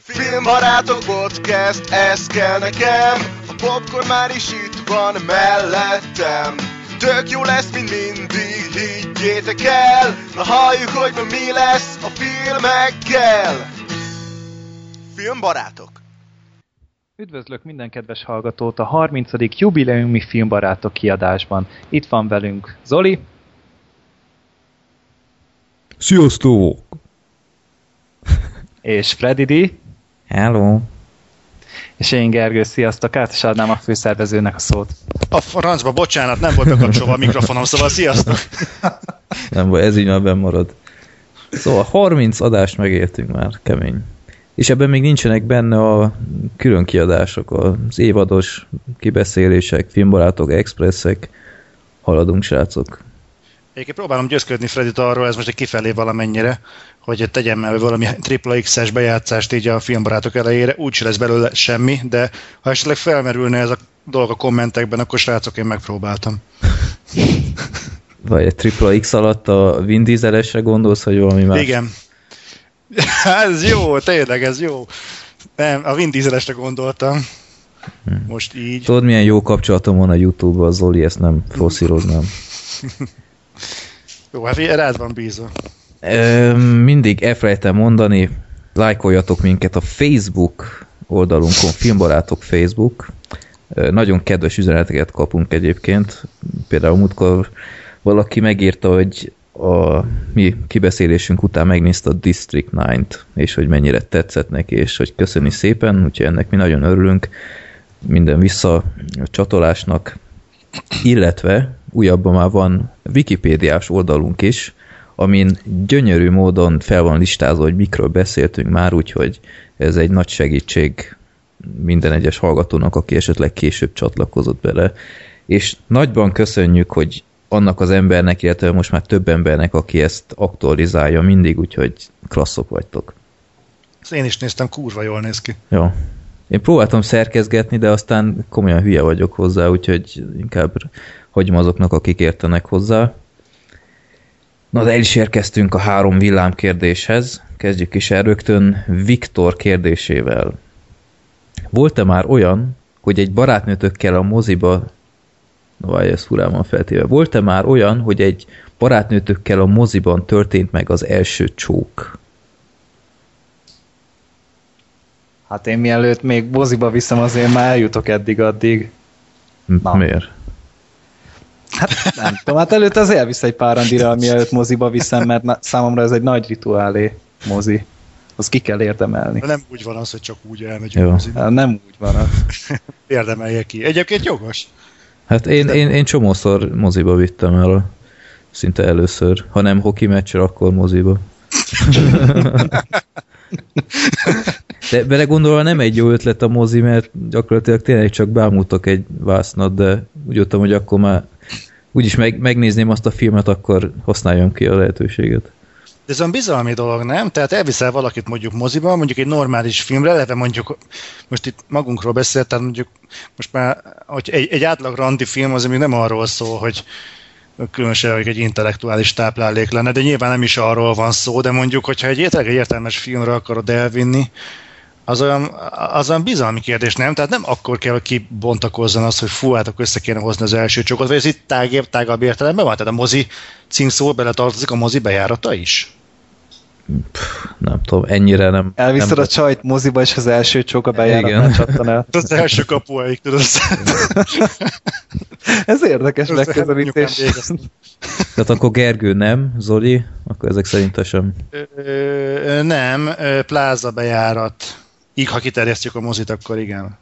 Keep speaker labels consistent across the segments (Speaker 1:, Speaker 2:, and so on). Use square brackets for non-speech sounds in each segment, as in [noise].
Speaker 1: Filmbarátok podcast, ez kell nekem A popcorn már is itt van mellettem Tök jó lesz, mint mindig, higgyétek el Na halljuk, hogy ma mi lesz a filmekkel Filmbarátok
Speaker 2: Üdvözlök minden kedves hallgatót a 30. jubileumi filmbarátok kiadásban. Itt van velünk Zoli.
Speaker 3: Sziasztok!
Speaker 2: És Freddy D.
Speaker 3: Hello!
Speaker 2: És én Gergő, sziasztok! Át is adnám a főszervezőnek a szót.
Speaker 4: A francba, bocsánat, nem volt bekapcsolva a mikrofonom, szóval sziasztok! [laughs]
Speaker 3: nem ez így már marad. Szóval 30 adást megértünk már, kemény. És ebben még nincsenek benne a külön kiadások, az évados kibeszélések, filmbarátok, expresszek. Haladunk, srácok.
Speaker 4: Egyébként próbálom győzködni Fredit arról, ez most egy kifelé valamennyire, hogy tegyen meg valami XXX-es bejátszást így a filmbarátok elejére, úgyse lesz belőle semmi, de ha esetleg felmerülne ez a dolog a kommentekben, akkor srácok, én megpróbáltam.
Speaker 3: Vagy egy triple X alatt a Vin Dieselesre gondolsz, hogy valami más?
Speaker 4: Igen. [laughs] ez jó, tényleg, ez jó. Nem, a Vin Dieselesre gondoltam. Hm. Most így.
Speaker 3: Tudod, milyen jó kapcsolatom van a Youtube-ban, Zoli, ezt nem [laughs] foszíroznám.
Speaker 4: Jó, hát rád van bízva.
Speaker 3: Mindig elfelejtem mondani, lájkoljatok minket a Facebook oldalunkon, Filmbarátok Facebook. Nagyon kedves üzeneteket kapunk egyébként. Például múltkor valaki megírta, hogy a mi kibeszélésünk után megnézte a District 9-t, és hogy mennyire tetszett neki, és hogy köszöni szépen, úgyhogy ennek mi nagyon örülünk minden visszacsatolásnak, illetve újabban már van Wikipédiás oldalunk is, amin gyönyörű módon fel van listázva, hogy mikről beszéltünk már, úgyhogy ez egy nagy segítség minden egyes hallgatónak, aki esetleg később csatlakozott bele. És nagyban köszönjük, hogy annak az embernek, illetve most már több embernek, aki ezt aktualizálja mindig, úgyhogy klasszok vagytok.
Speaker 4: Ezt én is néztem, kurva jól néz ki.
Speaker 3: Jó. Én próbáltam szerkezgetni, de aztán komolyan hülye vagyok hozzá, úgyhogy inkább hagyom azoknak, akik értenek hozzá. Na, de el is érkeztünk a három villám kérdéshez. Kezdjük is el rögtön Viktor kérdésével. Volt-e már olyan, hogy egy barátnőtökkel a moziba Na várj, ez furán van feltéve. Volt-e már olyan, hogy egy barátnőtökkel a moziban történt meg az első csók?
Speaker 2: Hát én mielőtt még moziba viszem, azért már eljutok eddig-addig.
Speaker 3: Na. Miért?
Speaker 2: Hát nem tudom, hát előtt az elvisz egy pár randira, mielőtt moziba viszem, mert na, számomra ez egy nagy rituálé mozi. Az ki kell érdemelni.
Speaker 4: Nem úgy van az, hogy csak úgy elmegyünk moziba.
Speaker 2: Hát nem úgy van az. [laughs]
Speaker 4: Érdemelje ki. Egyébként jogos.
Speaker 3: Hát én, én, én csomószor moziba vittem el, szinte először. Ha nem hoki meccsre, akkor moziba. [laughs] De belegondolva nem egy jó ötlet a mozi, mert gyakorlatilag tényleg csak bámultak egy vásznat, de úgy jöttem, hogy akkor már úgyis meg, megnézném azt a filmet, akkor használjam ki a lehetőséget.
Speaker 4: De ez olyan bizalmi dolog, nem? Tehát elviszel valakit mondjuk moziba, mondjuk egy normális filmre, eleve mondjuk, most itt magunkról beszélt, tehát mondjuk most már, hogy egy, egy átlag randi film az még nem arról szól, hogy különösen hogy egy intellektuális táplálék lenne, de nyilván nem is arról van szó, de mondjuk, hogyha egy egy értelmes filmre akarod elvinni, az olyan, az olyan bizalmi kérdés, nem? Tehát nem akkor kell, hogy kibontakozzon az, hogy fú, hát akkor össze kéne hozni az első csokot, vagy ez itt tágabb, tágabb értelemben van? Tehát a mozi címszó beletartozik a mozi bejárata is?
Speaker 3: Pff, nem tudom, ennyire nem...
Speaker 2: Elviszed
Speaker 3: nem
Speaker 2: a csajt moziba, és az első csók a bejáratnál csattan el. [laughs]
Speaker 4: az első kapuaik, tudod. [laughs]
Speaker 2: Ez érdekes megközelítés.
Speaker 3: Tehát akkor Gergő nem, Zoli, akkor ezek szerint sem.
Speaker 4: Ö, nem, pláza bejárat. Így, ha kiterjesztjük a mozit, akkor igen.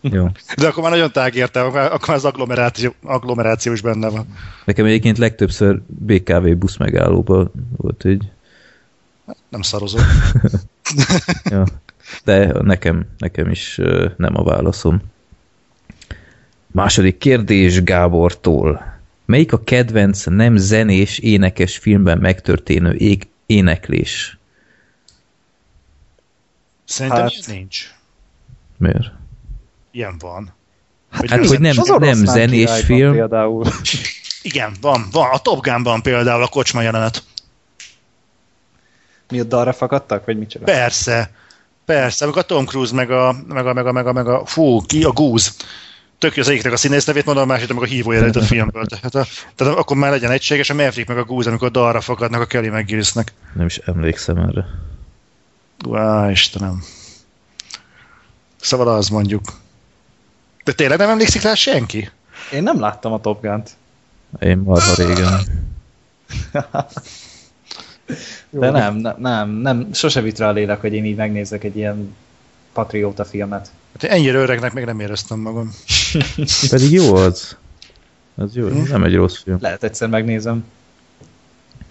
Speaker 3: Jó.
Speaker 4: De akkor már nagyon tágérte, akkor az agglomeráció, agglomeráció is benne van.
Speaker 3: Nekem egyébként legtöbbször BKV busz megállóban volt így.
Speaker 4: Nem szarozok. [laughs]
Speaker 3: ja. De nekem, nekem is nem a válaszom. Második kérdés Gábortól. Melyik a kedvenc nem zenés, énekes filmben megtörténő ég éneklés?
Speaker 4: Szerintem hát, nincs.
Speaker 3: Miért?
Speaker 4: Ilyen van.
Speaker 3: Hát, hát hogy nem, nem zenés film. Például. [laughs]
Speaker 4: Igen, van, van. A Top Gun-ban például a kocsma jelenet.
Speaker 2: Mi a dalra fakadtak, vagy micsoda?
Speaker 4: Persze. Persze, amikor a Tom Cruise meg a, meg a, meg a, meg a, meg a fú, ki a Goose. Tök jó az egyiknek a színész nevét mondom, a másiknak meg a hívójelet a [laughs] filmből. Tehát, a, tehát, akkor már legyen egységes, a Maverick meg a Goose, amikor dalra fakadnak a Kelly McGillisnek.
Speaker 3: Nem is emlékszem erre.
Speaker 4: Á, Istenem. Szóval az mondjuk. De tényleg nem emlékszik rá senki?
Speaker 2: Én nem láttam a Top Gun-t.
Speaker 3: Én marha régen. [laughs]
Speaker 2: De nem, nem, nem, nem, sose vitt rá a lélek, hogy én így megnézek egy ilyen patrióta filmet.
Speaker 4: Hát ennyire öregnek még nem éreztem magam. [laughs]
Speaker 3: Pedig jó az. Az jó, nem egy rossz film.
Speaker 2: Lehet egyszer megnézem.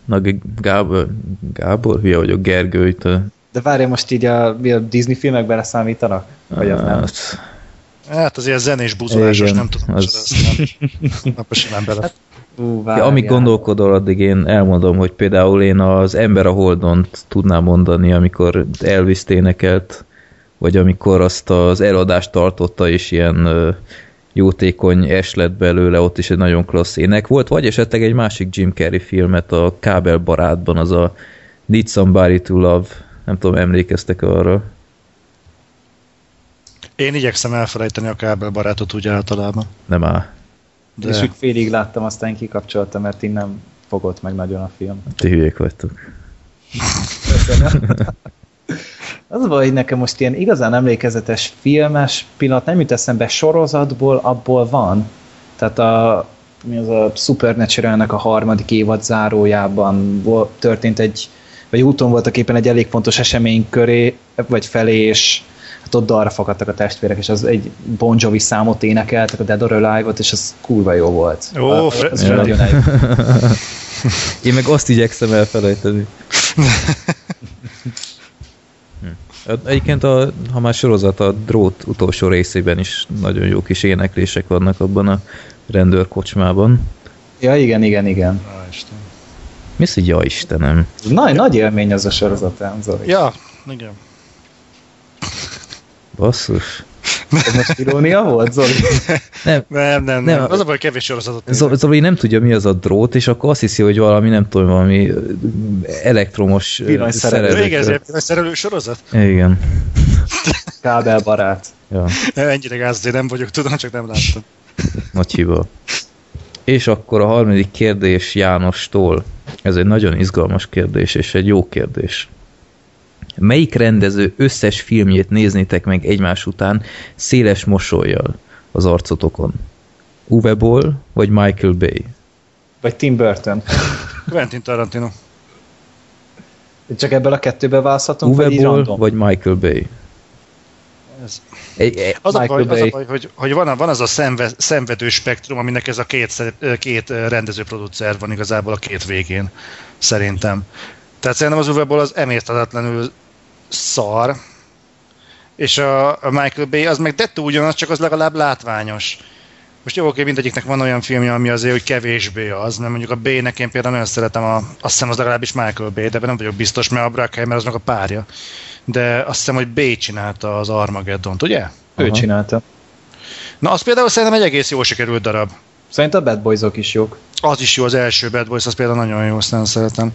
Speaker 3: Na, Gábor, Gábor, hülye vagyok, Gergő, itt a...
Speaker 2: De várja, most így a, mi a Disney filmek beleszámítanak? Vagy az nem?
Speaker 3: Hát,
Speaker 4: Hát azért zenés buzolásos,
Speaker 3: Igen,
Speaker 4: nem tudom,
Speaker 3: az-
Speaker 4: az... nem. Simán bele.
Speaker 2: Ú,
Speaker 3: Ja, amíg gondolkodol, addig én elmondom, hogy például én az Ember a Holdon tudnám mondani, amikor Elvis énekelt, vagy amikor azt az eladást tartotta, és ilyen jótékony es lett belőle, ott is egy nagyon klassz ének volt, vagy esetleg egy másik Jim Carrey filmet a Kábel barátban, az a Need Somebody to Love, nem tudom, emlékeztek arra?
Speaker 4: Én igyekszem elfelejteni a kábelbarátot úgy általában.
Speaker 3: Nem áll.
Speaker 2: De... És úgy félig láttam, aztán kikapcsoltam, mert innen fogott meg nagyon a film.
Speaker 3: Ti hülyék vagytok. [laughs]
Speaker 2: Az baj, hogy nekem most ilyen igazán emlékezetes filmes pillanat nem jut eszembe sorozatból, abból van. Tehát a, mi az a Supernatural-nek a harmadik évad zárójában történt egy, vagy úton voltak éppen egy elég fontos esemény köré, vagy felé, és hát ott arra fakadtak a testvérek, és az egy Bon Jovi számot énekeltek, a Dead or Alive-ot, és az kurva jó volt.
Speaker 4: Ó, Fre-
Speaker 2: az nagyon [laughs]
Speaker 3: Én meg azt igyekszem elfelejteni. [laughs] Hm. Egyébként, a, ha már sorozat, a drót utolsó részében is nagyon jó kis éneklések vannak abban a rendőrkocsmában.
Speaker 2: Ja, igen, igen, igen.
Speaker 4: Á, Isten.
Speaker 3: Mi az, hogy ja Istenem?
Speaker 2: Ez Nagy, nagy élmény az a sorozat, ám, Zoli.
Speaker 4: Ja, igen.
Speaker 3: Basszus.
Speaker 2: Ez most irónia volt, Zoli?
Speaker 3: Nem,
Speaker 4: Nem, nem, nem. Az a baj, kevés sorozatot.
Speaker 3: Zoli, Zoli nem tudja, mi az a drót, és akkor azt hiszi, hogy valami, nem tudom, valami elektromos szerelő.
Speaker 4: Igen, ez egy szerelő sorozat?
Speaker 3: Igen.
Speaker 2: Kábelbarát.
Speaker 3: Ja,
Speaker 4: Ennyire gázdé nem vagyok, tudom, csak nem láttam.
Speaker 3: nagy hiba. És akkor a harmadik kérdés Jánostól. Ez egy nagyon izgalmas kérdés, és egy jó kérdés. Melyik rendező összes filmjét néznétek meg egymás után széles mosolyjal az arcotokon? Uwe Boll vagy Michael Bay?
Speaker 2: Vagy Tim Burton. [laughs]
Speaker 4: Quentin Tarantino.
Speaker 2: Csak ebből a kettőbe választhatunk,
Speaker 3: Uwe
Speaker 2: vagy
Speaker 3: Boll
Speaker 2: random?
Speaker 3: vagy Michael Bay?
Speaker 4: Ez.
Speaker 3: Egy, egy,
Speaker 4: Az a baj, az a baj hogy, hogy van, a- van az a szenve, szenvedő spektrum, aminek ez a két, két rendező-producer van igazából a két végén, szerintem. Tehát szerintem az Uwe az emértetetlenül szar, és a, a Michael Bay az meg dettó ugyanaz, csak az legalább látványos. Most jó, oké, mindegyiknek van olyan filmje, ami azért, hogy kevésbé az, mert mondjuk a B-nek én például nagyon szeretem, a, azt hiszem az legalábbis Michael Bay, de nem vagyok biztos, mert a Bruckheimer az meg a párja. De azt hiszem, hogy B csinálta az Armageddon-t, ugye?
Speaker 2: Ő
Speaker 3: Aha.
Speaker 2: csinálta.
Speaker 4: Na, az például szerintem egy egész jól sikerült darab.
Speaker 2: Szerintem a Bad Boys-ok is jók.
Speaker 4: Az is jó, az első Bad Boys, az például nagyon jó, azt nagyon szeretem.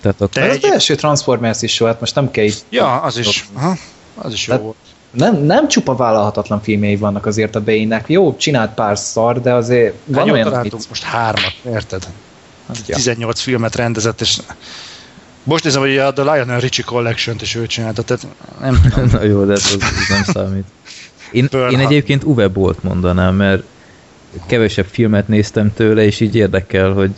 Speaker 3: tehát a,
Speaker 4: Te egy...
Speaker 2: az első Transformers is jó, hát most nem kell így...
Speaker 4: Ja, az is. Aha, az is jó
Speaker 2: Tehát-
Speaker 4: volt.
Speaker 2: Nem, nem csupa vállalhatatlan filmjei vannak azért a Bane-nek. Jó, csinált pár szar, de azért van
Speaker 4: Van
Speaker 2: olyan, amit...
Speaker 4: most hármat, érted?
Speaker 2: Ja.
Speaker 4: 18 filmet rendezett, és most nézem, hogy a The Lionel Richie Collection-t is ő csinálta, tehát nem [laughs] tudom.
Speaker 3: Na jó, de ez, az nem számít. Én,
Speaker 4: Pearl
Speaker 3: én egyébként Uwe Bolt mondanám, mert kevesebb filmet néztem tőle, és így érdekel, hogy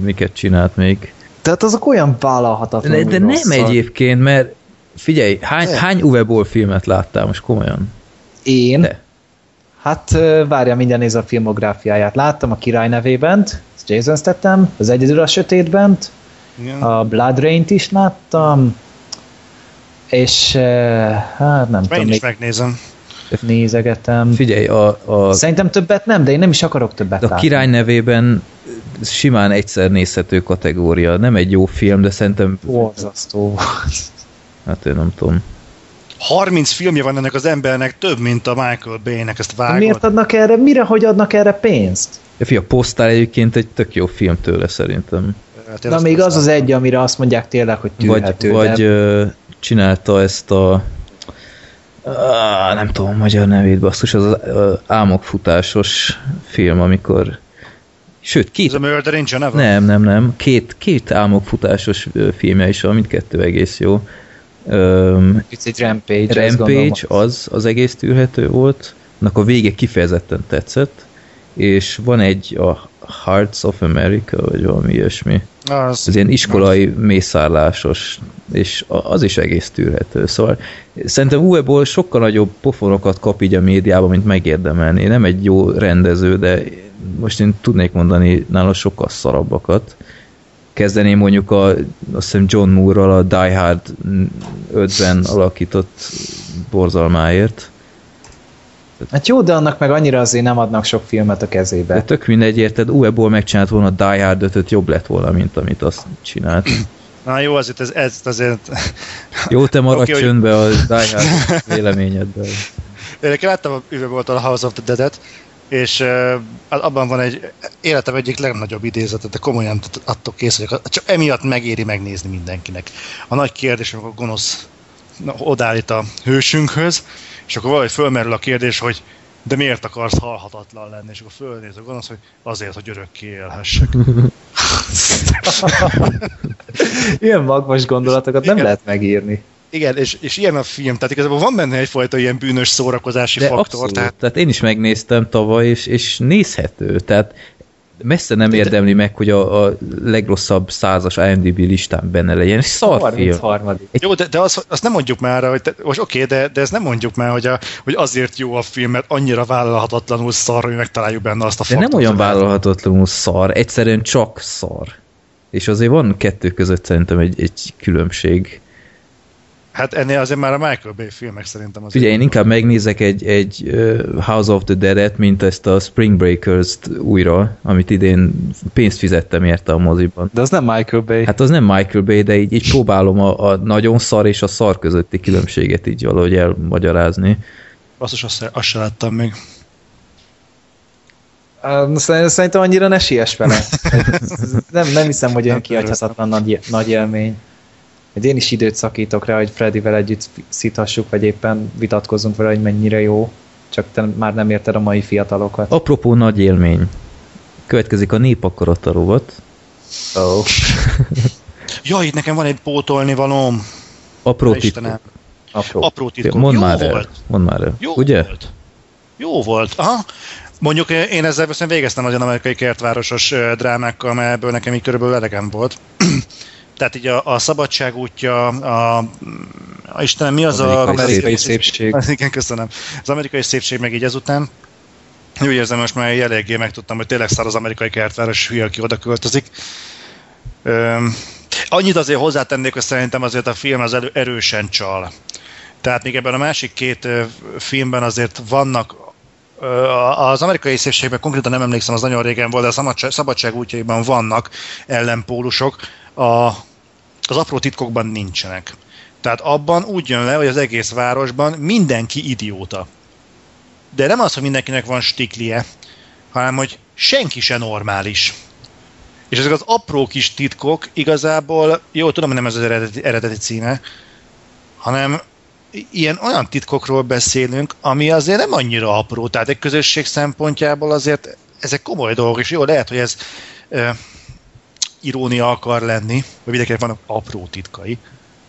Speaker 3: miket csinált még.
Speaker 2: Tehát azok olyan vállalhatatlan,
Speaker 3: De, de nem egyébként, mert figyelj, hány,
Speaker 4: De.
Speaker 3: hány Uwe Boll filmet láttál most komolyan?
Speaker 2: Én?
Speaker 3: De.
Speaker 2: Hát várja, minden néz a filmográfiáját. Láttam a Király nevében, ez Jason Statham, az Egyedül a Sötétben,
Speaker 4: Igen.
Speaker 2: a Blood Rain-t is láttam, és ö, hát nem
Speaker 4: Én
Speaker 2: tudom,
Speaker 4: is
Speaker 2: még
Speaker 4: megnézem.
Speaker 2: nézegetem.
Speaker 3: Figyelj, a, a,
Speaker 2: Szerintem többet nem, de én nem is akarok többet
Speaker 3: a
Speaker 2: látni.
Speaker 3: király nevében simán egyszer nézhető kategória. Nem egy jó film, de szerintem,
Speaker 2: Borzasztó volt.
Speaker 3: hát én nem tudom.
Speaker 4: 30 filmje van ennek az embernek, több, mint a Michael Bay-nek, ezt vágod.
Speaker 2: Miért adnak erre, mire, hogy adnak erre pénzt?
Speaker 3: Ja, fia, a Postál egyébként egy tök jó film tőle szerintem.
Speaker 4: Hát
Speaker 2: Na
Speaker 4: azt
Speaker 2: még
Speaker 4: nem
Speaker 2: az az egy, amire azt mondják tényleg, hogy
Speaker 3: Vagy,
Speaker 2: tűrhető.
Speaker 3: vagy
Speaker 2: de
Speaker 3: ö, csinálta ezt a Ah, nem tudom magyar nevét, basszus, az az uh, álmokfutásos film, amikor... Sőt, két...
Speaker 4: Ez a Murder in Geneva?
Speaker 3: Nem, nem, nem. Két, két álmokfutásos filmje is van, mindkettő egész jó. Um,
Speaker 2: Picit Rampage. azt
Speaker 3: Rampage, az, az egész tűrhető volt. Annak a vége kifejezetten tetszett. És van egy a Hearts of America, vagy valami ilyesmi.
Speaker 4: Az,
Speaker 3: Ez ilyen iskolai mészárlásos, és az is egész tűrhető. Szóval szerintem Uweból sokkal nagyobb pofonokat kap így a médiában, mint megérdemelni. Nem egy jó rendező, de most én tudnék mondani nála sokkal szarabbakat. Kezdeném mondjuk a, azt hiszem John Moore-ral a Die Hard 5-ben alakított borzalmáért.
Speaker 2: Hát jó, de annak meg annyira azért nem adnak sok filmet a
Speaker 3: De
Speaker 2: kezébe.
Speaker 3: tök mindegy, érted, Uweból megcsinált volna a Die Hard 5 jobb lett volna, mint amit azt csinált.
Speaker 4: na jó, azért ez, ez azért...
Speaker 3: Jó, te maradj
Speaker 4: hogy-
Speaker 3: csöndbe a Die Hard véleményedben.
Speaker 4: Én láttam a volt a House of the Dead-et, és uh, abban van egy életem egyik legnagyobb idézete, de komolyan attól kész vagyok. Csak emiatt megéri megnézni mindenkinek. A nagy kérdés, amikor a gonosz odállít a hősünkhöz, és akkor valahogy fölmerül a kérdés, hogy de miért akarsz halhatatlan lenni? És akkor fölnéz a gonosz, hogy azért, hogy örökké élhessek. [laughs]
Speaker 2: Ilyen magvas gondolatokat nem
Speaker 4: Igen.
Speaker 2: lehet megírni.
Speaker 4: Igen, és, és ilyen a film, tehát igazából van benne egyfajta ilyen bűnös szórakozási
Speaker 3: De
Speaker 4: faktor.
Speaker 3: abszolút,
Speaker 4: Tehát
Speaker 3: tehát... tehát én is megnéztem tavaly, és, és nézhető, tehát messze nem
Speaker 4: De-
Speaker 3: érdemli meg, hogy a, a legrosszabb százas IMDb listán benne legyen. Egy szar film.
Speaker 2: 33.
Speaker 4: Jó, de, de azt, azt nem mondjuk már, hogy te, most oké, de, de ezt nem mondjuk már, hogy, a, hogy azért jó a film, mert annyira vállalhatatlanul szar, hogy megtaláljuk benne azt a
Speaker 3: De nem olyan vállalhatatlanul szar, egyszerűen csak szar. És azért van kettő között szerintem egy, egy különbség.
Speaker 4: Hát ennél azért már a Michael Bay filmek szerintem az.
Speaker 3: Ugye én inkább megnézek egy, egy House of the Dead-et, mint ezt a Spring Breakers-t újra, amit idén pénzt fizettem érte a moziban.
Speaker 2: De az nem Michael Bay. Hát,
Speaker 3: az nem Michael Bay, de így, így próbálom a, a nagyon szar és a szar közötti különbséget így valahogy elmagyarázni.
Speaker 4: Basszus, azt, azt se láttam még.
Speaker 2: Szerintem annyira ne siess vele. [laughs] nem, nem hiszem, hogy olyan kihagyhatatlan nagy, nagy élmény. Hogy én is időt szakítok rá, hogy Freddyvel együtt szíthassuk, vagy éppen vitatkozzunk vele, hogy mennyire jó. Csak te már nem érted a mai fiatalokat.
Speaker 3: Apropó nagy élmény. Következik a népakarata rovat.
Speaker 2: Oh. [laughs]
Speaker 4: Ja, itt nekem van egy pótolni valóm.
Speaker 3: Apró
Speaker 4: Istenem.
Speaker 3: titkok.
Speaker 2: Apró.
Speaker 4: Apró titkok.
Speaker 3: Mondd már el.
Speaker 4: volt.
Speaker 3: Mondd már el.
Speaker 4: Jó
Speaker 3: Ugye?
Speaker 4: volt. Jó volt. Aha. Mondjuk eh, én ezzel viszont végeztem nagyon amerikai kertvárosos ö, drámákkal, mert ebből nekem így körülbelül elegem volt. [clears throat] Tehát így a, a szabadság útja, a, a Istenem, mi az a...
Speaker 3: Amerikai
Speaker 2: Amerikai szépség.
Speaker 4: Az, [laughs] igen, köszönöm. Az amerikai szépség meg így ezután. Úgy érzem, most már eléggé megtudtam, hogy tényleg szar az amerikai kertváros hülye, aki oda költözik. Öm, annyit azért hozzátennék, hogy szerintem azért a film az elő, erősen csal. Tehát még ebben a másik két filmben azért vannak az amerikai szépségben konkrétan nem emlékszem, az nagyon régen volt, de a szabadság, szabadság útjaiban vannak ellenpólusok, a, az apró titkokban nincsenek. Tehát abban úgy jön le, hogy az egész városban mindenki idióta. De nem az, hogy mindenkinek van stiklie, hanem hogy senki se normális. És ezek az apró kis titkok igazából, jó, tudom, hogy nem ez az eredeti, eredeti címe, hanem ilyen olyan titkokról beszélünk, ami azért nem annyira apró, tehát egy közösség szempontjából azért ezek komoly dolgok, és jó, lehet, hogy ez irónia akar lenni, vagy mindenkinek vannak apró titkai,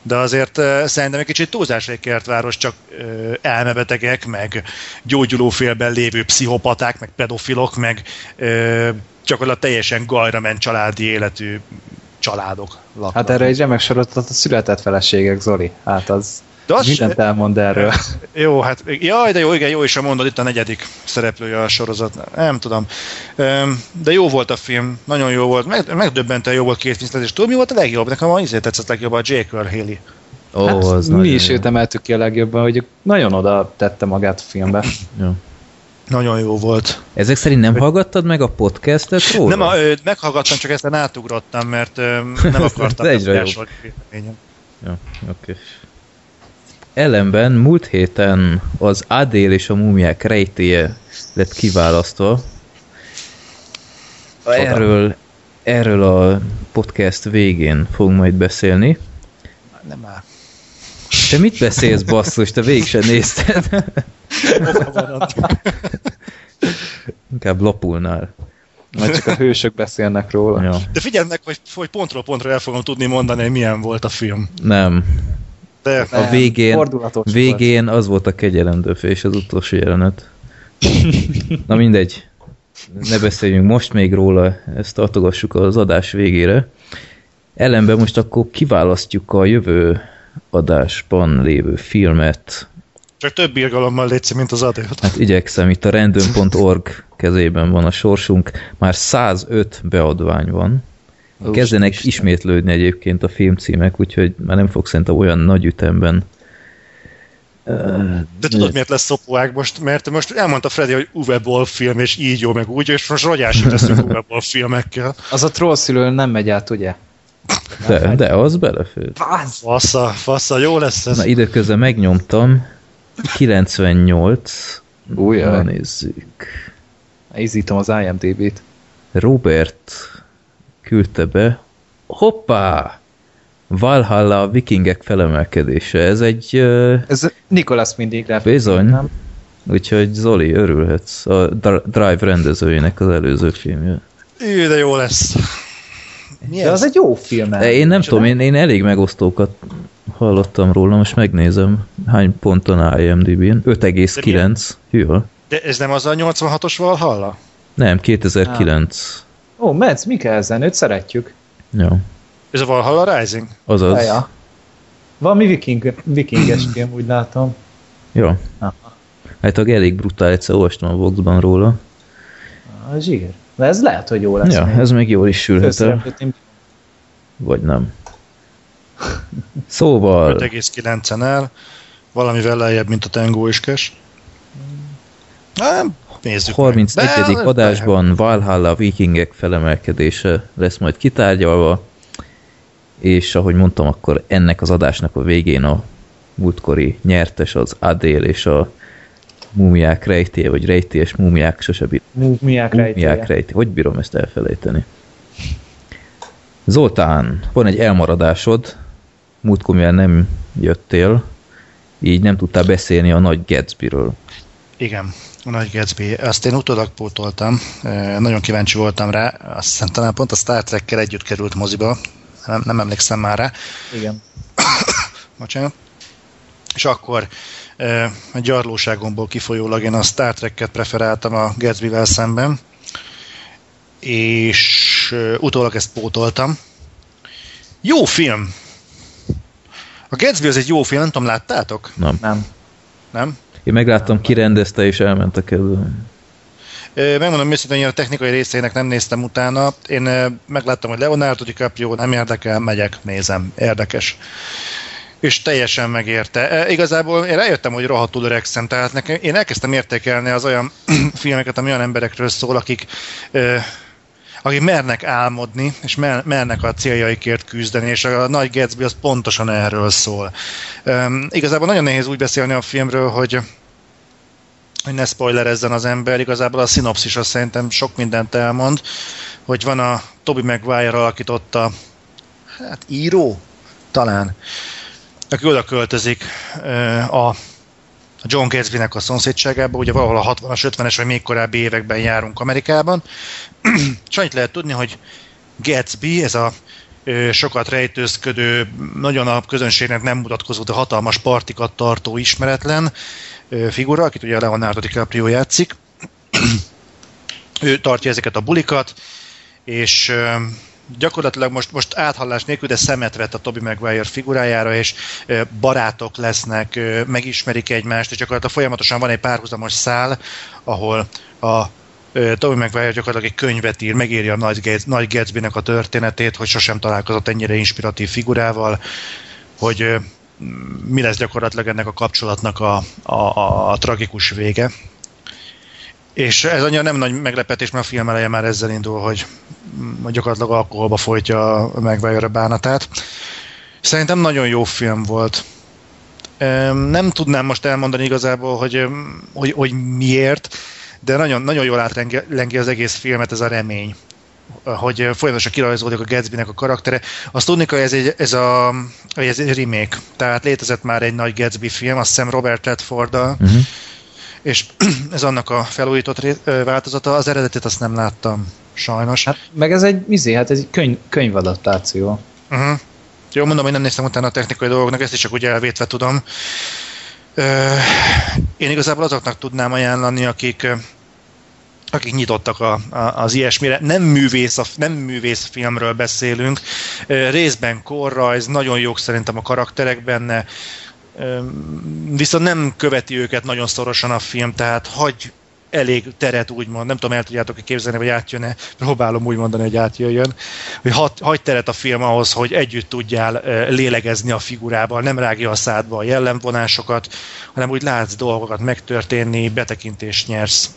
Speaker 4: de azért uh, szerintem egy kicsit túlzás egy kertváros, csak uh, elmebetegek, meg gyógyulófélben lévő pszichopaták, meg pedofilok, meg uh, gyakorlatilag teljesen gajra ment családi életű családok laknak.
Speaker 2: Hát erre egy remek sorozatot a született feleségek, Zoli. Hát az
Speaker 4: De az
Speaker 2: mindent
Speaker 4: se-
Speaker 2: elmond erről. [laughs]
Speaker 4: Jó, hát jaj, de jó, igen, jó is a mondod, itt a negyedik szereplője a sorozat. Nem tudom. De jó volt a film, nagyon jó volt, meg, megdöbbentően jó volt két film, és tudod mi volt a legjobb? Nekem a izé tetszett legjobb, a Jake Earl Haley.
Speaker 3: Ó,
Speaker 2: hát,
Speaker 3: az
Speaker 2: mi
Speaker 3: nagyon
Speaker 2: is
Speaker 3: jó.
Speaker 2: őt emeltük ki a legjobban, hogy nagyon oda tette magát a filmbe.
Speaker 3: Jó.
Speaker 4: Nagyon jó volt.
Speaker 3: Ezek szerint nem hallgattad meg a podcastet róla?
Speaker 4: Nem, a, ö, meghallgattam, csak ezt átugrottam, mert ö, nem [laughs] akartam
Speaker 3: Ez egyre
Speaker 4: véleményem.
Speaker 3: Jó, oké. Ellenben múlt héten az Adél és a múmiák rejtéje lett kiválasztva. Erről, erről a podcast végén fogunk majd beszélni.
Speaker 4: Nem már.
Speaker 3: Te mit beszélsz, basszus? Te végig sem nézted. Inkább lapulnál.
Speaker 2: Majd csak a hősök beszélnek róla.
Speaker 3: Ja.
Speaker 4: De figyeld meg, hogy, hogy pontról pontra el fogom tudni mondani, hogy milyen volt a film.
Speaker 3: Nem.
Speaker 4: De
Speaker 3: A
Speaker 2: Nem,
Speaker 3: végén, végén az volt a kegyelemdöfés, az utolsó jelenet. Na mindegy. Ne beszéljünk most még róla, ezt tartogassuk az adás végére. Ellenben most akkor kiválasztjuk a jövő adásban lévő filmet.
Speaker 4: csak több irgalommal létszik, mint az adélt.
Speaker 3: Hát igyekszem, itt a random.org kezében van a sorsunk. Már 105 beadvány van.
Speaker 2: Ó,
Speaker 3: Kezdenek
Speaker 2: Isten.
Speaker 3: ismétlődni egyébként a filmcímek, úgyhogy már nem fog szerintem olyan nagy ütemben.
Speaker 4: De tudod, miért lesz szopóák most? Mert most elmondta Freddy, hogy Uwe Boll film, és így jó, meg úgy, és most rogyásig leszünk Uwe Boll filmekkel.
Speaker 2: Az a trollszülő nem megy át, ugye?
Speaker 3: De, de az belefér.
Speaker 4: Fassa, fassa, jó lesz ez.
Speaker 3: Na időközben megnyomtam. 98.
Speaker 2: Újjaj.
Speaker 3: Na nézzük.
Speaker 2: Ízítom az IMDB-t.
Speaker 3: Robert küldte be. Hoppá! Valhalla a vikingek felemelkedése. Ez egy... Uh,
Speaker 2: Ez Nikolas mindig rá.
Speaker 3: Bizony.
Speaker 2: Nem?
Speaker 3: úgyhogy Zoli, örülhetsz. A Dr- Drive rendezőjének az előző filmje.
Speaker 4: Ő, de jó lesz. Mi
Speaker 2: De az egy jó film.
Speaker 3: De én nem tudom, én, én elég megosztókat hallottam róla, most megnézem. Hány ponton áll IMDb-n? 5,9. Hűha.
Speaker 4: De ez nem az a 86-os Valhalla?
Speaker 3: Nem, 2009.
Speaker 2: Ó, Metz Mikkelsen, őt szeretjük.
Speaker 3: Ja,
Speaker 4: Ez a Valhalla Rising?
Speaker 3: azaz.
Speaker 2: Ja, ja. Valami viking, vikinges film, úgy látom.
Speaker 3: Ja.
Speaker 2: Aha.
Speaker 3: Hát a elég brutál, egyszer olvastam a Voxban róla.
Speaker 2: A zsír. De ez lehet, hogy jó lesz.
Speaker 3: Ja,
Speaker 2: még.
Speaker 3: ez még jól is sülhet el, vagy nem. Szóval,
Speaker 4: 5,9-en el, valamivel lejjebb, mint a Tango és Cash. Nem, nézzük meg.
Speaker 3: 31.
Speaker 4: De-
Speaker 3: adásban Valhalla vikingek felemelkedése lesz majd kitárgyalva, és ahogy mondtam, akkor ennek az adásnak a végén a múltkori nyertes az Adél és a múmiák rejtéje, vagy rejtélyes múmiák, sose bírom.
Speaker 2: Múmiák
Speaker 3: Múmiák
Speaker 2: rejtélye.
Speaker 3: rejtély. Hogy bírom ezt elfelejteni? Zoltán, van egy elmaradásod, múltkor mivel nem jöttél, így nem tudtál beszélni a nagy Gatsbyről.
Speaker 4: Igen, a Nagy Gatsby. Azt én utólag pótoltam. Nagyon kíváncsi voltam rá. Azt hiszem talán pont a Star Trek-kel együtt került moziba. Nem, nem emlékszem már rá.
Speaker 2: Igen. [coughs]
Speaker 4: Bocsánat. És akkor a gyarlóságomból kifolyólag én a Star Trek-et preferáltam a Gatsby-vel szemben. És utólag ezt pótoltam. Jó film! A Gatsby az egy jó film, nem tudom, láttátok?
Speaker 3: Nem.
Speaker 2: Nem.
Speaker 4: Nem?
Speaker 3: Én megláttam, kirendezte és elment a kedve.
Speaker 4: Ö, Megmondom őszintén, hogy a technikai részének nem néztem utána. Én megláttam, hogy Leonardo DiCaprio nem érdekel, megyek, nézem, érdekes. És teljesen megérte. E, Igazából én rájöttem, hogy rohadtul öregszem, tehát nekem, én elkezdtem értékelni az olyan [clears throat] filmeket, ami olyan emberekről szól, akik, ö, akik mernek álmodni, és mer, mernek a céljaikért küzdeni, és a Nagy Gatsby az pontosan erről szól. Ö, Igazából nagyon nehéz úgy beszélni a filmről, hogy hogy ne spoilerezzen az ember, igazából a szinopszis azt szerintem sok mindent elmond, hogy van a Toby Maguire alakította, hát író, talán, aki oda költözik a a John Gatsby-nek a szomszédságába, ugye valahol a 60-as, 50-es vagy még korábbi években járunk Amerikában. [clears throat] És annyit lehet tudni, hogy Gatsby, ez a sokat rejtőzködő, nagyon a közönségnek nem mutatkozó, de hatalmas partikat tartó ismeretlen figura, akit ugye Leonardo DiCaprio játszik. [clears throat] ő tartja ezeket a bulikat, és gyakorlatilag most, most áthallás nélkül, de szemet vett a Toby Maguire figurájára, és barátok lesznek, megismerik egymást, és gyakorlatilag folyamatosan van egy párhuzamos szál, ahol a Toby Maguire gyakorlatilag egy könyvet ír, megírja a Nagy, Nagy Gatsby-nek a történetét, hogy sosem találkozott ennyire inspiratív figurával, hogy mi lesz gyakorlatilag ennek a kapcsolatnak a, a, a, a tragikus vége. És ez annyira nem nagy meglepetés, mert a film eleje már ezzel indul, hogy mm, gyakorlatilag alkoholba folytja a bánatát. Szerintem nagyon jó film volt. Nem tudnám most elmondani igazából, hogy, hogy, hogy miért, de nagyon, nagyon jól átlengi az egész filmet ez a remény. hogy folyamatosan kirajzódik a Gatsby-nek a karaktere. Azt tudni kell, ez egy, ez, a, ez egy remake. Tehát létezett már egy nagy Gatsby film, azt hiszem Robert Redforddal, uh-huh. És [clears throat] ez annak a felújított változata. Az eredetet azt nem láttam, sajnos.
Speaker 2: Hát, meg ez egy, izé, hát ez egy könyv, könyvadaptáció.
Speaker 4: Uh-huh. Jó, mondom, hogy nem néztem utána a technikai dolgoknak, ezt is csak úgy elvétve tudom. Én igazából azoknak tudnám ajánlani, akik akik nyitottak a, a, az ilyesmire. Nem művész, a, nem művész filmről beszélünk, részben korrajz, nagyon jók szerintem a karakterek benne, viszont nem követi őket nagyon szorosan a film, tehát hagy elég teret úgymond, nem tudom, el tudjátok-e képzelni, vagy átjön-e, próbálom úgy mondani, hogy átjöjjön, hogy hagy teret a film ahhoz, hogy együtt tudjál lélegezni a figurával, nem rágja a szádba a jellemvonásokat, hanem úgy látsz dolgokat megtörténni, betekintést nyersz.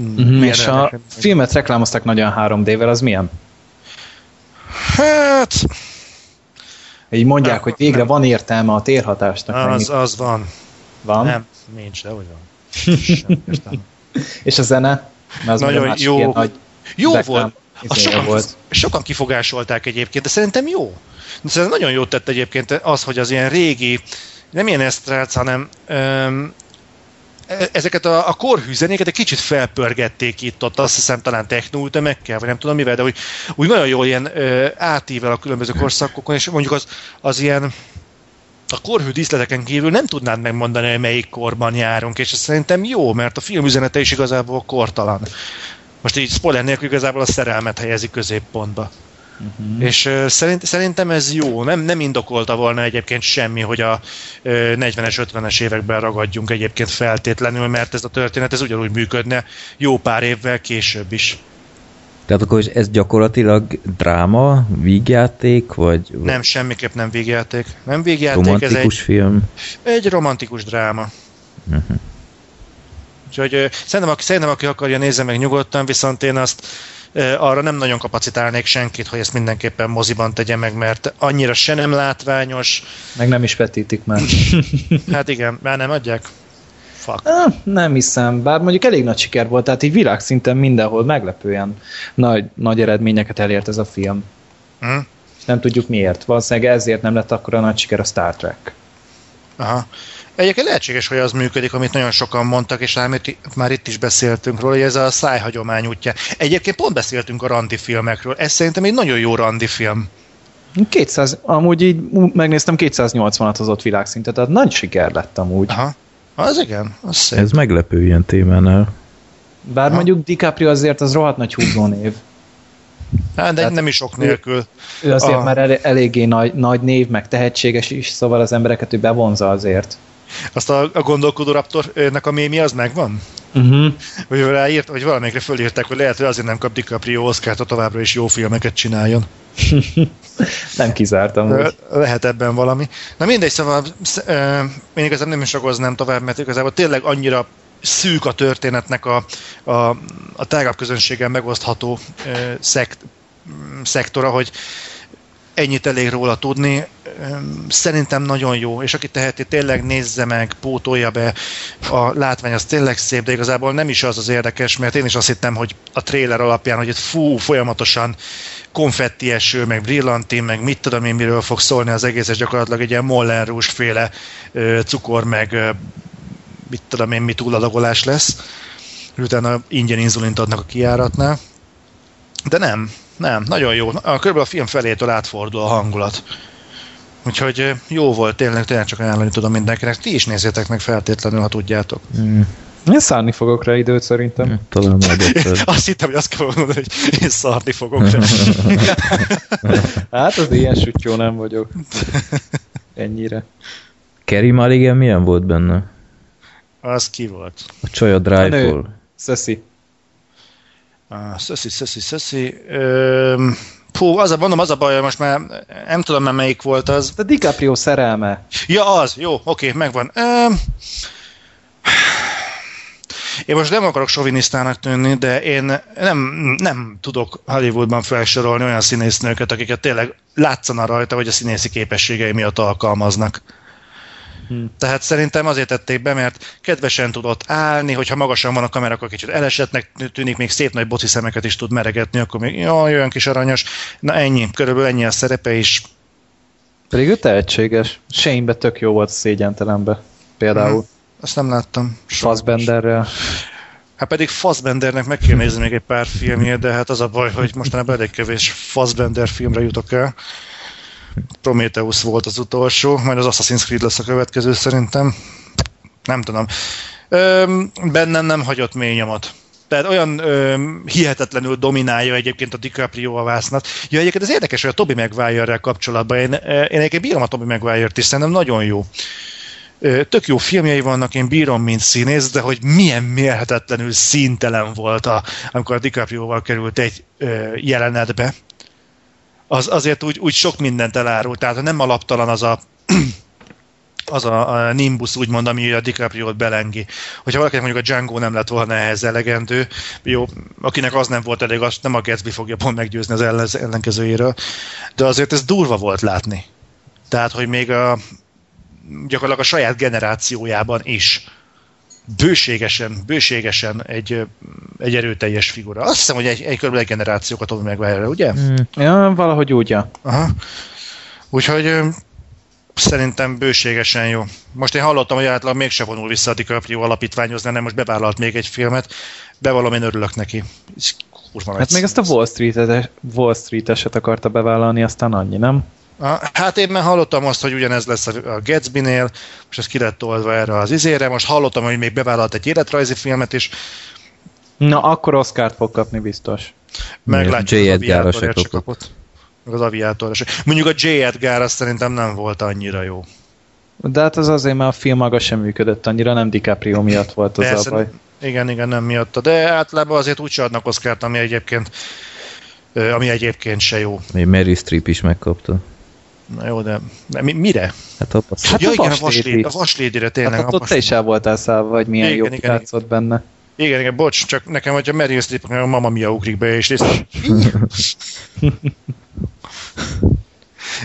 Speaker 2: Mm-hmm, és a filmet reklámoztak nagyon 3D-vel, az milyen?
Speaker 4: Hát...
Speaker 2: Így mondják, hogy végre van értelme a térhatásnak.
Speaker 4: Az, az van.
Speaker 2: Van?
Speaker 4: Nem, nincs, de hogy van. [laughs]
Speaker 2: és a zene?
Speaker 4: az nagyon jó. Nagy jó volt. sokan, volt. sokan kifogásolták egyébként, de szerintem jó. De szerintem nagyon jót tett egyébként az, hogy az ilyen régi, nem ilyen esztrác, hanem öm, ezeket a, a korhű zenéket egy kicsit felpörgették itt ott, azt hiszem talán technóütemekkel, vagy nem tudom mivel, de úgy, úgy nagyon jól ilyen ö, átível a különböző korszakokon, és mondjuk az, az ilyen a korhű díszleteken kívül nem tudnád megmondani, hogy melyik korban járunk, és ez szerintem jó, mert a film üzenete is igazából kortalan. Most így spoiler nélkül igazából a szerelmet helyezi középpontba. Uh-huh. És szerint, szerintem ez jó. Nem, nem indokolta volna egyébként semmi, hogy a uh, 40-es, 50-es években ragadjunk egyébként feltétlenül, mert ez a történet ez ugyanúgy működne jó pár évvel később is.
Speaker 3: Tehát akkor ez gyakorlatilag dráma, vígjáték, vagy...
Speaker 4: Nem, semmiképp nem vígjáték. Nem vígjáték,
Speaker 3: romantikus
Speaker 4: ez egy,
Speaker 3: film?
Speaker 4: Egy romantikus dráma. Uh-huh. Úgyhogy szerintem, aki, szerintem, aki akarja, nézze meg nyugodtan, viszont én azt arra nem nagyon kapacitálnék senkit, hogy ezt mindenképpen moziban tegye meg, mert annyira se nem látványos.
Speaker 2: Meg nem is vetítik már. [laughs]
Speaker 4: hát igen, már nem adják.
Speaker 2: Fuck. Nem hiszem, bár mondjuk elég nagy siker volt, tehát így világszinten mindenhol meglepően nagy, nagy eredményeket elért ez a film. Mm. Nem tudjuk miért. Valószínűleg ezért nem lett akkor a nagy siker a Star Trek.
Speaker 4: Aha. Egyébként lehetséges, hogy az működik, amit nagyon sokan mondtak, és amit már itt is beszéltünk róla, hogy ez a szájhagyomány útja. Egyébként pont beszéltünk a randi filmekről. Ez szerintem egy nagyon jó randi film.
Speaker 2: 200, amúgy így megnéztem, 280-at hozott világszintet, tehát nagy siker lett amúgy.
Speaker 4: Aha. Az igen, az
Speaker 3: szép. Ez meglepő ilyen témánál.
Speaker 2: Bár ha. mondjuk DiCaprio azért az rohadt nagy húzó név.
Speaker 4: Hát, de Tehát nem is sok nélkül.
Speaker 2: Ő, azért a... már el, eléggé nagy, nagy név, meg tehetséges is, szóval az embereket ő bevonza azért.
Speaker 4: Azt a, a gondolkodó raptornek a mémi az megvan?
Speaker 2: Uh-huh.
Speaker 4: Vagy ráírt, vagy valamelyikre fölírták, hogy lehet, hogy azért nem kap DiCaprio Oscar-t, továbbra is jó filmeket csináljon. [laughs]
Speaker 2: nem kizártam. Le,
Speaker 4: lehet ebben valami. Na mindegy, szóval én igazából nem is ragoznám tovább, mert igazából tényleg annyira szűk a történetnek a, a, a tágabb közönséggel megosztható szekt, szektora, hogy ennyit elég róla tudni. Szerintem nagyon jó, és aki teheti, tényleg nézze meg, pótolja be. A látvány az tényleg szép, de igazából nem is az az érdekes, mert én is azt hittem, hogy a trailer alapján, hogy itt fú, folyamatosan konfetti eső, meg brillantin, meg mit tudom én, miről fog szólni az egész, és gyakorlatilag egy ilyen Moulin féle cukor, meg mit tudom én, mi túladagolás lesz. Utána ingyen inzulint adnak a kiáratnál. De nem, nem, nagyon jó. A, körülbelül a film felétől átfordul a hangulat. Úgyhogy jó volt, tényleg, tényleg csak ajánlani tudom mindenkinek. Ti is nézzétek meg feltétlenül, ha tudjátok. Mm.
Speaker 2: Én szárni fogok rá időt szerintem. Hmm,
Speaker 3: talán majd [laughs]
Speaker 4: Azt hittem, hogy azt kell mondani, hogy én szarni fogok rá. [laughs]
Speaker 2: hát az ilyen süttyó nem vagyok. [laughs] Ennyire.
Speaker 3: Kerry Mulligan milyen volt benne?
Speaker 4: Az ki volt?
Speaker 3: A csaj a Drive-ból.
Speaker 2: Szeszi.
Speaker 4: Szeszi, szeszi, szeszi. Pú, az a, mondom, az a baj, most már nem tudom már melyik volt az.
Speaker 2: A DiCaprio szerelme.
Speaker 4: Ja, az, jó, oké, megvan. Öm, én most nem akarok sovinisztának tűnni, de én nem, nem tudok Hollywoodban felsorolni olyan színésznőket, akiket tényleg látszana rajta, hogy a színészi képességei miatt alkalmaznak. Hmm. Tehát szerintem azért tették be, mert kedvesen tudott állni, hogyha magasan van a kamera, akkor kicsit elesetnek tűnik, még szép nagy boci szemeket is tud meregetni, akkor még jaj, olyan kis aranyos. Na ennyi, körülbelül ennyi a szerepe is.
Speaker 2: Pedig ő tehetséges. shane tök jó volt szégyentelenbe. Például. Hmm.
Speaker 4: Azt nem láttam.
Speaker 2: Fassbenderrel.
Speaker 4: Hát pedig Fassbendernek meg kell nézni még egy pár filmjét, de hát az a baj, hogy mostanában elég kevés Fassbender filmre jutok el. Prometheus volt az utolsó, majd az Assassin's Creed lesz a következő szerintem. Nem tudom. Ö, bennem nem hagyott mély nyomot. Tehát olyan ö, hihetetlenül dominálja egyébként a DiCaprio a vásznat. Ja, egyébként ez érdekes, hogy a Toby maguire kapcsolatban én, én egyébként bírom a Toby Maguire-t is, szerintem nagyon jó. Ö, tök jó filmjei vannak, én bírom, mint színész, de hogy milyen mérhetetlenül színtelen volt, a, amikor a DiCaprio-val került egy ö, jelenetbe az azért úgy, úgy sok mindent elárul. Tehát nem alaptalan az a az a, a Nimbus úgymond, ami a DiCaprio-t belengi. Hogyha valakinek mondjuk a Django nem lett volna ehhez elegendő, jó, akinek az nem volt elég, azt nem a Gatsby fogja pont meggyőzni az ellenkezőjéről, de azért ez durva volt látni. Tehát, hogy még a, gyakorlatilag a saját generációjában is bőségesen, bőségesen egy, egy erőteljes figura. Azt hiszem, hogy egy, egy körülbelül egy generációkat Tommy Maguire, ugye? Mm.
Speaker 2: Ja, valahogy úgy, ja. Aha.
Speaker 4: Úgyhogy szerintem bőségesen jó. Most én hallottam, hogy általában mégse vonul vissza a DiCaprio alapítványozni, nem most bevállalt még egy filmet. Bevallom, én örülök neki.
Speaker 2: Kurva hát még ezt a Wall Street, Wall Street eset akarta bevállalni, aztán annyi, nem?
Speaker 4: Hát én már hallottam azt, hogy ugyanez lesz a Gatsby-nél, most ez ki lett oldva erre az izére, most hallottam, hogy még bevállalt egy életrajzi filmet is.
Speaker 2: Na, akkor Oscar-t fog kapni biztos.
Speaker 4: Meglátjuk, J. Edgar se kapott. Meg az aviátor se. Mondjuk a J. Edgar azt szerintem nem volt annyira jó.
Speaker 2: De hát az azért, mert a film maga sem működött annyira, nem DiCaprio miatt volt az Persze, a baj.
Speaker 4: Igen, igen, nem miatta. De általában azért úgy adnak Oscar-t, ami egyébként ami egyébként se jó.
Speaker 3: Még Mary Streep is megkapta.
Speaker 4: Na jó, de, de mi, mire?
Speaker 2: Hát, a, hát
Speaker 4: ja, a igen, a vaslédi, a vaslédire tényleg. Hát
Speaker 2: ott te is el voltál szállva, vagy milyen igen, jó igen, játszott igen. benne.
Speaker 4: Igen, igen, bocs, csak nekem, hogyha Meryl Streep, a Mama Mia ugrik be, és részt...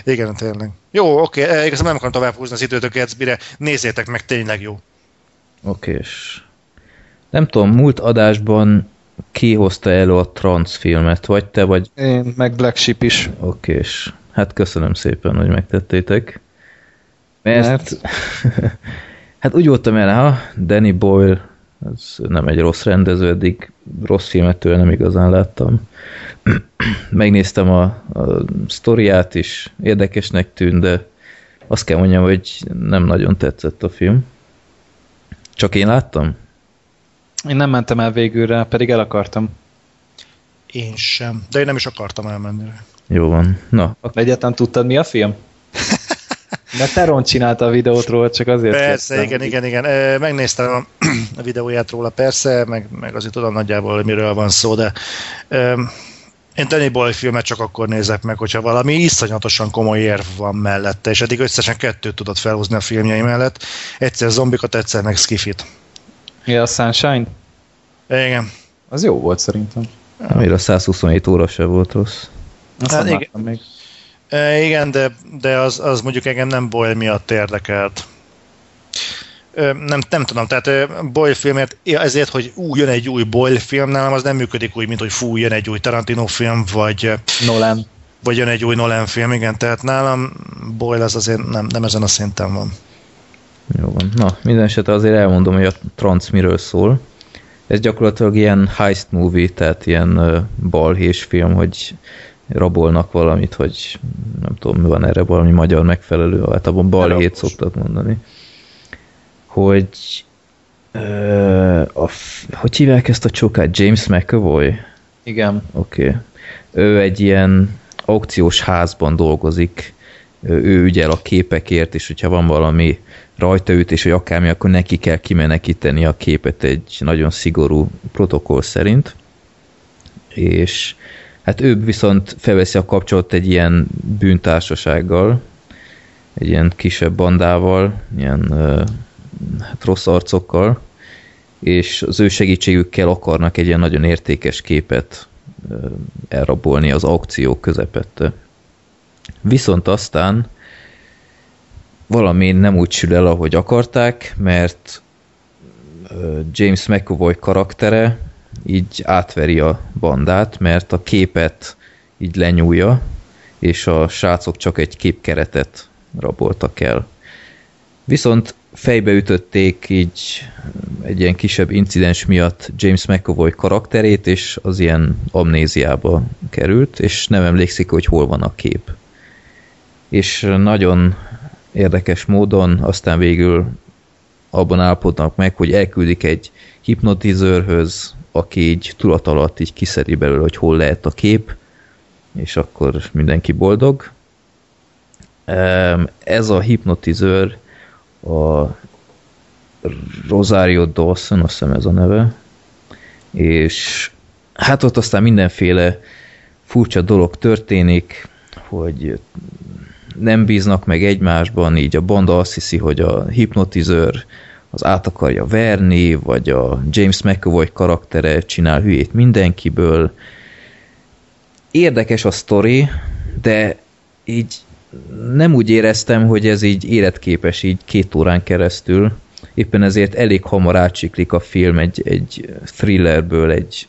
Speaker 4: igen, tényleg. Jó, oké, okay, igazából nem akarom tovább húzni az időt a Gatsby-re, nézzétek meg, tényleg jó.
Speaker 3: Oké, és nem tudom, múlt adásban ki hozta elő a trans filmet, vagy te, vagy...
Speaker 2: Én, meg Black Sheep is.
Speaker 3: Oké, és Hát köszönöm szépen, hogy megtettétek. Mert, Mert... [laughs] hát úgy voltam el, ha Danny Boyle, ez nem egy rossz rendező, eddig rossz filmet tőle nem igazán láttam. [clears throat] Megnéztem a, a sztoriát is, érdekesnek tűnt, de azt kell mondjam, hogy nem nagyon tetszett a film. Csak én láttam?
Speaker 2: Én nem mentem el végülre, pedig el akartam.
Speaker 4: Én sem, de én nem is akartam elmenni.
Speaker 3: Jó van. Na.
Speaker 2: Egyáltalán tudtad, mi a film? [laughs] Mert Teron csinálta a videót róla, csak azért
Speaker 4: Persze, kezdtem. igen, igen, igen. Megnéztem [clears throat] a, videóját róla, persze, meg, meg azért tudom nagyjából, hogy miről van szó, de um, én Danny Boy filmet csak akkor nézek meg, hogyha valami iszonyatosan komoly érv van mellette, és eddig összesen kettőt tudott felhúzni a filmjei mellett. Egyszer zombikat, egyszer meg skifit.
Speaker 2: Mi a Sunshine?
Speaker 4: Igen.
Speaker 2: Az jó volt szerintem.
Speaker 3: Amire a 127 óra se volt rossz.
Speaker 4: Azt hát igen, még. E, igen, de, de az, az mondjuk engem nem Boyle miatt érdekelt. Nem, nem tudom, tehát Boyle filmért, ezért, hogy ú, jön egy új Boyle film, nálam az nem működik úgy, mint hogy fú, jön egy új Tarantino film, vagy
Speaker 2: Nolan.
Speaker 4: Vagy jön egy új Nolan film, igen, tehát nálam Boyle az azért nem, nem ezen a szinten van.
Speaker 3: Jó van. Na, minden esetre azért elmondom, hogy a Trans miről szól. Ez gyakorlatilag ilyen heist movie, tehát ilyen balhés film, hogy rabolnak valamit, hogy nem tudom, mi van erre valami magyar megfelelő, abban balhét szoktak mondani. Hogy ö, a, hogy hívják ezt a csokát? James McAvoy?
Speaker 2: Igen.
Speaker 3: Oké. Okay. Ő egy ilyen aukciós házban dolgozik, ő ügyel a képekért, és hogyha van valami rajtaütés, vagy akármi, akkor neki kell kimenekíteni a képet egy nagyon szigorú protokoll szerint. És Hát ő viszont felveszi a kapcsolatot egy ilyen bűntársasággal, egy ilyen kisebb bandával, ilyen hát rossz arcokkal, és az ő segítségükkel akarnak egy ilyen nagyon értékes képet elrabolni az aukció közepette. Viszont aztán valami nem úgy sül el, ahogy akarták, mert James McAvoy karaktere így átveri a bandát, mert a képet így lenyúlja, és a srácok csak egy képkeretet raboltak el. Viszont fejbe ütötték így egy ilyen kisebb incidens miatt James McAvoy karakterét, és az ilyen amnéziába került, és nem emlékszik, hogy hol van a kép. És nagyon érdekes módon aztán végül abban állapodnak meg, hogy elküldik egy hipnotizőrhöz, aki így tudat alatt így kiszedi belőle, hogy hol lehet a kép, és akkor mindenki boldog. Ez a hipnotizőr a Rosario Dawson, azt hiszem ez a neve, és hát ott aztán mindenféle furcsa dolog történik, hogy nem bíznak meg egymásban, így a banda azt hiszi, hogy a hipnotizőr az át akarja verni, vagy a James McAvoy karaktere csinál hülyét mindenkiből. Érdekes a sztori, de így nem úgy éreztem, hogy ez így életképes így két órán keresztül. Éppen ezért elég hamar átsiklik a film egy, egy thrillerből egy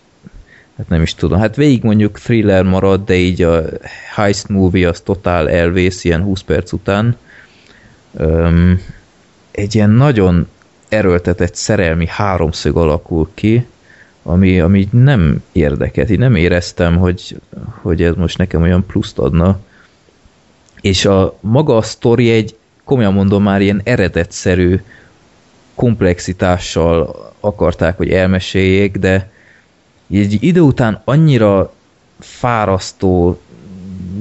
Speaker 3: hát nem is tudom, hát végig mondjuk thriller marad, de így a heist movie az totál elvész ilyen 20 perc után. Um, egy ilyen nagyon erőltetett szerelmi háromszög alakul ki, ami, ami nem érdeket, így nem éreztem, hogy, hogy ez most nekem olyan pluszt adna. És a maga a sztori egy, komolyan mondom, már ilyen eredetszerű komplexitással akarták, hogy elmeséljék, de egy idő után annyira fárasztó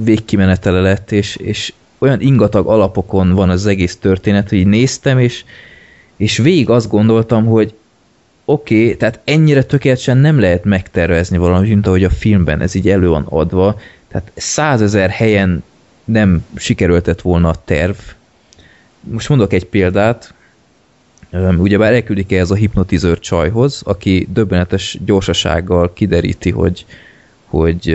Speaker 3: végkimenetele lett, és, és olyan ingatag alapokon van az egész történet, hogy néztem, és, és végig azt gondoltam, hogy oké, okay, tehát ennyire tökéletesen nem lehet megtervezni valamit, mint ahogy a filmben ez így elő van adva, tehát százezer helyen nem sikerültett volna a terv. Most mondok egy példát, ugyebár elküldik ez a hipnotizőr csajhoz, aki döbbenetes gyorsasággal kideríti, hogy, hogy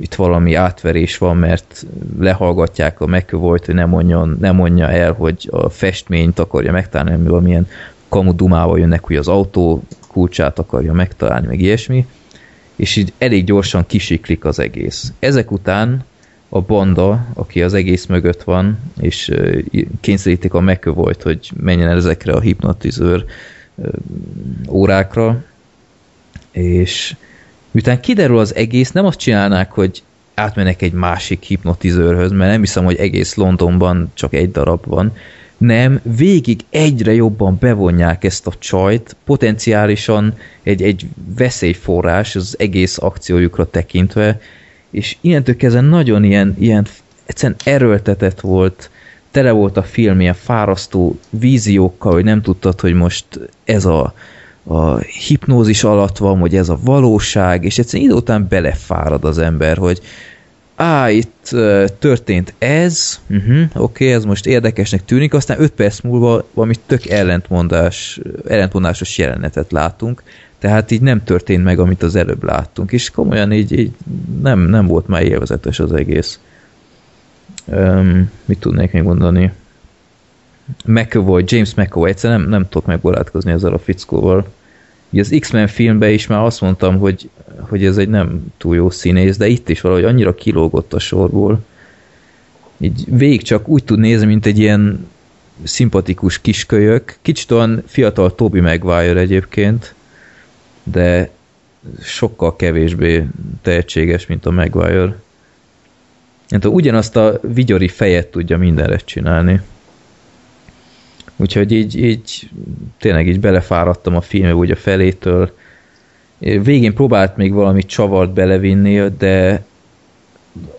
Speaker 3: itt valami átverés van, mert lehallgatják a megkövolt, hogy nem, mondjon, nem mondja el, hogy a festményt akarja megtalálni, ami valamilyen kamudumával jönnek, hogy az autó kulcsát akarja megtalálni, meg ilyesmi, és így elég gyorsan kisiklik az egész. Ezek után a banda, aki az egész mögött van, és kényszerítik a megkövolt, hogy menjen el ezekre a hipnotizőr órákra, és miután kiderül az egész, nem azt csinálnák, hogy átmennek egy másik hipnotizőrhöz, mert nem hiszem, hogy egész Londonban csak egy darab van, nem, végig egyre jobban bevonják ezt a csajt, potenciálisan egy, egy veszélyforrás az egész akciójukra tekintve, és innentől kezdve nagyon ilyen, ilyen egyszerűen erőltetett volt, tele volt a film ilyen fárasztó víziókkal, hogy nem tudtad, hogy most ez a, a hipnózis alatt van, vagy ez a valóság, és egyszerűen idő után belefárad az ember, hogy á, itt uh, történt ez, uh-huh, oké, okay, ez most érdekesnek tűnik, aztán 5 perc múlva valami tök ellentmondás, ellentmondásos jelenetet látunk, tehát így nem történt meg, amit az előbb láttunk, és komolyan így, így nem, nem volt már élvezetes az egész. Um, mit tudnék még mondani? McAvoy, James McAvoy, egyszerűen nem, nem tudok megbarátkozni ezzel a fickóval. Ugye az X-Men filmben is már azt mondtam, hogy, hogy ez egy nem túl jó színész, de itt is valahogy annyira kilógott a sorból. Így végig csak úgy tud nézni, mint egy ilyen szimpatikus kiskölyök. Kicsit olyan fiatal Toby Maguire egyébként, de sokkal kevésbé tehetséges, mint a Maguire. Hát ugyanazt a vigyori fejet tudja mindenre csinálni. Úgyhogy így, így tényleg így belefáradtam a filmbe úgy a felétől. Végén próbált még valami csavart belevinni, de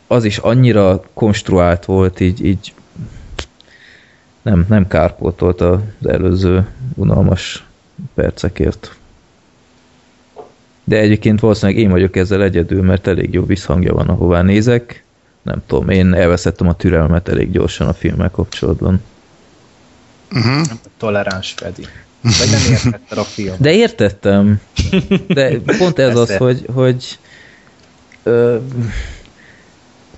Speaker 3: az is annyira konstruált volt, így, így nem, nem kárpótolt az előző unalmas percekért. De egyébként valószínűleg én vagyok ezzel egyedül, mert elég jó visszhangja van, ahová nézek. Nem tudom, én elveszettem a türelmet elég gyorsan a filmmel kapcsolatban.
Speaker 2: Uh-huh. Toleráns Freddy. Vagy nem értetted a film.
Speaker 3: De értettem. De pont ez az, hogy, hogy ö,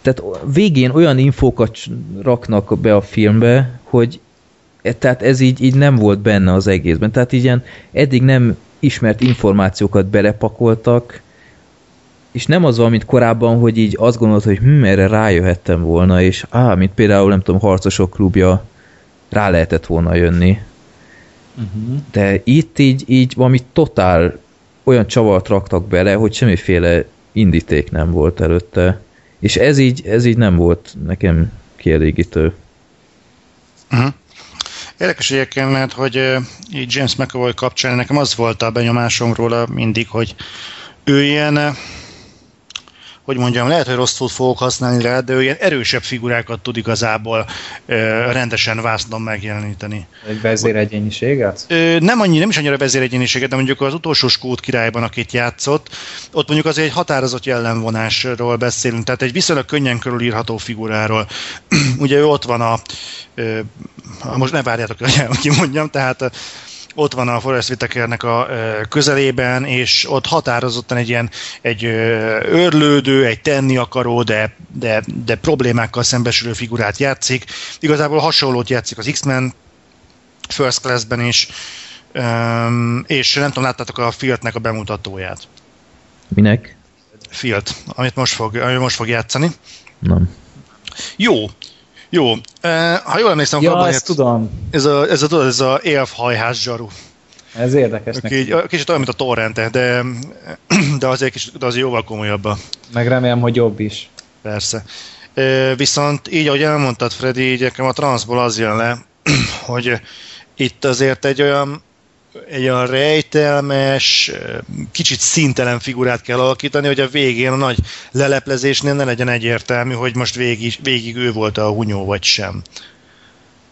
Speaker 3: tehát végén olyan infókat raknak be a filmbe, hogy E, Tehát ez így, így nem volt benne az egészben. Tehát így ilyen eddig nem ismert információkat belepakoltak, és nem az van, mint korábban, hogy így azt gondolod, hogy hm, erre rájöhettem volna, és á, mint például, nem tudom, Harcosok klubja, rá lehetett volna jönni.
Speaker 2: Uh-huh.
Speaker 3: De itt így, így valami totál olyan csavart raktak bele, hogy semmiféle indíték nem volt előtte. És ez így, ez így nem volt nekem kielégítő.
Speaker 4: Uh-huh. Érdekes egyébként, mert hogy így James McAvoy kapcsán nekem az volt a benyomásom róla mindig, hogy ő ilyen, hogy mondjam, lehet, hogy rossz szót fogok használni rá, de ő ilyen erősebb figurákat tud igazából uh, rendesen vásznon megjeleníteni.
Speaker 2: Egy vezéregyéniséget?
Speaker 4: Ö, nem annyi, nem is annyira vezéregyéniséget, de mondjuk az utolsó Skót királyban, akit játszott, ott mondjuk azért egy határozott jellemvonásról beszélünk, tehát egy viszonylag könnyen körülírható figuráról. [clears throat] Ugye ő ott van a, ö, most ne várjátok, hogy kimondjam, tehát ö, ott van a Forrest Whitakernek a közelében, és ott határozottan egy ilyen egy ö, őrlődő, egy tenni akaró, de, de, de problémákkal szembesülő figurát játszik. Igazából hasonlót játszik az X-Men First Class-ben is, és nem tudom, láttátok a Fiatnek a bemutatóját.
Speaker 3: Minek?
Speaker 4: Fiat, amit most fog, amit most fog játszani.
Speaker 3: Nem.
Speaker 4: Jó, jó. Ha jól emlékszem,
Speaker 2: Ja,
Speaker 4: abban
Speaker 2: ezt tudom.
Speaker 4: ez a, ez a, tudod, ez a élfhajház zsaru.
Speaker 2: Ez érdekes neki.
Speaker 4: így, kicsit olyan, mint a torrente, de, [clears throat] de azért, kis, de azért jóval komolyabb
Speaker 2: Meg remélem, hogy jobb is.
Speaker 4: Persze. Viszont így, ahogy elmondtad, Freddy, így nekem a transzból az jön le, [clears throat] hogy itt azért egy olyan egy olyan rejtelmes, kicsit szintelen figurát kell alakítani, hogy a végén a nagy leleplezésnél ne legyen egyértelmű, hogy most végig, végig ő volt a hunyó, vagy sem.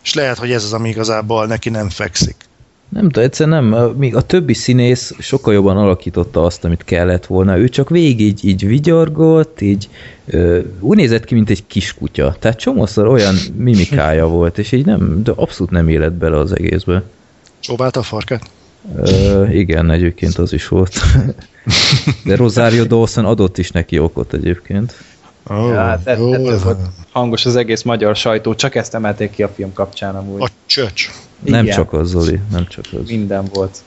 Speaker 4: És lehet, hogy ez az, ami igazából neki nem fekszik.
Speaker 3: Nem tudom, egyszerűen nem. Még a többi színész sokkal jobban alakította azt, amit kellett volna. Ő csak végig így, így vigyorgott, így ö, úgy nézett ki, mint egy kiskutya. Tehát csomószor olyan mimikája volt, és így nem, de abszolút nem élet bele az egészbe.
Speaker 4: Csóválta a farkát?
Speaker 3: Ö, igen, egyébként az is volt. [laughs] De Rosario Dawson adott is neki okot egyébként.
Speaker 4: Oh,
Speaker 2: Ja, hát ez, ez volt hangos az egész magyar sajtó, csak ezt emelték ki a film kapcsán amúgy.
Speaker 4: A csöcs.
Speaker 3: Nem
Speaker 2: Igen.
Speaker 3: csak az, Zoli, nem csak az.
Speaker 2: Minden volt.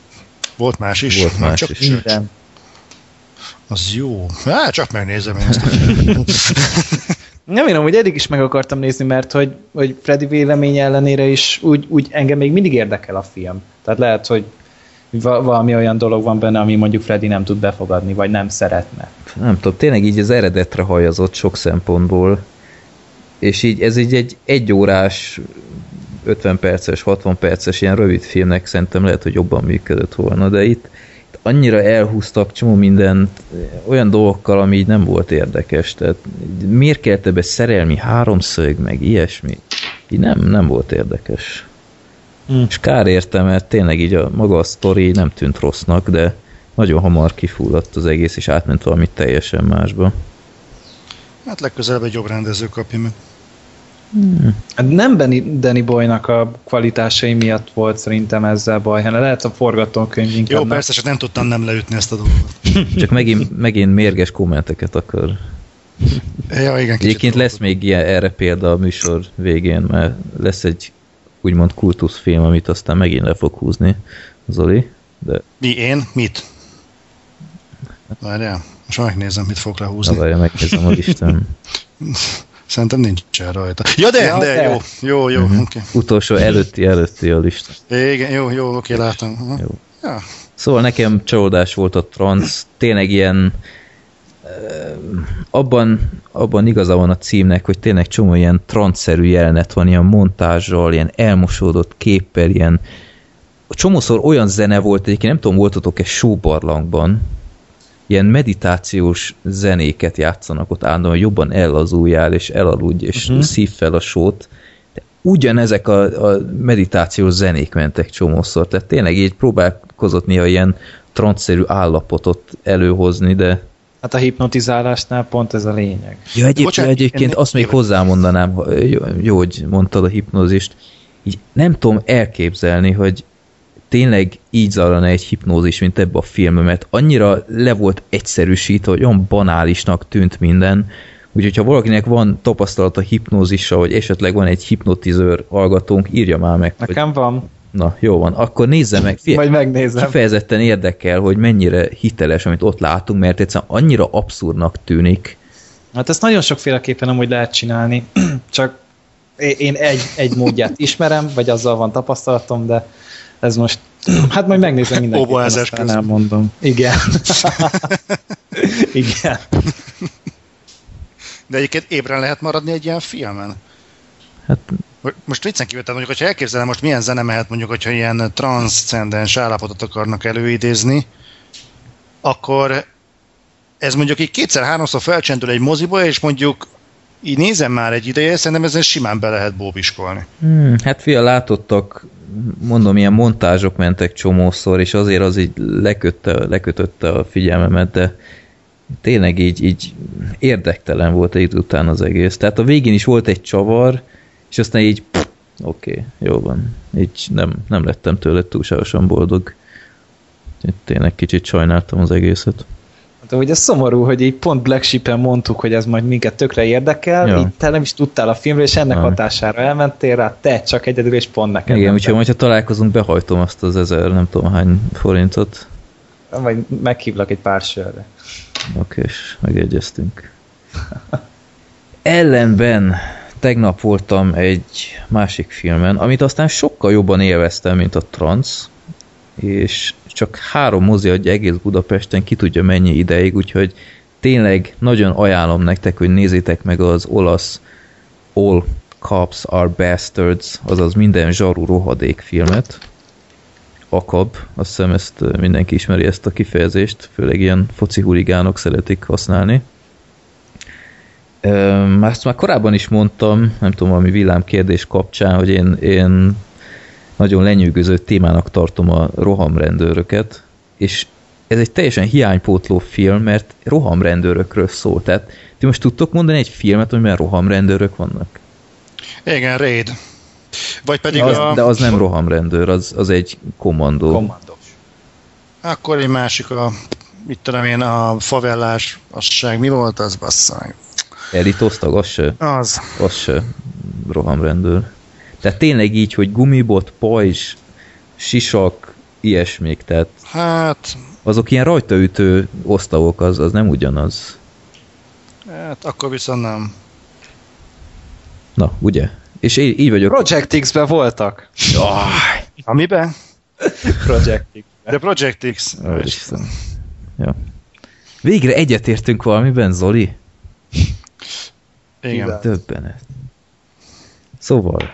Speaker 4: Volt más is?
Speaker 3: Volt más
Speaker 4: csak
Speaker 3: is.
Speaker 2: Minden.
Speaker 4: Az jó. Hát, csak megnézem én ezt. [laughs]
Speaker 2: Nem én hogy eddig is meg akartam nézni, mert hogy, hogy Freddy véleménye ellenére is úgy, úgy engem még mindig érdekel a film. Tehát lehet, hogy valami olyan dolog van benne, ami mondjuk Freddy nem tud befogadni, vagy nem szeretne.
Speaker 3: nem tudom, tényleg így az eredetre hajazott sok szempontból, és így ez így egy egyórás, 50 perces, 60 perces ilyen rövid filmnek szerintem lehet, hogy jobban működött volna, de itt, itt annyira elhúztak csomó mindent olyan dolgokkal, ami így nem volt érdekes, tehát miért kellett ebbe szerelmi háromszög, meg ilyesmi, így nem, nem volt érdekes.
Speaker 2: Hm.
Speaker 3: És kár érte, mert tényleg így a maga a sztori nem tűnt rossznak, de nagyon hamar kifulladt az egész, és átment valami teljesen másba.
Speaker 4: Hát legközelebb egy jobb rendező kapja meg.
Speaker 2: Hát Nem Benny, Danny Boynak a kvalitásai miatt volt szerintem ezzel baj, hanem lehet a forgatókönyv inkább.
Speaker 4: Jó,
Speaker 2: nem.
Speaker 4: persze, csak nem tudtam nem leütni ezt a dolgot. [laughs]
Speaker 3: Csak megint, megint mérges kommenteket akar.
Speaker 4: Ja, igen,
Speaker 3: Egyébként lesz még ilyen, erre példa a műsor végén, mert lesz egy úgymond kultuszfilm, amit aztán megint le fog húzni Zoli. De
Speaker 4: Mi, én? Mit? Várjál, most megnézem, mit fog lehúzni.
Speaker 3: várja, megnézem a listán. [laughs]
Speaker 4: Szerintem nincsen rajta. Ja, de,
Speaker 2: Ja,
Speaker 4: de,
Speaker 2: de.
Speaker 4: jó, jó, jó,
Speaker 3: Mhm.
Speaker 4: oké.
Speaker 3: Utolsó előtti előtti a lista.
Speaker 4: Igen, jó, jó, oké, látom. Aha.
Speaker 3: Jó.
Speaker 4: Ja,
Speaker 3: Szóval nekem csalódás volt a trans, tényleg ilyen abban, abban igaza van a címnek, hogy tényleg csomó ilyen transzerű jelenet van, ilyen montázsal, ilyen elmosódott képpel, ilyen csomószor olyan zene volt, egyébként nem tudom, voltatok-e sóbarlangban, ilyen meditációs zenéket játszanak ott állandóan, hogy jobban ellazuljál, és elaludj, és uh-huh. szív fel a sót. De ugyanezek a, a meditációs zenék mentek csomószor, tehát tényleg így próbálkozott néha ilyen transzerű állapotot előhozni, de
Speaker 2: Hát a hipnotizálásnál pont ez a lényeg.
Speaker 3: Ja, egyébként,
Speaker 4: Bocsánat,
Speaker 3: egyébként
Speaker 4: én-
Speaker 3: azt még hozzámondanám, jó, jó, hogy mondtad a hipnózist, így nem tudom elképzelni, hogy tényleg így zajlana egy hipnózis, mint ebbe a filmben, mert annyira le volt egyszerűsítve, hogy olyan banálisnak tűnt minden, Úgyhogy ha valakinek van tapasztalata hipnózissal, vagy esetleg van egy hipnotizőr hallgatónk, írja már meg.
Speaker 2: Nekem hogy... van.
Speaker 3: Na, jó van. Akkor nézze meg.
Speaker 2: Fie, Majd megnézem.
Speaker 3: Kifejezetten érdekel, hogy mennyire hiteles, amit ott látunk, mert egyszerűen annyira abszurdnak tűnik.
Speaker 2: Hát ezt nagyon sokféleképpen amúgy lehet csinálni, [clears throat] csak én egy, egy módját ismerem, vagy azzal van tapasztalatom, de ez most, [clears throat] hát majd megnézem mindenképpen, aztán elmondom. Igen. [laughs] Igen.
Speaker 4: De egyébként ébren lehet maradni egy ilyen filmen?
Speaker 3: Hát
Speaker 4: most viccen kívül, mondjuk, hogyha elképzelem most milyen zene mehet, mondjuk, hogyha ilyen transzcendens állapotot akarnak előidézni, akkor ez mondjuk így kétszer-háromszor felcsendül egy moziba, és mondjuk így nézem már egy ideje, szerintem ezen simán be lehet bóbiskolni.
Speaker 3: Hmm, hát fia, látottak, mondom, ilyen montázsok mentek csomószor, és azért az így lekötte, lekötötte a figyelmemet, de tényleg így, így érdektelen volt egy után az egész. Tehát a végén is volt egy csavar, és aztán így oké, okay, jó van. Így nem, nem lettem tőle túlságosan boldog. Tényleg kicsit sajnáltam az egészet.
Speaker 2: De hogy ez szomorú, hogy így pont Black Sheep-en mondtuk, hogy ez majd minket tökre érdekel, ja. így te nem is tudtál a filmről, és ennek ja. hatására elmentél rá, te csak egyedül, és pont nekem.
Speaker 3: Igen, úgyhogy majd, ha találkozunk, behajtom azt az ezer, nem tudom hány forintot.
Speaker 2: Vagy meghívlak egy pár sörre.
Speaker 3: Oké, és megegyeztünk. [laughs] Ellenben tegnap voltam egy másik filmen, amit aztán sokkal jobban élveztem, mint a Trans, és csak három mozi adja egész Budapesten, ki tudja mennyi ideig, úgyhogy tényleg nagyon ajánlom nektek, hogy nézzétek meg az olasz All Cops Are Bastards, azaz minden zsarú rohadék filmet. Akab, azt hiszem ezt mindenki ismeri ezt a kifejezést, főleg ilyen foci huligánok szeretik használni. Ezt már korábban is mondtam, nem tudom, valami villámkérdés kapcsán, hogy én, én nagyon lenyűgöző témának tartom a rohamrendőröket, és ez egy teljesen hiánypótló film, mert rohamrendőrökről szól. Tehát ti most tudtok mondani egy filmet, amiben rohamrendőrök vannak?
Speaker 4: Igen, Raid. Vagy pedig
Speaker 3: az, a... De az nem rohamrendőr, az, az egy kommandó.
Speaker 2: Kommandós.
Speaker 4: Akkor egy másik a, mit tudom én, a favellás, azság, mi volt az, bassza meg?
Speaker 3: Elitoztag, az se?
Speaker 4: Az.
Speaker 3: Az se rohamrendőr. Tehát tényleg így, hogy gumibot, pajzs, sisak, ilyesmik, tehát
Speaker 4: hát...
Speaker 3: azok ilyen rajtaütő osztagok, az, az nem ugyanaz.
Speaker 4: Hát akkor viszont nem.
Speaker 3: Na, ugye? És így, így vagyok.
Speaker 2: Project X-ben voltak.
Speaker 4: Jaj. Amiben?
Speaker 2: Project X.
Speaker 4: De Project X.
Speaker 3: Ja. Végre egyetértünk valamiben, Zoli?
Speaker 4: Igen.
Speaker 3: Többenet. Szóval,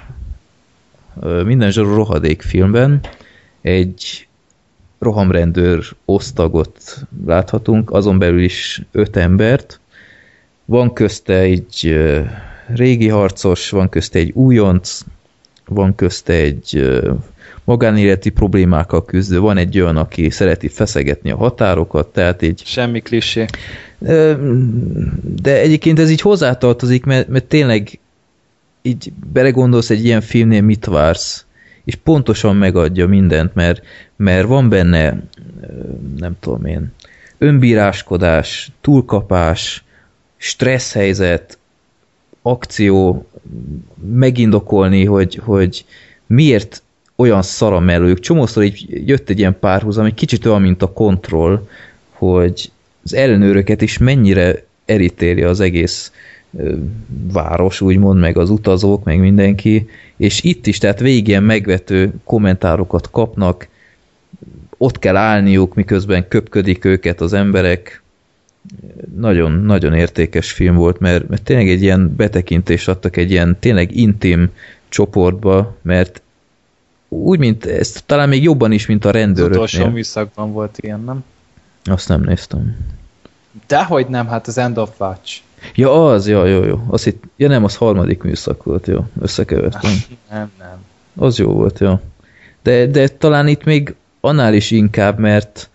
Speaker 3: minden zsarú rohadék filmben egy rohamrendőr osztagot láthatunk, azon belül is öt embert. Van közte egy régi harcos, van közte egy újonc, van közte egy magánéleti problémákkal küzdő, van egy olyan, aki szereti feszegetni a határokat, tehát így...
Speaker 2: Semmi klisé.
Speaker 3: De egyébként ez így hozzátartozik, mert, mert tényleg így belegondolsz egy ilyen filmnél mit vársz, és pontosan megadja mindent, mert, mert van benne, nem tudom én, önbíráskodás, túlkapás, stressz akció, megindokolni, hogy, hogy miért olyan szara mellők. Csomószor így jött egy ilyen párhuzam, egy kicsit olyan, mint a kontroll, hogy az ellenőröket is mennyire erítéli az egész város, úgymond, meg az utazók, meg mindenki, és itt is, tehát végig ilyen megvető kommentárokat kapnak, ott kell állniuk, miközben köpködik őket az emberek. Nagyon, nagyon értékes film volt, mert, mert tényleg egy ilyen betekintést adtak egy ilyen tényleg intim csoportba, mert úgy, mint ezt talán még jobban is, mint a rendőröknél.
Speaker 2: Az utolsó műszakban volt ilyen, nem?
Speaker 3: Azt nem néztem.
Speaker 2: Dehogy nem, hát az End of Watch.
Speaker 3: Ja, az, jó, jó, jó. Azt itt, ja nem, az harmadik műszak volt, jó. Összekevertem.
Speaker 2: Nem, nem.
Speaker 3: Az jó volt, jó. De, de talán itt még annál is inkább, mert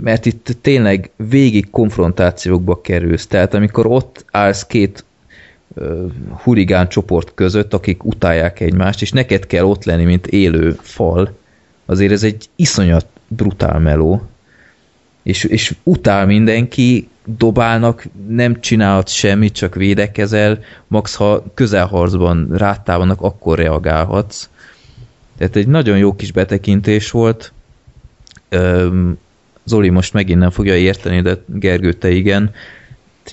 Speaker 3: mert itt tényleg végig konfrontációkba kerülsz. Tehát amikor ott állsz két uh, hurigán csoport között, akik utálják egymást, és neked kell ott lenni, mint élő fal, azért ez egy iszonyat brutál meló és, és utál mindenki, dobálnak, nem csinálhat semmit, csak védekezel, max ha közelharcban rátávanak, akkor reagálhatsz. Tehát egy nagyon jó kis betekintés volt. Zoli most megint nem fogja érteni, de Gergő, te igen.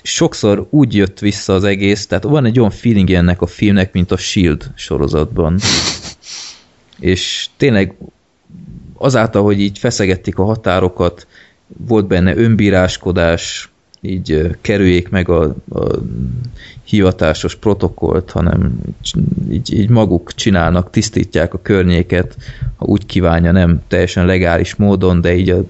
Speaker 3: Sokszor úgy jött vissza az egész, tehát van egy olyan feeling ennek a filmnek, mint a S.H.I.E.L.D. sorozatban. És tényleg azáltal, hogy így feszegették a határokat, volt benne önbíráskodás, így kerüljék meg a, a hivatásos protokollt, hanem így, így maguk csinálnak, tisztítják a környéket, ha úgy kívánja, nem teljesen legális módon, de így a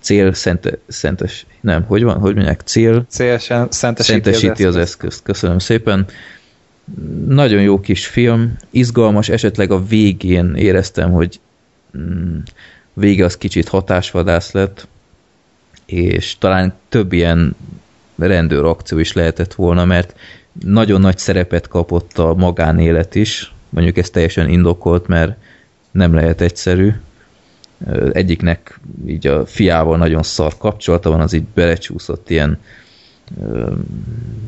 Speaker 3: cél szente, szentes, nem, hogy van, hogy mondják, cél
Speaker 2: cél szentesíti,
Speaker 3: szentesíti az, az eszközt. Köszönöm szépen. Nagyon jó kis film, izgalmas, esetleg a végén éreztem, hogy mm, vége az kicsit hatásvadász lett, és talán több ilyen rendőr akció is lehetett volna, mert nagyon nagy szerepet kapott a magánélet is, mondjuk ez teljesen indokolt, mert nem lehet egyszerű. Egyiknek így a fiával nagyon szar kapcsolata van, az így belecsúszott ilyen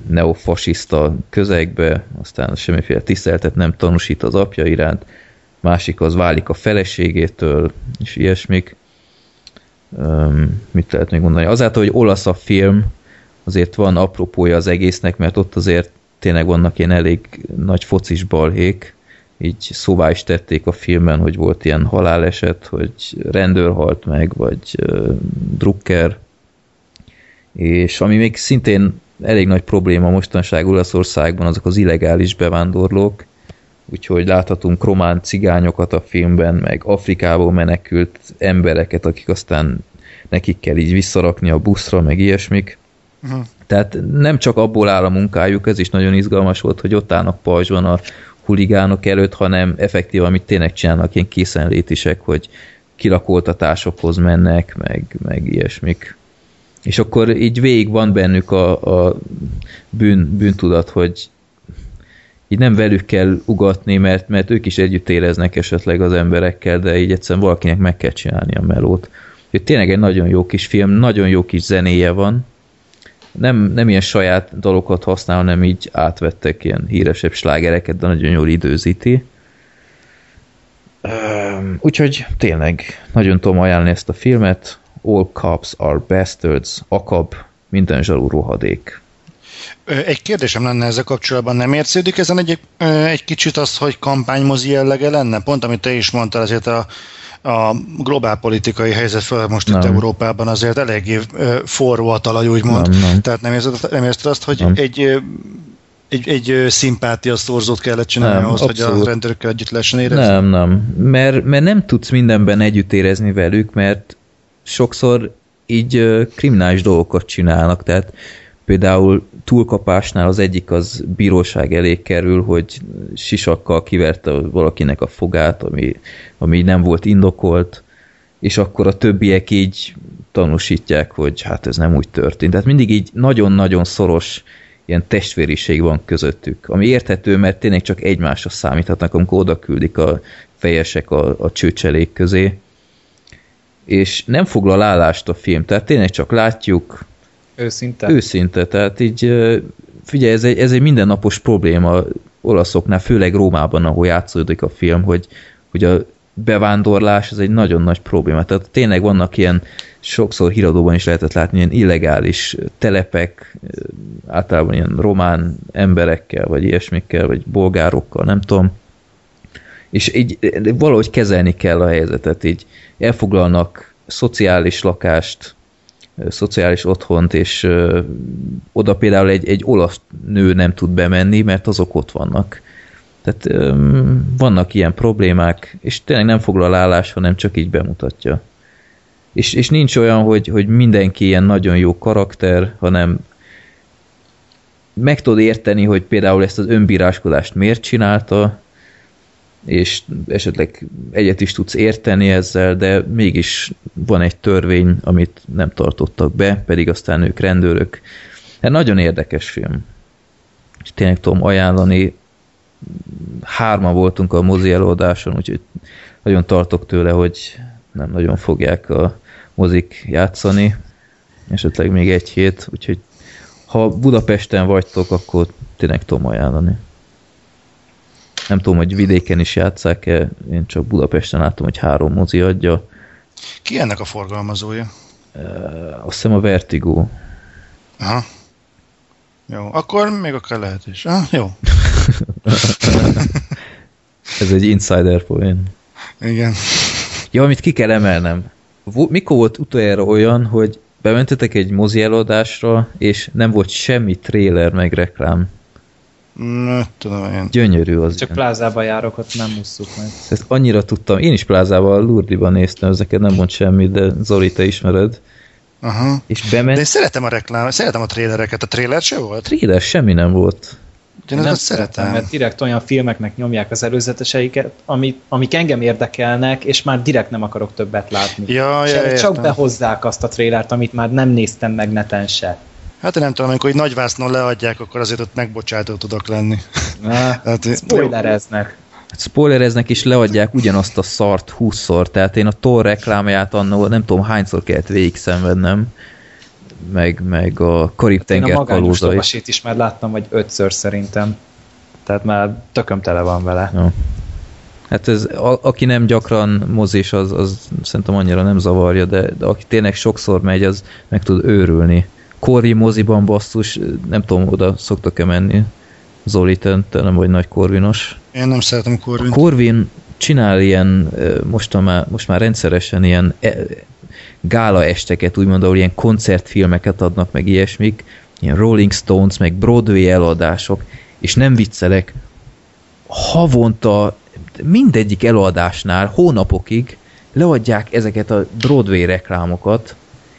Speaker 3: neofasiszta közegbe, aztán semmiféle tiszteletet nem tanúsít az apja iránt, másik az válik a feleségétől, és ilyesmik um, mit lehet még mondani? Azáltal, hogy olasz a film, azért van apropója az egésznek, mert ott azért tényleg vannak ilyen elég nagy focis balhék, így szóvá is tették a filmben, hogy volt ilyen haláleset, hogy rendőr halt meg, vagy uh, drukker, és ami még szintén elég nagy probléma mostanság Olaszországban, azok az illegális bevándorlók, úgyhogy láthatunk román cigányokat a filmben, meg Afrikából menekült embereket, akik aztán nekik kell így visszarakni a buszra, meg ilyesmik. Uh-huh. Tehát nem csak abból áll a munkájuk, ez is nagyon izgalmas volt, hogy ott állnak pajzsban a huligánok előtt, hanem effektív, amit tényleg csinálnak, ilyen készenlétisek, hogy kilakoltatásokhoz mennek, meg, meg ilyesmik. És akkor így végig van bennük a, a bűn, bűntudat, hogy így nem velük kell ugatni, mert, mert ők is együtt éreznek esetleg az emberekkel, de így egyszerűen valakinek meg kell csinálni a melót. Úgyhogy tényleg egy nagyon jó kis film, nagyon jó kis zenéje van. Nem, nem ilyen saját dalokat használ, hanem így átvettek ilyen híresebb slágereket, de nagyon jól időzíti. Úgyhogy tényleg nagyon tudom ajánlani ezt a filmet. All Cops are Bastards, Akab, minden zsarú rohadék.
Speaker 4: Egy kérdésem lenne ezzel kapcsolatban, nem érződik ezen egy, egy kicsit az, hogy kampánymozi jellege lenne? Pont amit te is mondtál, azért a, a globálpolitikai helyzet, fel most nem. itt Európában azért eléggé forró a talaj, úgymond. Nem, nem. Tehát nem érzed, nem érzed azt, hogy nem. egy egy, egy szimpátia szorzót kellett csinálni nem, ahhoz, abszolút. hogy a rendőrökkel együtt lehessen érezni?
Speaker 3: Nem, nem. Mert, mert nem tudsz mindenben együtt érezni velük, mert sokszor így kriminális dolgokat csinálnak, tehát Például túlkapásnál az egyik az bíróság elé kerül, hogy sisakkal kiverte valakinek a fogát, ami, ami nem volt indokolt, és akkor a többiek így tanúsítják, hogy hát ez nem úgy történt. Tehát mindig így nagyon-nagyon szoros ilyen testvériség van közöttük, ami érthető, mert tényleg csak egymásra számíthatnak, amikor oda küldik a fejesek a, a csőcselék közé, és nem foglal állást a film, tehát tényleg csak látjuk,
Speaker 2: Őszinte?
Speaker 3: Őszinte, tehát így figyelj, ez egy, ez egy mindennapos probléma olaszoknál, főleg Rómában, ahol játszódik a film, hogy, hogy a bevándorlás ez egy nagyon nagy probléma. Tehát tényleg vannak ilyen, sokszor híradóban is lehetett látni, ilyen illegális telepek, általában ilyen román emberekkel, vagy ilyesmikkel, vagy bolgárokkal, nem tudom. És így valahogy kezelni kell a helyzetet, így elfoglalnak szociális lakást, szociális otthont, és oda például egy, egy olasz nő nem tud bemenni, mert azok ott vannak. Tehát vannak ilyen problémák, és tényleg nem foglal állás, hanem csak így bemutatja. És, és nincs olyan, hogy, hogy mindenki ilyen nagyon jó karakter, hanem meg tudod érteni, hogy például ezt az önbíráskodást miért csinálta, és esetleg egyet is tudsz érteni ezzel, de mégis van egy törvény, amit nem tartottak be, pedig aztán ők rendőrök. Hát nagyon érdekes film. És tényleg tudom ajánlani, hárma voltunk a mozi előadáson, úgyhogy nagyon tartok tőle, hogy nem nagyon fogják a mozik játszani, esetleg még egy hét, úgyhogy ha Budapesten vagytok, akkor tényleg tudom ajánlani. Nem tudom, hogy vidéken is játszák-e, én csak Budapesten látom, hogy három mozi adja.
Speaker 4: Ki ennek a forgalmazója?
Speaker 3: Azt hiszem a Vertigo.
Speaker 4: Aha. Jó, akkor még akár lehet is. Ah, jó. [laughs]
Speaker 3: Ez egy insider poén.
Speaker 4: Igen.
Speaker 3: Ja, amit ki kell emelnem. Mikor volt utoljára olyan, hogy bementetek egy mozi előadásra, és nem volt semmi trailer meg reklám?
Speaker 4: Nem tudom én.
Speaker 3: Gyönyörű az.
Speaker 2: Csak plázába járok, ott nem musszuk meg.
Speaker 3: Ezt annyira tudtam. Én is plázában, Lurdiban néztem, ezeket nem mond semmit, de Zoli, te ismered.
Speaker 4: Aha.
Speaker 3: És bement...
Speaker 4: De én szeretem a reklám, szeretem a trailereket. A trailer se volt?
Speaker 3: Trailer semmi nem volt.
Speaker 4: Én
Speaker 2: nem
Speaker 4: szeretem.
Speaker 2: mert direkt olyan filmeknek nyomják az előzeteseiket, amik, amik engem érdekelnek, és már direkt nem akarok többet látni.
Speaker 4: Ja, ja,
Speaker 2: csak
Speaker 4: értem.
Speaker 2: behozzák azt a trélert, amit már nem néztem meg neten se.
Speaker 4: Hát én nem tudom, amikor egy nagyvásznon leadják, akkor azért ott megbocsátó tudok lenni. [laughs] Hát,
Speaker 2: spoilereznek.
Speaker 3: Hát spoilereznek és leadják ugyanazt a szart 20-szor, tehát én a Thor reklámját annó nem tudom hányszor kellett végig szenvednem, meg, meg a
Speaker 2: Én a
Speaker 3: Karib-tenger
Speaker 2: magányos
Speaker 3: kalózait.
Speaker 2: lovasit is már láttam, vagy ötször szerintem. Tehát már tököm tele van vele.
Speaker 3: Ja. Hát ez, a, aki nem gyakran mozis, az, az szerintem annyira nem zavarja, de, de aki tényleg sokszor megy, az meg tud őrülni. Kori moziban basszus, nem tudom, oda szoktak-e menni. Zoli, te, te nem vagy nagy korvinos.
Speaker 4: Én nem szeretem A Corvin.
Speaker 3: Corvin csinál ilyen, most már, most már rendszeresen ilyen e, gála esteket, úgymond, ahol ilyen koncertfilmeket adnak, meg ilyesmik, ilyen Rolling Stones, meg Broadway eladások, és nem viccelek, havonta mindegyik előadásnál hónapokig leadják ezeket a Broadway reklámokat,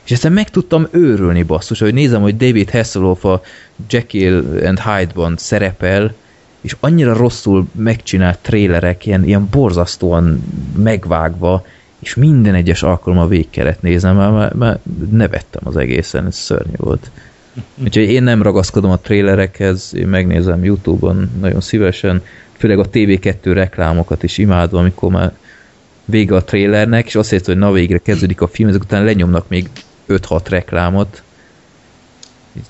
Speaker 3: és aztán meg tudtam őrülni basszus, hogy nézem, hogy David Hasselhoff a Jekyll and Hyde-ban szerepel, és annyira rosszul megcsinált trélerek, ilyen, ilyen borzasztóan megvágva, és minden egyes alkalommal végig kellett néznem, mert, mert, mert nevettem az egészen, ez szörnyű volt. [laughs] Úgyhogy én nem ragaszkodom a trélerekhez, én megnézem Youtube-on nagyon szívesen, főleg a TV2 reklámokat is imádom, amikor már vége a trélernek, és azt érted, hogy na végre kezdődik a film, ezek után lenyomnak még 5-6 reklámot.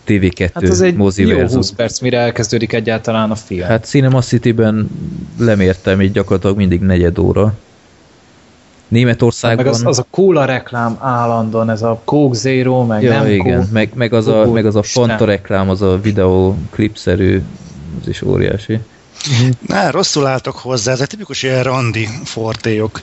Speaker 3: TV2
Speaker 2: Hát az egy
Speaker 3: mozi
Speaker 2: jó
Speaker 3: versus.
Speaker 2: 20 perc, mire elkezdődik egyáltalán a film.
Speaker 3: Hát Cinema City-ben lemértem így gyakorlatilag mindig negyed óra. Németországban...
Speaker 2: meg az, az a cola reklám állandóan, ez a Coke Zero, meg
Speaker 3: ja,
Speaker 2: nem
Speaker 3: igen.
Speaker 2: Coke.
Speaker 3: Meg, meg, az a, meg az a. Fanta reklám, az a videó klipszerű, az is óriási.
Speaker 4: Ne, rosszul álltok hozzá, ez egy tipikus ilyen randi fortéjok.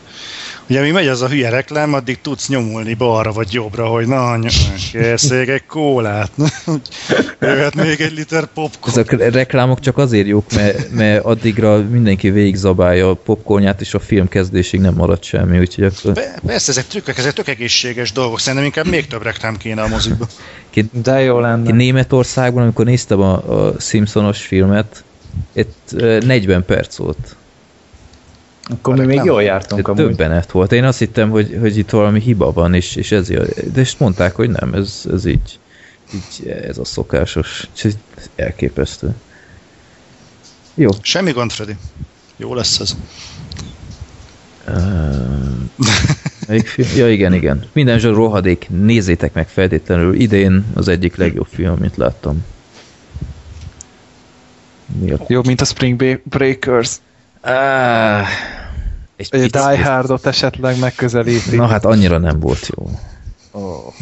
Speaker 4: Ugye mi megy az a hülye reklám, addig tudsz nyomulni balra vagy jobbra, hogy na, anya, készég egy kólát. [laughs] Jöhet még egy liter popcorn.
Speaker 3: Ezek a reklámok csak azért jók, mert, mert addigra mindenki végigzabálja a popcornját, és a film kezdésig nem marad semmi, úgyhogy akkor
Speaker 4: Be- Persze, ezek trükkök, ezek tök egészséges dolgok. Szerintem inkább még több reklám kéne a mozikba.
Speaker 2: De jó lenne.
Speaker 3: Németországban, amikor néztem a, a Simpsonos filmet, itt ö, 40 perc volt.
Speaker 2: Akkor mi még
Speaker 4: reklám?
Speaker 2: jól jártunk amúgy.
Speaker 3: Többenet volt. Én azt hittem, hogy, hogy itt valami hiba van, és, és ez, de ezt mondták, hogy nem, ez, ez így, így, ez a szokásos. Úgyhogy elképesztő. Jó.
Speaker 4: Semmi gond, Freddy. Jó lesz ez.
Speaker 3: Melyik film? Ja, igen, igen. Minden zsar rohadék, nézzétek meg feltétlenül. Idén az egyik legjobb film, amit láttam. Mi a...
Speaker 5: Jobb, mint a Spring Breakers.
Speaker 3: Ah, egy picit-
Speaker 5: Die Hardot esetleg megközelíti.
Speaker 3: Na hát annyira nem volt jó.
Speaker 5: Oh.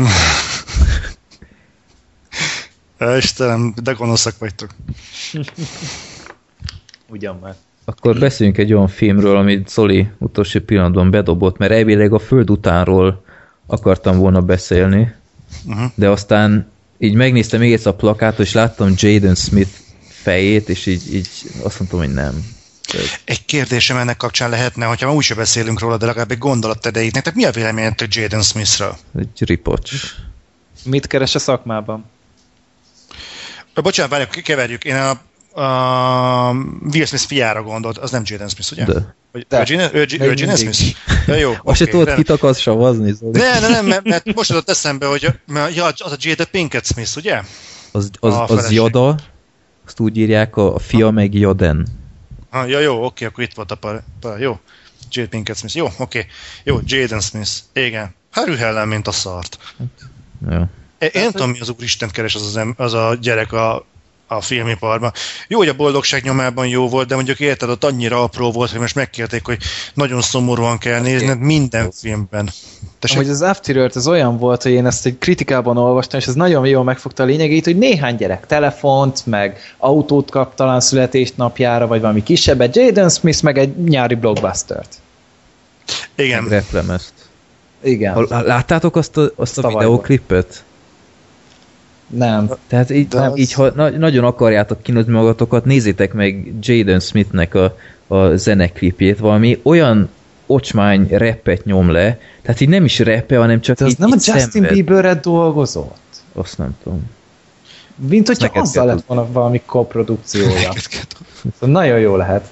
Speaker 5: [laughs]
Speaker 4: Istenem, de gonoszak vagytok. [laughs]
Speaker 2: Ugyan már.
Speaker 3: Akkor beszéljünk egy olyan filmről, amit Zoli utolsó pillanatban bedobott, mert elvileg a föld utánról akartam volna beszélni,
Speaker 4: Uh-huh.
Speaker 3: de aztán így megnéztem még egyszer a plakátot, és láttam Jaden Smith fejét, és így, így azt mondtam, hogy nem.
Speaker 4: Egy kérdésem ennek kapcsán lehetne, hogyha ma úgyse beszélünk róla, de legalább egy gondolat erejéig. Nektek mi a véleményetek Jaden Smithről?
Speaker 3: Egy ripocs.
Speaker 2: Mit keres a szakmában?
Speaker 4: Bocsánat, várjuk, keverjük. Én a, a Will Smith fiára gondolt, az nem Jaden Smith, ugye?
Speaker 3: De.
Speaker 4: Vagy,
Speaker 2: De.
Speaker 4: ő, ő, ő Jaden. Smith? Ja, jó, [laughs]
Speaker 3: Most se
Speaker 4: oké,
Speaker 3: tudod,
Speaker 4: de-
Speaker 3: kit akarsz savazni, Zoli?
Speaker 4: Ne, ne, nem, mert, mert most jutott eszembe, hogy mert, ja, az a Jada Pinkett Smith, ugye?
Speaker 3: Az,
Speaker 4: A
Speaker 3: az, az
Speaker 4: feleség.
Speaker 3: Jada, azt úgy írják, a fia meg Jaden.
Speaker 4: Ha, ja, jó, oké, akkor itt volt a par, par jó. Jade Pinkett Smith. Jó, oké. Jó, Jaden Smith. Igen. Harry Hellen, mint a szart.
Speaker 3: Jó.
Speaker 4: Én nem tudom, mi az úristent keres az, az, em- az a gyerek a, a filmiparban. Jó, hogy a boldogság nyomában jó volt, de mondjuk érted, ott annyira apró volt, hogy most megkérték, hogy nagyon szomorúan kell nézned minden filmben. Tessék?
Speaker 2: Hogy az after az olyan volt, hogy én ezt egy kritikában olvastam, és ez nagyon jól megfogta a lényegét, hogy néhány gyerek telefont, meg autót kap talán születésnapjára, vagy valami kisebbet, Jaden Smith meg egy nyári blockbustert.
Speaker 4: Igen.
Speaker 3: Replemezt.
Speaker 2: Igen,
Speaker 3: Ha- Láttátok azt a, azt a
Speaker 2: Tavaly
Speaker 3: videóklipet?
Speaker 2: Nem.
Speaker 3: Tehát így,
Speaker 1: De az-
Speaker 3: így ha na, nagyon akarjátok kinozni magatokat, nézzétek meg Jaden Smithnek a, a zeneklipjét, valami olyan ocsmány repet nyom le, tehát így nem is repe, hanem csak
Speaker 2: De az
Speaker 3: így,
Speaker 2: nem a
Speaker 3: így
Speaker 2: Justin
Speaker 3: szenved.
Speaker 2: Bieberre dolgozott?
Speaker 3: Azt nem tudom.
Speaker 2: Mint hogyha
Speaker 3: Neked
Speaker 2: azzal lett volna valami koprodukciója. Szóval nagyon jó lehet.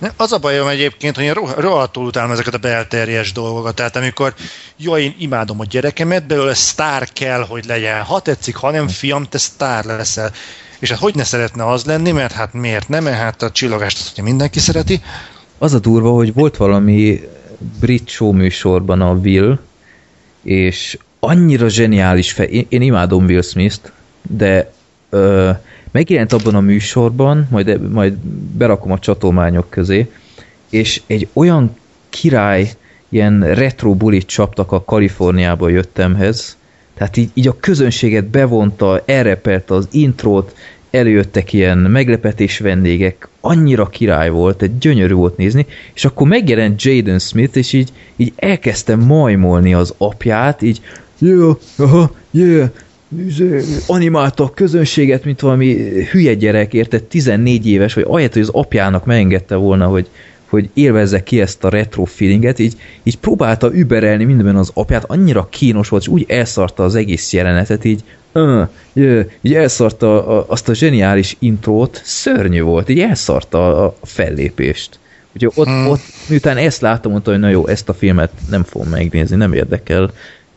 Speaker 4: Nem, az a bajom egyébként, hogy én ro- rohadtul utálom ezeket a belterjes dolgokat. Tehát amikor, jó, én imádom a gyerekemet, belőle sztár kell, hogy legyen. Ha tetszik, ha nem, fiam, te sztár leszel. És hát hogy ne szeretne az lenni, mert hát miért nem, hát a csillogást azt ugye mindenki szereti.
Speaker 3: Az a durva, hogy volt valami brit show műsorban a Will, és annyira zseniális fej, én, én imádom Will Smith-t, de ö, megjelent abban a műsorban, majd, majd berakom a csatolmányok közé, és egy olyan király, ilyen retro bulit csaptak a Kaliforniába jöttemhez, tehát így, így a közönséget bevonta, elrepelte az intrót, előjöttek ilyen meglepetés vendégek, annyira király volt, egy gyönyörű volt nézni, és akkor megjelent Jaden Smith, és így, így elkezdtem majmolni az apját, így yeah, aha, yeah, izé, animálta a közönséget, mint valami hülye gyerek, érted, 14 éves, vagy ahelyett, hogy az apjának megengedte volna, hogy, hogy élvezze ki ezt a retro feelinget, így, így próbálta überelni mindenben az apját, annyira kínos volt, és úgy elszarta az egész jelenetet, így, uh, yeah, így elszarta a, azt a zseniális intrót, szörnyű volt, így elszarta a, a fellépést. Úgyhogy ott,
Speaker 4: Hmm.
Speaker 3: ott, miután ezt láttam, mondta, hogy na jó, ezt a filmet nem fogom megnézni, nem érdekel.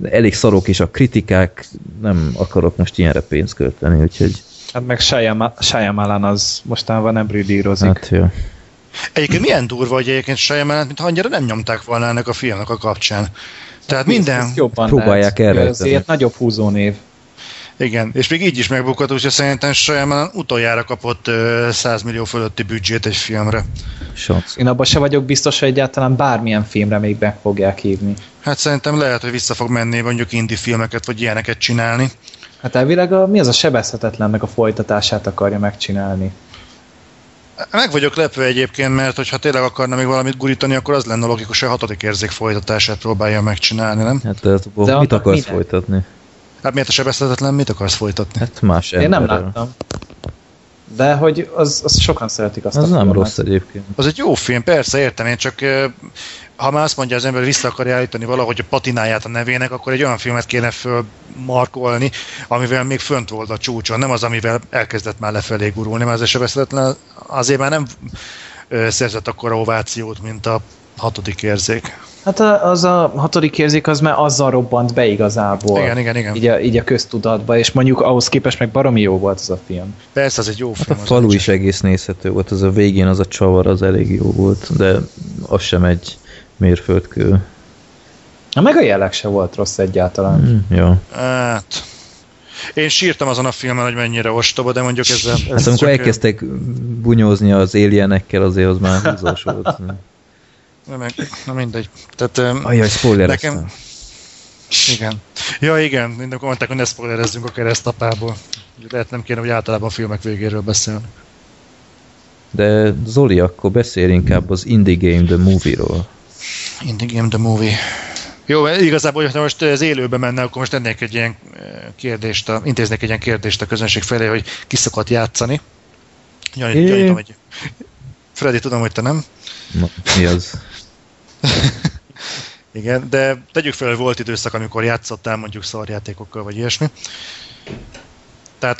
Speaker 3: Elég szarok és a kritikák, nem akarok most ilyenre pénzt költeni, úgyhogy
Speaker 2: Hát meg Shyama- Shyamalan az mostanában nem bridírozik.
Speaker 3: hát jó.
Speaker 4: Egyébként milyen durva, hogy egyébként Shyamalan, mint annyira nem nyomták volna ennek a filmnek a kapcsán. Tehát minden,
Speaker 2: Ezt jobban
Speaker 3: Próbálják elrejteni.
Speaker 2: Azért nagyobb húzónév.
Speaker 4: Igen, és még így is megbukott, úgyhogy szerintem Shyamalan utoljára kapott ö, 100 millió fölötti büdzsét egy filmre.
Speaker 3: Sansz.
Speaker 2: Én abban se vagyok biztos, hogy egyáltalán bármilyen filmre még meg fogják hívni.
Speaker 4: Hát szerintem lehet, hogy vissza fog menni mondjuk indie filmeket, vagy ilyeneket csinálni.
Speaker 2: Hát elvileg a, mi az a sebezhetetlennek a folytatását akarja megcsinálni.
Speaker 4: Meg vagyok lepve egyébként, mert hogyha tényleg akarna még valamit gurítani, akkor az lenne logikus, hogy a hatodik érzék folytatását próbálja megcsinálni, nem?
Speaker 3: Hát de,
Speaker 2: De
Speaker 3: mit akarsz
Speaker 2: minek?
Speaker 3: folytatni?
Speaker 4: Hát miért a sebezhetetlen, mit akarsz folytatni?
Speaker 3: Hát más
Speaker 2: Én nem láttam. De hogy az, az sokan szeretik azt
Speaker 3: Az
Speaker 2: a
Speaker 3: nem
Speaker 2: filmet.
Speaker 3: rossz egyébként.
Speaker 4: Az egy jó film, persze, értem, én csak ha már azt mondja az ember, hogy vissza akarja állítani valahogy a patináját a nevének, akkor egy olyan filmet kéne fölmarkolni, amivel még fönt volt a csúcson, nem az, amivel elkezdett már lefelé gurulni, mert az sebezhetetlen azért már nem szerzett akkora ovációt, mint a hatodik érzék.
Speaker 2: Hát a- az a hatodik érzék az már azzal robbant be igazából.
Speaker 4: Igen, igen, igen.
Speaker 2: Így a, így a köztudatba, és mondjuk ahhoz képest meg baromi jó volt az a film.
Speaker 4: Persze, az egy jó
Speaker 3: Hát
Speaker 4: film.
Speaker 3: a
Speaker 4: az
Speaker 3: falu is egész nézhető volt, az a végén az a csavar az elég jó volt, de az sem egy mérföldkő.
Speaker 2: Na meg a jelleg se volt rossz egyáltalán.
Speaker 3: Mm, ja.
Speaker 4: Hát, én sírtam azon a filmen, hogy mennyire ostoba, de mondjuk ezzel...
Speaker 3: Hát
Speaker 4: ez
Speaker 3: amikor
Speaker 4: csak-
Speaker 3: elkezdtek bunyózni az alienekkel, azért az már húzós volt. [laughs]
Speaker 4: Meg, na mindegy. Tehát,
Speaker 3: Ajaj, spoiler
Speaker 4: Nekem- igen. Ja, igen, mindenkor mondták, hogy ne spoilerezzünk a keresztapából. Lehet nem kéne, hogy általában a filmek végéről beszélni.
Speaker 3: De Zoli, akkor beszélj inkább az Indie Game The Movie-ról.
Speaker 4: Indie Game The Movie. Jó, igazából, hogyha most ez élőbe menne, akkor most tennék egy ilyen kérdést, a, intéznék egy ilyen kérdést a közönség felé, hogy ki szokott játszani. Gyanítom, hogy... Freddy, tudom, hogy te nem.
Speaker 3: Na, mi az? [laughs]
Speaker 4: Igen, de tegyük fel, hogy volt időszak, amikor játszottál mondjuk szarjátékokkal, vagy ilyesmi. Tehát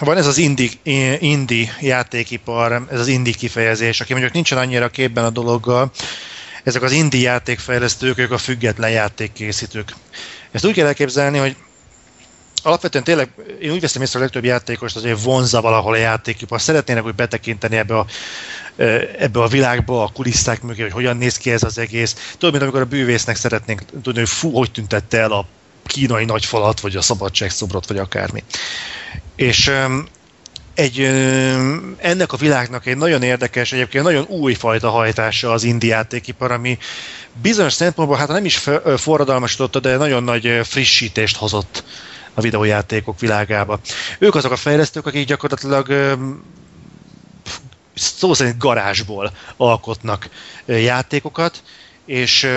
Speaker 4: van ez az indie, indie játékipar, ez az indie kifejezés, aki mondjuk nincsen annyira képben a dologgal, ezek az indie játékfejlesztők, ők a független játékkészítők. Ezt úgy kell elképzelni, hogy alapvetően tényleg, én úgy veszem észre, hogy a legtöbb játékost azért vonza valahol a játékipar. Szeretnének úgy betekinteni ebbe a ebbe a világba, a kulisszák mögé, hogy hogyan néz ki ez az egész. Tudod, mint amikor a bűvésznek szeretnénk tudni, hogy fú, hogy tüntette el a kínai nagyfalat, vagy a szabadságszobrot, vagy akármi. És egy, ennek a világnak egy nagyon érdekes, egyébként nagyon újfajta hajtása az indi játékipar, ami bizonyos szempontból, hát nem is forradalmasította, de nagyon nagy frissítést hozott a videójátékok világába. Ők azok a fejlesztők, akik gyakorlatilag szó szerint garázsból alkotnak játékokat, és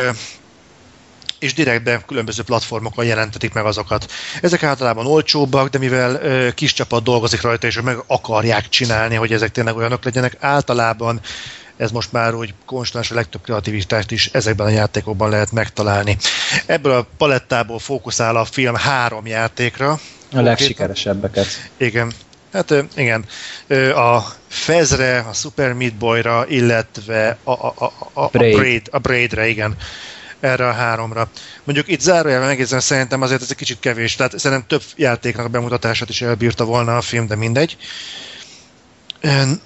Speaker 4: és direktben különböző platformokon jelentetik meg azokat. Ezek általában olcsóbbak, de mivel ö, kis csapat dolgozik rajta, és meg akarják csinálni, hogy ezek tényleg olyanok legyenek, általában ez most már úgy konstans a legtöbb kreativitást is ezekben a játékokban lehet megtalálni. Ebből a palettából fókuszál a film három játékra.
Speaker 2: A legsikeresebbeket.
Speaker 4: Igen. Hát igen, a Fezre, a Super Meat Boy-ra, illetve a, a, a, a, a,
Speaker 2: Braid.
Speaker 4: Braid, a Braidre, igen erre a háromra. Mondjuk itt zárójelben megjegyzem, szerintem azért ez egy kicsit kevés, tehát szerintem több játéknak a bemutatását is elbírta volna a film, de mindegy.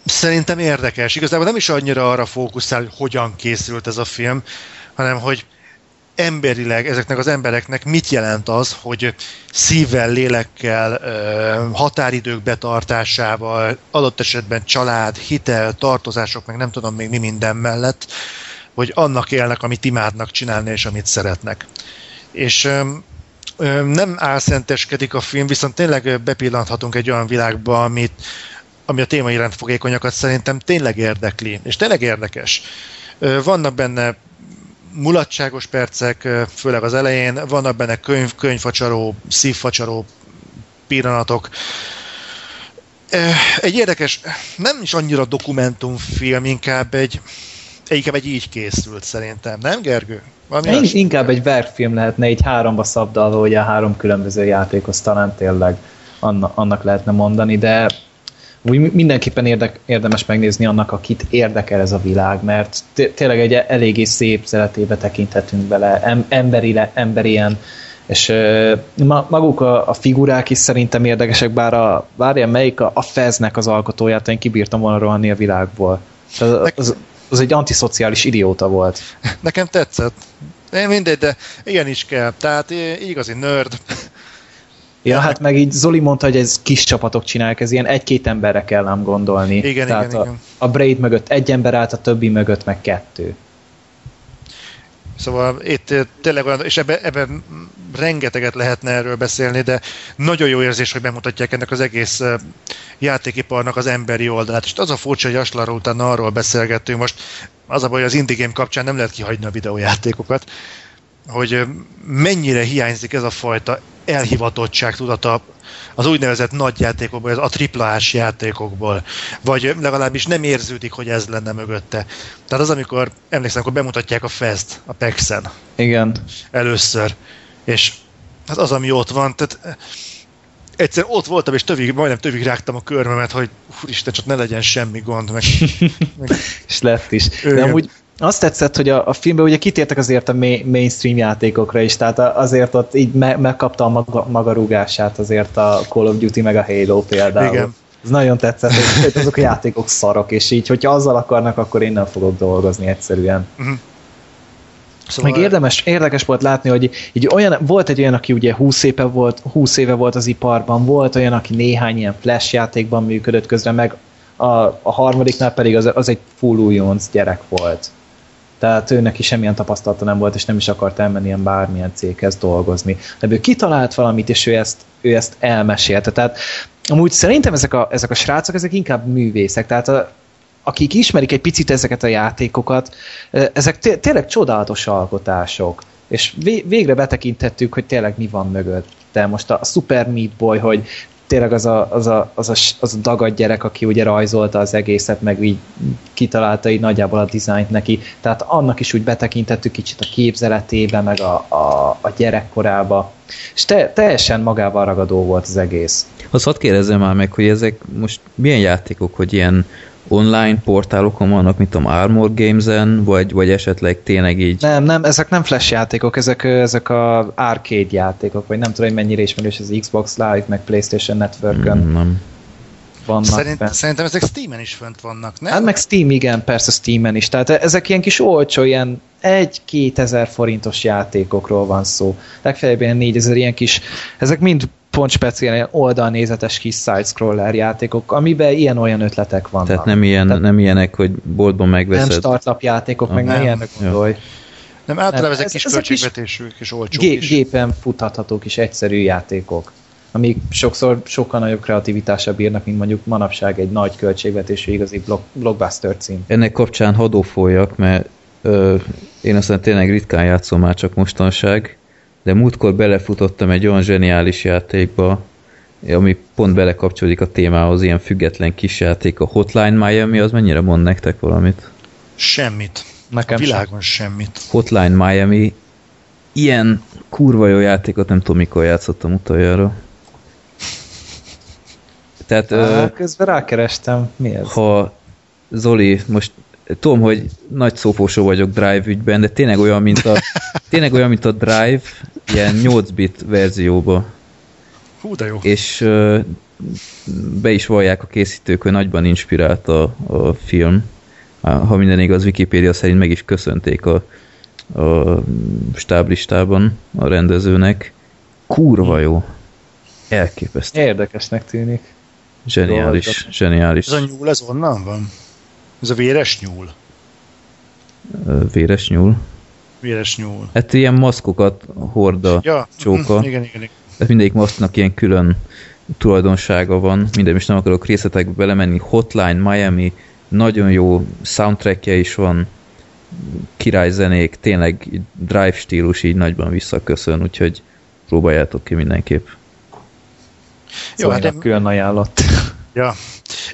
Speaker 4: Szerintem érdekes. Igazából nem is annyira arra fókuszál, hogy hogyan készült ez a film, hanem hogy emberileg ezeknek az embereknek mit jelent az, hogy szívvel, lélekkel, határidők betartásával, adott esetben család, hitel, tartozások, meg nem tudom még mi minden mellett, hogy annak élnek, amit imádnak csinálni, és amit szeretnek. És nem álszenteskedik a film, viszont tényleg bepillanthatunk egy olyan világba, amit, ami a téma iránt fogékonyakat szerintem tényleg érdekli, és tényleg érdekes. Vannak benne mulatságos percek, főleg az elején, vannak benne könyv, könyvfacsaró, szívfacsaró pillanatok. Egy érdekes, nem is annyira dokumentumfilm, inkább egy, inkább egy így készült szerintem, nem Gergő? Valami
Speaker 2: inkább egy verkfilm lehetne, így háromba szabdalva, hogy a három különböző játékhoz talán tényleg annak lehetne mondani, de úgy mindenképpen érdek, érdemes megnézni annak, akit érdekel ez a világ, mert té- tényleg egy eléggé szép szeretébe tekinthetünk bele, em, emberi, le- emberien, és ö, ma, maguk a, a figurák is szerintem érdekesek, bár a, várjál, melyik a, a Feznek az alkotóját, én kibírtam volna rohanni a világból. Az, az, az egy antiszociális idióta volt.
Speaker 4: Nekem tetszett. Mindegy, de ilyen is kell. Tehát eh, igazi nerd.
Speaker 2: Ja, hát meg így Zoli mondta, hogy ez kis csapatok csinálják, ez ilyen egy-két emberre kell ám gondolni.
Speaker 4: Igen,
Speaker 2: Tehát
Speaker 4: igen,
Speaker 2: a,
Speaker 4: igen.
Speaker 2: a Braid mögött egy ember állt, a többi mögött meg kettő.
Speaker 4: Szóval itt eh, tényleg olyan, és ebben, ebben rengeteget lehetne erről beszélni, de nagyon jó érzés, hogy bemutatják ennek az egész eh, játékiparnak az emberi oldalát. És az a furcsa, hogy Aslarra utána arról beszélgettünk most, az a baj, hogy az indie game kapcsán nem lehet kihagyni a videójátékokat, hogy ö, mennyire hiányzik ez a fajta elhivatottság tudata az úgynevezett nagy játékokból, az a AAA-s játékokból, vagy legalábbis nem érződik, hogy ez lenne mögötte. Tehát az, amikor, emlékszem, amikor bemutatják a Fest a PEX-en
Speaker 2: Igen.
Speaker 4: először, és hát az, ami ott van, tehát eh, egyszer ott voltam, és tövig, majdnem tövig rágtam a körmemet, hogy úristen, csak ne legyen semmi gond, meg, meg [laughs]
Speaker 2: És lett is. De amúgy azt tetszett, hogy a, a filmben ugye kitértek azért a ma- mainstream játékokra is, tehát azért ott így me, megkapta a maga, maga rúgását azért a Call of Duty meg a Halo például.
Speaker 4: Igen.
Speaker 2: Ez nagyon tetszett, hogy azok a játékok szarok, és így, hogyha azzal akarnak, akkor én nem fogok dolgozni egyszerűen.
Speaker 4: szóval,
Speaker 2: Meg érdemes, érdekes volt látni, hogy így olyan, volt egy olyan, aki ugye 20 éve volt, 20 éve volt az iparban, volt olyan, aki néhány ilyen flash játékban működött közben, meg a, a harmadiknál pedig az, az egy full újonc gyerek volt. Tehát őnek is semmilyen tapasztalata nem volt, és nem is akart elmenni ilyen bármilyen céghez dolgozni. De ő kitalált valamit, és ő ezt, ő ezt elmesélte. Tehát amúgy szerintem ezek a, ezek a srácok, ezek inkább művészek. Tehát a, akik ismerik egy picit ezeket a játékokat, ezek té- tényleg csodálatos alkotások. És vé- végre betekintettük, hogy tényleg mi van mögött. De most a Super Meat Boy, hogy tényleg az a, az, a, az, a, az a dagad gyerek, aki ugye rajzolta az egészet, meg így kitalálta így nagyjából a dizájnt neki. Tehát annak is úgy betekintettük kicsit a képzeletébe, meg a, a, a gyerekkorába. És te, teljesen magával ragadó volt az egész.
Speaker 3: Azt hadd kérdezzem már meg, hogy ezek most milyen játékok, hogy ilyen online portálokon vannak, mint tudom Armor Games-en, vagy, vagy esetleg tényleg így
Speaker 2: Nem, nem, ezek nem flash játékok, ezek, ezek a arcade játékok, vagy nem tudom, hogy mennyire ismerős az Xbox Live, meg PlayStation Network-ön.
Speaker 3: Mm, nem.
Speaker 2: vannak
Speaker 4: Szerint,
Speaker 2: benne.
Speaker 4: szerintem ezek Steam-en is fönt vannak, nem?
Speaker 2: Hát meg Steam, igen, persze Steam-en is. Tehát ezek ilyen kis olcsó, ilyen 1-2 ezer forintos játékokról van szó. Legfeljebb ilyen 4000 ilyen kis, ezek mind pont speciál ilyen oldalnézetes kis side-scroller játékok, amiben ilyen-olyan ötletek vannak.
Speaker 3: Tehát nem, ilyen,
Speaker 2: Tehát-
Speaker 3: nem ilyenek, hogy boltban
Speaker 2: nem
Speaker 3: megveszed.
Speaker 2: startup játékok, meg
Speaker 3: Nem.
Speaker 2: nem ilyenre
Speaker 3: Jó.
Speaker 2: gondolj.
Speaker 4: nem általában
Speaker 2: nem,
Speaker 4: ezek
Speaker 2: ez-
Speaker 4: kis
Speaker 2: ezek is-
Speaker 4: költségvetésűek és olcsók
Speaker 2: Gé-
Speaker 4: is.
Speaker 2: gépen futhatható kis egyszerű játékok, amik sokszor sokkal nagyobb kreativitással bírnak, mint mondjuk manapság egy nagy költségvetésű igazi block, blockbuster cím.
Speaker 3: Ennek kapcsán hadófoljak, mert ö, én aztán tényleg ritkán játszom már csak mostanság, de múltkor belefutottam egy olyan zseniális játékba, ami pont belekapcsolódik a témához, ilyen független kis játék, a Hotline Miami, az mennyire mond nektek valamit?
Speaker 4: Semmit. A
Speaker 2: Nekem sem.
Speaker 4: világon semmit.
Speaker 3: Hotline Miami, ilyen kurva jó játékot nem tudom mikor játszottam utoljára. Tehát
Speaker 2: Á, Közben rákerestem, mi ez?
Speaker 3: ha Zoli, most tudom, hogy nagy szófósó vagyok Drive ügyben, de tényleg olyan, mint a, [laughs] tényleg olyan, mint a Drive, ilyen 8-bit verzióba,
Speaker 4: Hú, de jó.
Speaker 3: és be is vallják a készítők, hogy nagyban inspirált a, a film. Ha minden igaz, Wikipédia szerint meg is köszönték a, a stáblistában a rendezőnek. Kurva jó. Elképesztő.
Speaker 2: Érdekesnek tűnik.
Speaker 3: Zseniális, zseniális.
Speaker 4: Ez a nyúl, ez onnan van? Ez a véres nyúl.
Speaker 3: Véres nyúl.
Speaker 4: Véres nyúl.
Speaker 3: Hát ilyen maszkokat hord a
Speaker 4: Ja,
Speaker 3: csóka.
Speaker 4: mhm, igen, igen, igen.
Speaker 3: Tehát mindegyik maszknak ilyen külön tulajdonsága van. Minden is nem akarok részletekbe belemenni. Hotline, Miami, nagyon jó soundtrackje is van, királyzenék, tényleg drive stílus így nagyban visszaköszön, úgyhogy próbáljátok ki mindenképp.
Speaker 4: Jó, hát
Speaker 2: Szóval
Speaker 4: én-
Speaker 2: külön ajánlott.
Speaker 4: Ja.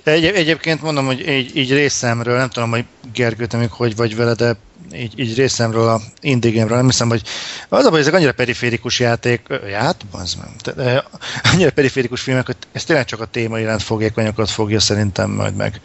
Speaker 4: Egy, egyébként mondom, hogy így, így részemről, nem tudom, hogy Gergő, te még hogy vagy vele, de így, így részemről a indie game nem hiszem, hogy az a baj, ezek annyira periférikus játék, ö, ját, az nem, annyira periférikus filmek, hogy ez tényleg csak a téma iránt fogékonyokat fogja szerintem majd meg.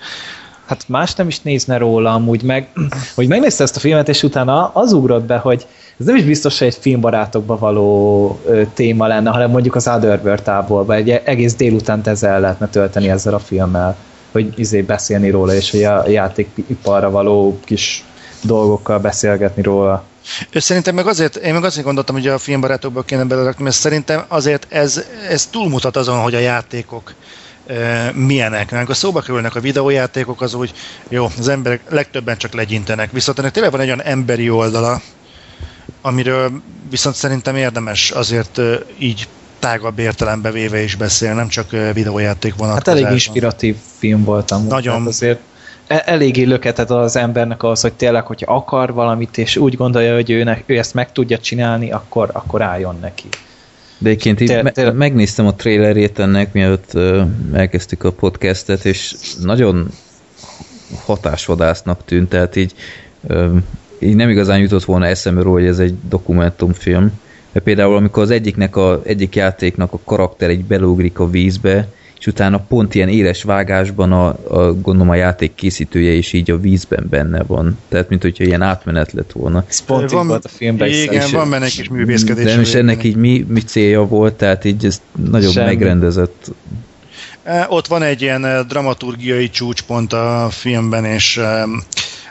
Speaker 2: Hát más nem is nézne róla amúgy meg, hogy megnézte ezt a filmet, és utána az ugrott be, hogy ez nem is biztos, hogy egy filmbarátokba való téma lenne, hanem mondjuk az Otherworld távolba, egy egész délutánt ezzel lehetne tölteni ezzel a filmmel, hogy izé beszélni róla, és hogy a játékiparra való kis dolgokkal beszélgetni róla.
Speaker 4: Szerintem meg azért, én meg azért gondoltam, hogy a filmbarátokból kéne belerakni, mert szerintem azért ez, ez túlmutat azon, hogy a játékok e, milyenek. Mert amikor szóba kerülnek a videójátékok, az úgy, jó, az emberek legtöbben csak legyintenek. Viszont ennek tényleg van egy olyan emberi oldala, amiről viszont szerintem érdemes azért így tágabb értelembe véve is beszél, nem csak videójáték
Speaker 2: Hát
Speaker 4: vonatkozásban.
Speaker 2: elég inspiratív film volt amúgy.
Speaker 4: Nagyon.
Speaker 2: Tehát azért e- eléggé löketet az embernek az, hogy tényleg, hogyha akar valamit, és úgy gondolja, hogy ő, ő ezt meg tudja csinálni, akkor, akkor álljon neki.
Speaker 3: De egyébként így me-
Speaker 2: tényleg-
Speaker 3: megnéztem a trailerét ennek, mielőtt elkezdtük a podcastet, és nagyon hatásvadásznak tűnt, tehát így, így nem igazán jutott volna eszembe róla, hogy ez egy dokumentumfilm. De például amikor az egyiknek a, egyik játéknak a karakter egy belugrik a vízbe, és utána pont ilyen éles vágásban a, a gondolom a játék készítője is így a vízben benne van. Tehát, mint hogyha ilyen átmenet lett volna.
Speaker 2: Ez pont
Speaker 4: Van-
Speaker 2: volt a filmben is
Speaker 4: Igen, van benne egy kis művészkedés.
Speaker 3: De
Speaker 4: végén.
Speaker 3: ennek így mi, mi célja volt, tehát így ez nagyon
Speaker 2: Semmi.
Speaker 3: megrendezett
Speaker 4: E, Ott van egy ilyen e, dramaturgiai csúcspont a filmben, és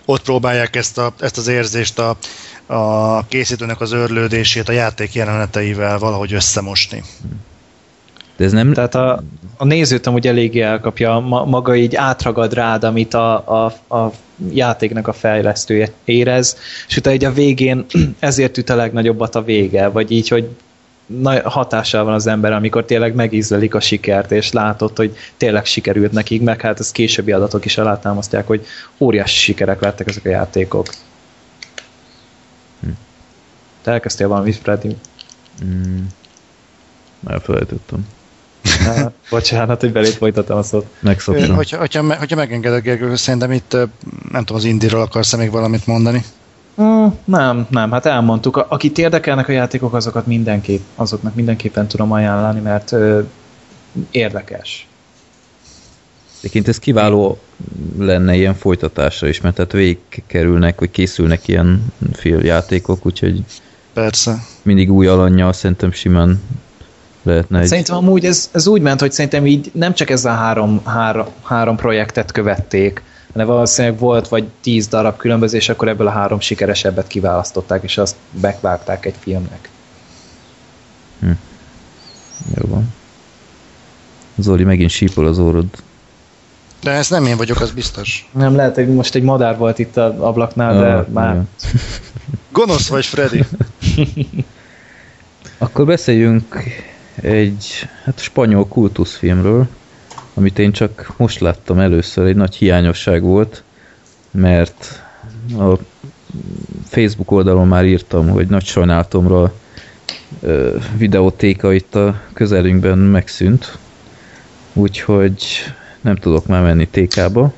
Speaker 4: ott próbálják ezt, a, ezt az érzést, a, a készítőnek az örlődését a játék jeleneteivel valahogy összemosni.
Speaker 3: De ez nem,
Speaker 2: Tehát a, a nézőt amúgy eléggé elkapja, ma, maga így átragad rád, amit a, a, a játéknak a fejlesztője érez, és utána így a végén [clears throat] ezért üt a legnagyobbat a vége, vagy így, hogy hatással van az ember, amikor tényleg megízlelik a sikert, és látod, hogy tényleg sikerült nekik, meg hát ez későbbi adatok is alátámasztják, hogy óriási sikerek lettek ezek a játékok. Te elkezdtél valamit, Freddy?
Speaker 3: Mm, elfelejtettem.
Speaker 2: Ah, Bocsánat, hogy belét folytattam a szót.
Speaker 3: Megszoktam.
Speaker 4: Hogyha, hogyha, hogyha megengedek, Gergő, szerintem itt, nem tudom, az indiről akarsz még valamit mondani?
Speaker 2: Mm, nem, nem, hát elmondtuk. A- Akit érdekelnek a játékok, azokat mindenképp, azoknak mindenképpen tudom ajánlani, mert ö, érdekes.
Speaker 3: Egyébként ez kiváló lenne ilyen folytatásra is, mert tehát végigkerülnek, vagy készülnek ilyen filmjátékok, úgyhogy
Speaker 4: Persze.
Speaker 3: mindig új alanyjal szerintem simán lehetne egy...
Speaker 2: Szerintem amúgy ez, ez úgy ment, hogy szerintem így nem csak ezzel a három, három, három projektet követték, hanem valószínűleg volt vagy tíz darab különböző, és akkor ebből a három sikeresebbet kiválasztották, és azt megvágták egy filmnek.
Speaker 3: Jó van. Zoli, megint sípol az órod.
Speaker 4: De ez nem én vagyok, az biztos.
Speaker 2: Nem lehet, hogy most egy madár volt itt az ablaknál, de
Speaker 3: Ah,
Speaker 2: már. [laughs]
Speaker 4: Gonosz vagy, Freddy.
Speaker 3: Akkor beszéljünk egy hát spanyol kultuszfilmről, amit én csak most láttam először, egy nagy hiányosság volt, mert a Facebook oldalon már írtam, hogy nagy sajnálatomra videótéka itt a közelünkben megszűnt, úgyhogy nem tudok már menni tékába,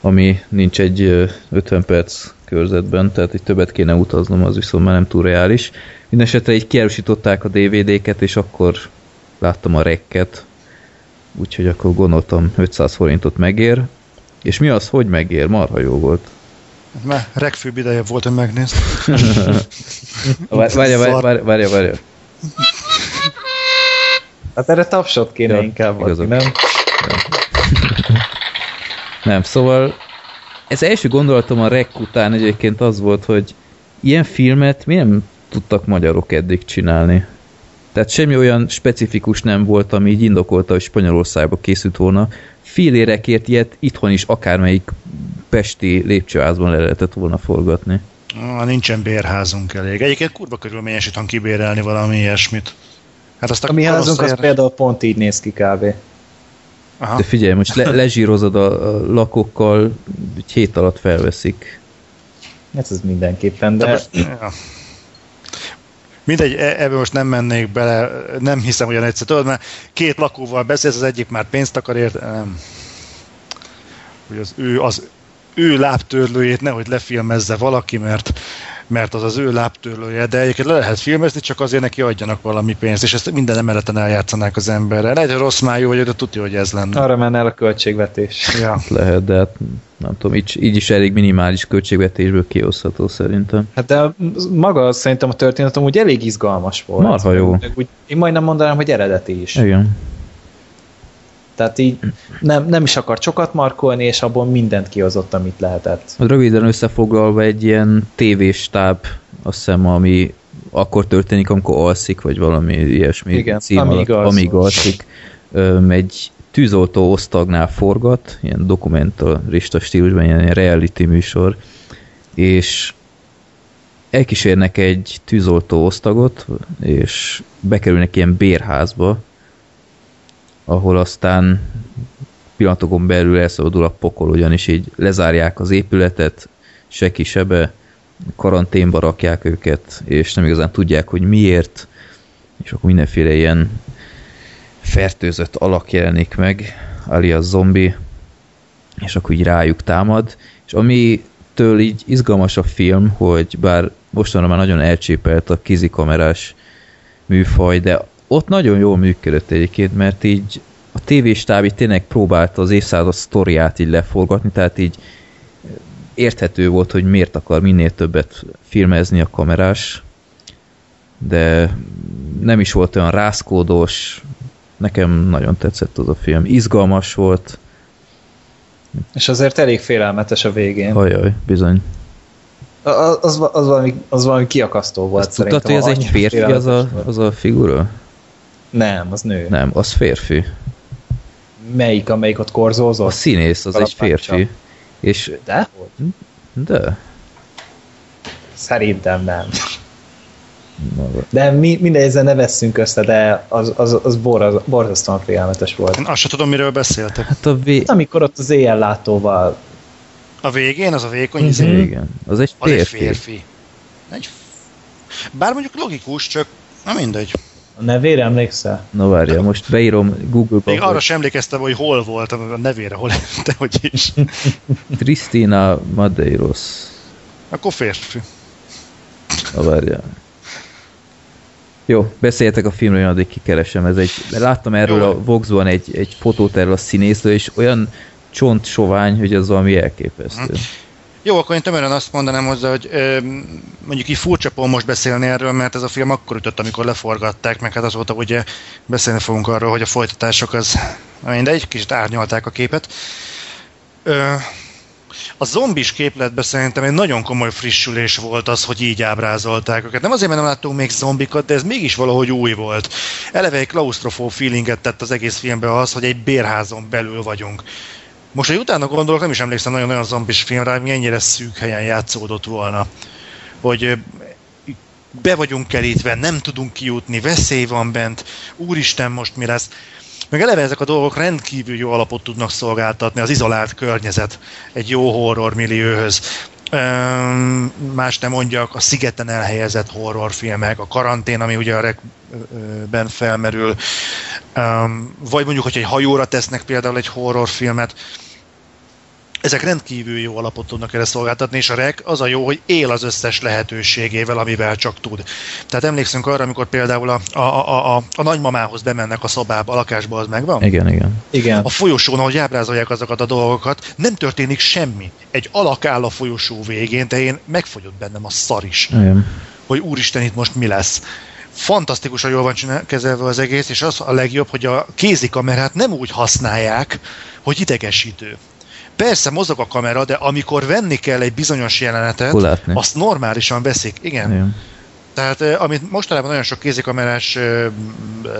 Speaker 3: ami nincs egy ö, 50 perc körzetben, tehát itt többet kéne utaznom, az viszont már nem túl reális. Mindenesetre így kiárusították a DVD-ket, és akkor láttam a rekket, úgyhogy akkor gondoltam 500 forintot megér, és mi az, hogy megér? Marha jó volt.
Speaker 4: Már regfőbb ideje volt, hogy megnézd. [laughs]
Speaker 3: Várja, várja, várja, várja,
Speaker 2: hát erre tapsot kéne
Speaker 3: Ja,
Speaker 2: inkább adni, nem?
Speaker 3: Nem, szóval ez első gondolatom a rek után egyébként az volt, hogy ilyen filmet miért nem tudtak magyarok eddig csinálni? Tehát semmi olyan specifikus nem volt, ami így indokolta, hogy Spanyolországba készült volna. Félérekért ilyet itthon is akármelyik pesti lépcsőházban le lehetett volna forgatni.
Speaker 4: Ah, nincsen bérházunk elég. Egyébként kurva körülményes itthon kibérelni valami ilyesmit. Hát azt
Speaker 2: A mi házunk az például pont így néz ki kb.
Speaker 4: Aha.
Speaker 3: De figyelj, most le, lezsírozod a, a lakokkal, egy hét alatt felveszik.
Speaker 2: Hát ez mindenképpen,
Speaker 4: De
Speaker 2: de
Speaker 4: most, ja. Mindegy, e- ebbe most nem mennék bele, nem hiszem olyan egyszer. Tudod, mert két lakóval beszélsz, az egyik már pénzt akar érte, nem. Hogy az ő, az ő lábtörlőjét nehogy lefilmezze valaki, mert, mert az az ő lábtörlője, de egyébként le lehet filmezni, csak azért neki adjanak valami pénzt, és ezt minden emeleten eljátszanák az emberre. Lehet, hogy rossz májú vagy, de tudja, hogy ez lenne.
Speaker 2: arra menne el a költségvetés.
Speaker 4: Ja. [laughs]
Speaker 3: Lehet, de hát nem tudom, így, így is elég minimális költségvetésből kihozható szerintem.
Speaker 2: Hát de maga szerintem a történet amúgy elég izgalmas volt.
Speaker 3: Marha jó.
Speaker 2: Úgy, én majdnem mondanám, hogy eredeti is.
Speaker 3: Igen.
Speaker 2: Tehát így nem, nem is akart sokat markolni, és abból mindent kihozott, amit lehetett.
Speaker 3: Röviden összefoglalva egy ilyen tévéstáb, azt hiszem, ami akkor történik, amikor alszik, vagy valami ilyesmi
Speaker 2: Igen,
Speaker 3: cím
Speaker 2: amíg
Speaker 3: alatt, amíg alszik. Egy tűzoltó osztagnál forgat, ilyen dokumentarista stílusban, ilyen reality műsor, és elkísérnek egy tűzoltó osztagot, és bekerülnek ilyen bérházba, ahol aztán pillanatokon belül elszabadul a pokol, ugyanis így lezárják az épületet, seki sebe, karanténba rakják őket, és nem igazán tudják, hogy miért, és akkor mindenféle ilyen fertőzött alak jelenik meg, alias zombi, és akkor így rájuk támad, és amitől így izgalmas a film, hogy bár mostanra már nagyon elcsépelt a kézikamerás műfaj, de ott nagyon jól működött egyébként, mert így a tévéstáb így tényleg próbálta az évszázad sztoriát így leforgatni, tehát így érthető volt, hogy miért akar minél többet filmezni a kamerás, de nem is volt olyan rászkódós, nekem nagyon tetszett az a film. Izgalmas volt,
Speaker 2: És azért elég félelmetes a végén.
Speaker 3: hajaj, bizony.
Speaker 2: A- a- Az, az, valami, az valami kiakasztó volt
Speaker 3: Azt tudtad, hogy ez egy férfi az a, az a figura?
Speaker 2: Nem, az nő.
Speaker 3: Nem, az férfi.
Speaker 2: Melyik, amelyik ott korzózott?
Speaker 3: A színész az egy férfi. És
Speaker 2: De?
Speaker 3: de,
Speaker 2: Szerintem nem. De mi, mindegy, ezzel ne vesszünk össze, de az, az, az boraz, borzasztóan félelmetes volt.
Speaker 4: Én azt sem tudom, miről beszéltek.
Speaker 3: hát a vé...
Speaker 2: Amikor ott az éjjellátóval
Speaker 4: A végén, az a vékony
Speaker 2: Mhm.
Speaker 4: izé,
Speaker 3: Igen, az egy
Speaker 4: az egy
Speaker 3: férfi.
Speaker 4: férfi. Egy... Bár mondjuk logikus, csak na mindegy.
Speaker 2: A nevére emlékszel?
Speaker 3: Na várja, most beírom Google-ba,
Speaker 4: Még arra
Speaker 3: hogy
Speaker 4: sem emlékeztem, hogy hol volt a nevére, hol, [laughs] de hogy is.
Speaker 3: Tristina Madeiros.
Speaker 4: Akkor férfi.
Speaker 3: Na várja. Jó, beszéljetek a filmről, én addig kikeresem. Ez egy, láttam erről
Speaker 4: Jó.
Speaker 3: a Voxban egy, egy fotót erről a színészről, és olyan csont sovány, hogy az valami elképesztő.
Speaker 4: Jó, akkor én tömören azt mondanám hozzá, hogy ö, mondjuk így furcsa pont most beszélni erről, mert ez a film akkor ütött, amikor leforgatták, meg hát azóta ugye beszélni fogunk arról, hogy a folytatások az, de egy kicsit árnyalták a képet. Ö, a zombis képletben szerintem egy nagyon komoly frissülés volt az, hogy így ábrázolták őket. Nem azért, mert nem láttunk még zombikat, de ez mégis valahogy új volt. Eleve egy klaustrofó feelinget tett az egész filmbe az, hogy egy bérházon belül vagyunk. Most, hogy utána gondolok, nem is emlékszem nagyon olyan zombis filmre, ami ennyire szűk helyen játszódott volna. Hogy be vagyunk kerítve, nem tudunk kijutni, veszély van bent, úristen, most mi lesz. Meg eleve ezek a dolgok rendkívül jó alapot tudnak szolgáltatni az izolált környezet egy jó horror millióhöz. Más nem mondjak, a szigeten elhelyezett horrorfilmek, a karantén, ami ugye a rekben felmerül, vagy mondjuk, hogy egy hajóra tesznek például egy horrorfilmet, ezek rendkívül jó alapot tudnak erre szolgáltatni, és a REC az a jó, hogy él az összes lehetőségével, amivel csak tud. Tehát emlékszünk arra, amikor például a, a, a, a, a nagymamához bemennek a szobába, a lakásba, az megvan?
Speaker 3: Igen, igen.
Speaker 2: Igen.
Speaker 4: A folyosón, ahogy ábrázolják azokat a dolgokat, nem történik semmi. Egy alak áll a folyosó végén, de én megfogyott bennem a szar is,
Speaker 3: igen.
Speaker 4: hogy úristen, itt most mi lesz. Fantasztikusan jól van csinál, kezelve az egész, és az a legjobb, hogy a kézikamerát nem úgy használják, hogy idegesítő. Persze mozog a kamera, de amikor venni kell egy bizonyos jelenetet,
Speaker 3: Hol látni?
Speaker 4: azt normálisan veszik. Igen.
Speaker 3: igen.
Speaker 4: Tehát eh, amit mostanában nagyon sok kézikamerás eh,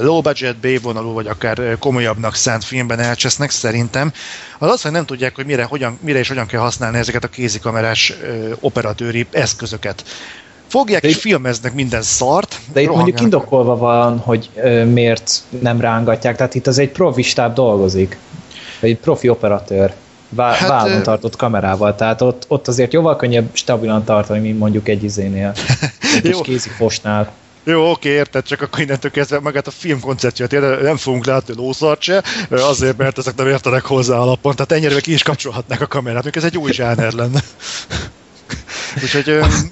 Speaker 4: low budget, B-vonalú, vagy akár eh, komolyabbnak szánt filmben elcsesznek, szerintem, az az, hogy nem tudják, hogy mire, hogyan, mire és hogyan kell használni ezeket a kézikamerás operatőri eszközöket. Fogják
Speaker 2: De
Speaker 4: és filmeznek minden szart.
Speaker 2: De itt mondjuk indokolva van, hogy ö, miért nem rángatják, tehát itt az egy profi stáb dolgozik. Egy profi operatőr. Vá-
Speaker 4: Hát,
Speaker 2: vállon tartott kamerával, tehát ott, ott azért jóval könnyebb stabilan tartani, mint mondjuk egy izénél. [laughs] egy
Speaker 4: Jó.
Speaker 2: kézi fosnál.
Speaker 4: Jó, oké, érted, csak akkor innentől kezdve magát a film koncepciót érted, nem fogunk látni lószart se, azért, mert ezek nem értenek hozzá alapon, tehát ennyire ki is kapcsolhatnák a kamerát, még ez egy új zsáner lenne. [laughs] Úgyhogy öm,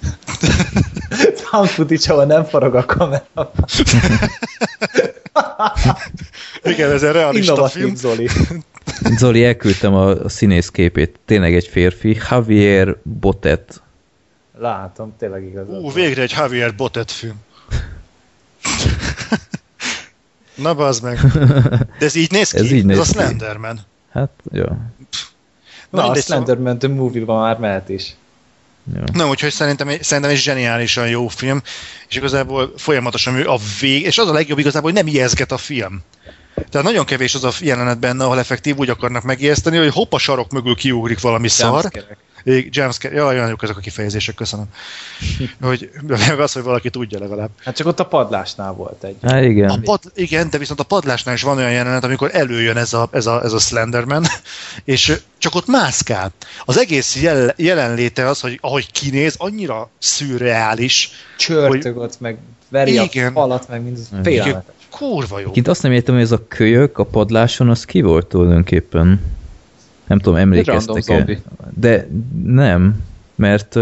Speaker 2: Found footage, ahol nem forog a kamera. [laughs]
Speaker 4: igen, ez egy realista
Speaker 2: Innovatív
Speaker 4: film.
Speaker 2: Zoli.
Speaker 3: Zoli, elküldtem a, a színész képét. Tényleg egy férfi. Javier Botet.
Speaker 2: Látom, tényleg igaz.
Speaker 4: Ú, végre egy Javier Botet film. Na bazd meg. De ez így néz ki?
Speaker 3: Ez így néz
Speaker 4: ez a
Speaker 3: ki.
Speaker 4: Slenderman.
Speaker 3: Hát, jó.
Speaker 2: Na, a
Speaker 4: mindegy, szóval-
Speaker 2: Slenderman The Movie-ban már mehet is.
Speaker 3: jó.
Speaker 4: Na, úgyhogy szerintem, szerintem egy zseniálisan jó film, és igazából folyamatosan ő a vég, és az a legjobb igazából, hogy nem ijeszget a film. Tehát nagyon kevés az a jelenet benne, ahol effektív úgy akarnak megijeszteni, hogy hopp a sarok mögül kiugrik valami szar.
Speaker 2: Jumpscare-ek.
Speaker 4: Ég- Jumpscare. Ja, olyan jók ezek a kifejezések, köszönöm. [laughs] Hogy meg az, hogy valaki tudja legalább.
Speaker 2: Hát csak ott a padlásnál volt egy.
Speaker 3: Hát igen.
Speaker 4: A pad, igen, de viszont a padlásnál is van olyan jelenet, amikor előjön ez a, ez a, ez a Slenderman, [laughs] és csak ott mászkál. Az egész jel, jelenléte az, hogy ahogy kinéz, annyira szürreális,
Speaker 2: Csörtög ott, meg veri
Speaker 4: Igen.
Speaker 2: a falat, meg mind félelmetes.
Speaker 4: Kurva jó.
Speaker 3: Kint azt nem értem, hogy ez a kölyök a padláson, az ki volt tulajdonképpen? Nem tudom, emlékeztek-e? De nem, mert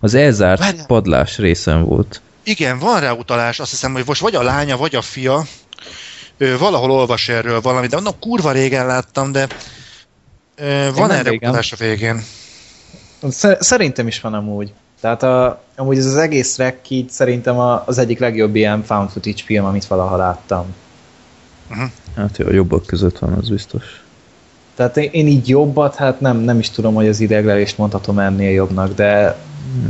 Speaker 3: az elzárt
Speaker 4: Várjál.
Speaker 3: padlás részen volt.
Speaker 4: Igen, van rá utalás, azt hiszem, hogy most vagy a lánya, vagy a fia, ő valahol olvas erről valamit, de na kurva régen láttam, de ö, van erre
Speaker 2: régen.
Speaker 4: utalás a végén.
Speaker 2: Szer- Szerintem is van amúgy. Tehát a, amúgy ez az egész rek így szerintem a, az egyik legjobb ilyen found footage film, amit valaha láttam.
Speaker 3: Hát jó, a jobbak között van, az biztos.
Speaker 2: Tehát én, én így jobbat, hát nem, nem is tudom, hogy az ideglelést mondhatom ennél jobbnak, de,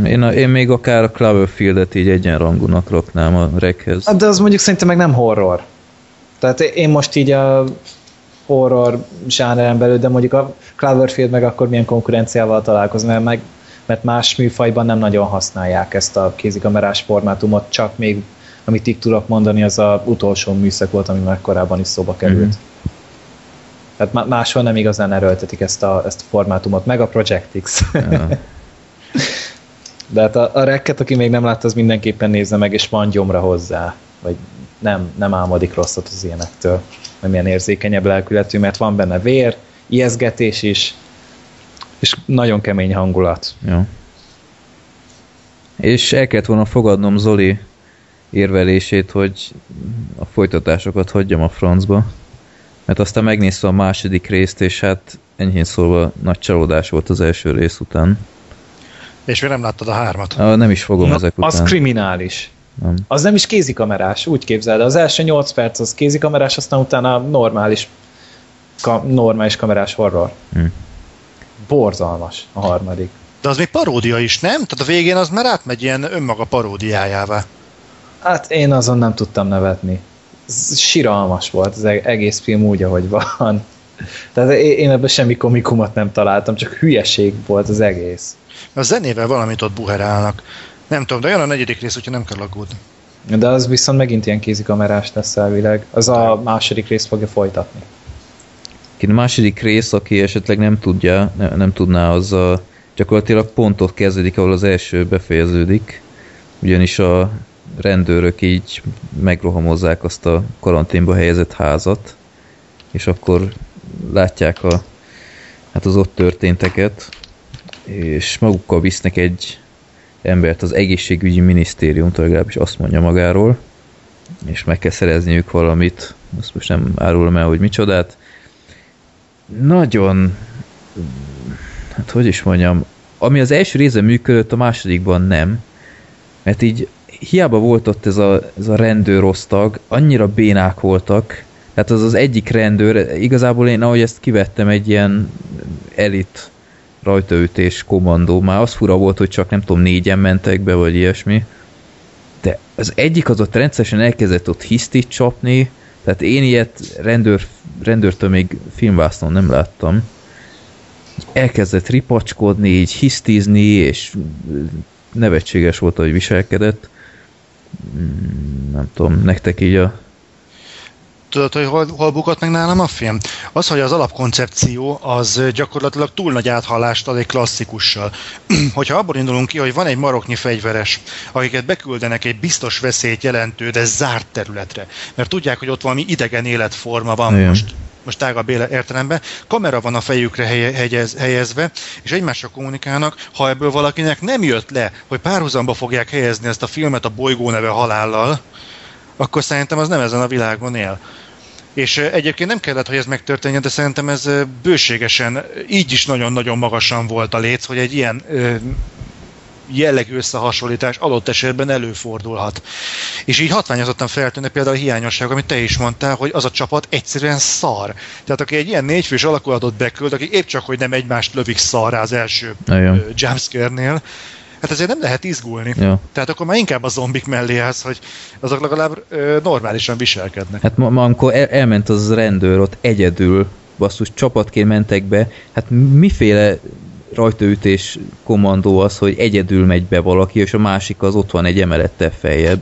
Speaker 3: Én, a, én még akár a Cloverfield-et így egyenrangúnak raknám a rekhez.
Speaker 2: de az mondjuk szerintem meg nem horror. Tehát én most így a horror zsáneren belül, de mondjuk a Cloverfield meg akkor milyen konkurenciával találkozni, mert, meg, mert más műfajban nem nagyon használják ezt a kézikamerás formátumot, csak még amit így tudok mondani, az a utolsó műszak volt, ami már korábban is szóba került.
Speaker 3: Mhm.
Speaker 2: Tehát má- máshol nem igazán erőltetik ezt a, ezt a formátumot, meg a Project X.
Speaker 3: Ja. [laughs]
Speaker 2: De hát a, a rekket, aki még nem látta, az mindenképpen nézze meg, és van gyomra hozzá. Vagy nem, nem álmodik rosszat az ilyenektől. Nem ilyen érzékenyebb lelkületű, mert van benne vér, ijeszgetés is, és nagyon kemény hangulat.
Speaker 3: Jó. És el kellett volna fogadnom Zoli érvelését, hogy a folytatásokat hagyjam a francba. Mert aztán megnéztem a második részt, és hát enyhén szólva nagy csalódás volt az első rész után.
Speaker 4: És még nem láttad a hármat.
Speaker 3: Ah, nem is fogom
Speaker 2: Na,
Speaker 3: ezek
Speaker 2: az
Speaker 3: után.
Speaker 2: kriminális.
Speaker 3: Nem.
Speaker 2: Az nem is kézikamerás, úgy képzeld. Az első 8 perc az kézikamerás, aztán utána normális, ka, normális kamerás horror.
Speaker 3: Hm.
Speaker 2: Borzalmas a harmadik.
Speaker 4: De az még paródia is, nem? Tehát a végén az már átmegy ilyen önmaga paródiájává.
Speaker 2: Hát én azon nem tudtam nevetni. Ez Siralmas volt az eg- egész film úgy, ahogy van. Tehát én ebben semmi komikumot nem találtam, csak hülyeség volt az egész.
Speaker 4: A zenével valamit ott buherálnak. Nem tudom, de olyan a negyedik rész, úgyhogy nem kell aggódni.
Speaker 2: De az viszont megint ilyen kézikamerás lesz elvileg. Az a második rész fogja folytatni.
Speaker 3: A második rész, aki esetleg nem tudja, ne, nem tudná, az a, gyakorlatilag pontot kezdődik, ahol az első befejeződik. Ugyanis a rendőrök így megrohamozzák azt a karanténba helyezett házat, és akkor látják a, hát az ott történteket, és magukkal visznek egy embert az egészségügyi minisztériumtól, legalábbis azt mondja magáról, és meg kell szerezniük valamit, azt most nem árulom el, hogy micsodát. Nagyon, hát hogy is mondjam, ami az első része működött, a másodikban nem, mert így hiába volt ott ez a, ez a rendőr osztag, annyira bénák voltak, tehát az az egyik rendőr, igazából én ahogy ezt kivettem egy ilyen elit rajtaütés kommandó, már az fura volt, hogy csak nem tudom, négyen mentek be, vagy ilyesmi, de az egyik az ott rendszeresen elkezdett ott hisztit csapni, tehát én ilyet rendőr, rendőrtől még filmvásznon nem láttam. Elkezdett ripacskodni, így hisztizni, és nevetséges volt, hogy viselkedett. Mm, Nem tudom, nektek így a...
Speaker 4: Tudod, hogy hol, hol bukott meg nálam a film? Az, hogy az alapkoncepció az gyakorlatilag túl nagy áthallást ad egy klasszikussal. [clears throat] Hogyha abból indulunk ki, hogy van egy maroknyi fegyveres, akiket beküldenek egy biztos veszélyt jelentő, de zárt területre, mert tudják, hogy ott valami idegen életforma van
Speaker 3: Igen.
Speaker 4: most most tágabb értelemben, kamera van a fejükre helyezve, és egymással kommunikálnak, ha ebből valakinek nem jött le, hogy párhuzamba fogják helyezni ezt a filmet a bolygó neve halállal, akkor szerintem az nem ezen a világon él. És egyébként nem kellett, hogy ez megtörténjen, de szerintem ez bőségesen, így is nagyon-nagyon magasan volt a léc, hogy egy ilyen jellegű összehasonlítás adott esetben előfordulhat. És így hatványozottan feltűnnek például a hiányosság, amit te is mondtál, hogy az a csapat egyszerűen szar. Tehát aki egy ilyen négyfős alakulatot beküld, aki épp csak, hogy nem egymást lövik szarrá az első jumpscare-nél, hát ezért nem lehet izgulni.
Speaker 3: Ja.
Speaker 4: Tehát akkor már inkább a zombik mellé állsz, hogy azok legalább ö, normálisan viselkednek.
Speaker 3: Hát ma, ma amikor el, elment az rendőr ott egyedül, basszus, csapatként mentek be, hát miféle rajtaütés kommandó az, hogy egyedül megy be valaki, és a másik az ott van egy emelettel feljebb.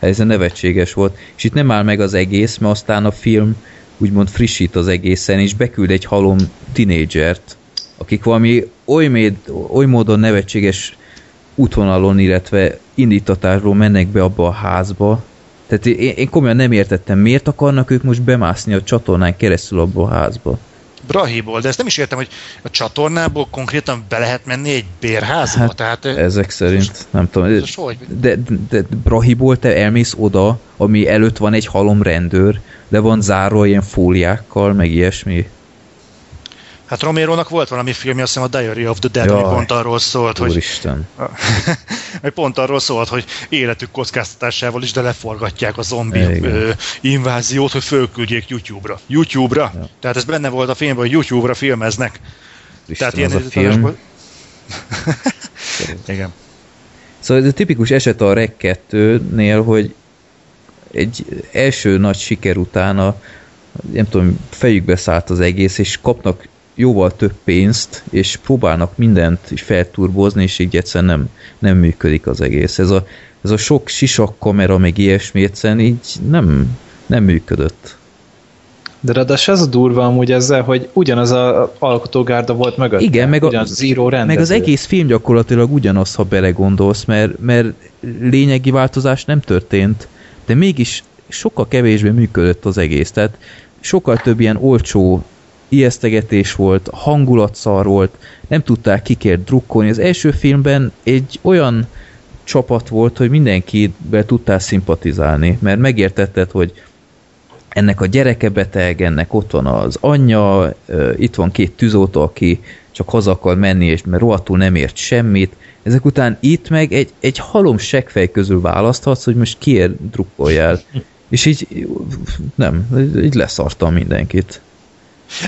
Speaker 3: Hát Ez nevetséges volt. És itt nem áll meg az egész, mert aztán a film úgymond frissít az egészen, és beküld egy halom tinédzsert, akik valami oly, méd, oly módon nevetséges útvonalon, illetve indítatásról mennek be abba a házba. Tehát én, én komolyan nem értettem, miért akarnak ők most bemászni a csatornán keresztül abba a házba.
Speaker 4: Brahiból, de ezt nem is értem, hogy a csatornából konkrétan be lehet menni egy bérházba,
Speaker 3: Hát,
Speaker 4: tehát
Speaker 3: Ezek szerint, nem tudom.
Speaker 4: ez hogy?
Speaker 3: De, de, de Brahiból te elmész oda, ami előtt van egy halom rendőr, de van zárva ilyen fóliákkal, meg ilyesmi.
Speaker 4: Hát Romérónak volt valami filmje, azt hiszem a Diary of the Dead, ami
Speaker 3: Jaj.
Speaker 4: pont arról szólt,
Speaker 3: Úristen. [laughs]
Speaker 4: hogy pont arról szólt, hogy életük kockáztatásával is, de leforgatják a zombi ö, inváziót, hogy fölküldjék YouTube-ra. YouTube-ra?
Speaker 3: Ja.
Speaker 4: Tehát ez benne volt a filmben, hogy YouTube-ra filmeznek.
Speaker 3: Úristen,
Speaker 4: Tehát
Speaker 3: az a film.
Speaker 4: indításból- [laughs] Igen.
Speaker 3: Szóval ez a tipikus eset a Reg 2-nél, hogy egy első nagy siker utána nem tudom, fejükbe szállt az egész, és kapnak jóval több pénzt, és próbálnak mindent is felturbozni, és így egyszerűen nem, nem működik az egész. Ez a, ez a sok sisak kamera, meg ilyesmi egyszerűen így nem, nem működött.
Speaker 2: De ráadásul az a durva amúgy ezzel, hogy ugyanaz a alkotógárda volt mögött.
Speaker 3: Igen, meg a-
Speaker 2: író rendező.
Speaker 3: Meg az egész film gyakorlatilag ugyanaz, ha belegondolsz, mert, mert lényegi változás nem történt, de mégis sokkal kevésbé működött az egész. Tehát sokkal több ilyen olcsó ijesztegetés volt, hangulatszar volt, nem tudták kikért drukkolni. Az első filmben egy olyan csapat volt, hogy mindenkivel tudtál szimpatizálni, mert megértetted, hogy ennek a gyereke beteg, ennek ott van az anyja, itt van két tűzoltó, aki csak haza akar menni, és mert rohadtul nem ért semmit. Ezek után itt meg egy, egy halom seggfej közül választhatsz, hogy most kiért drukkoljál. És így nem, így leszartam mindenkit.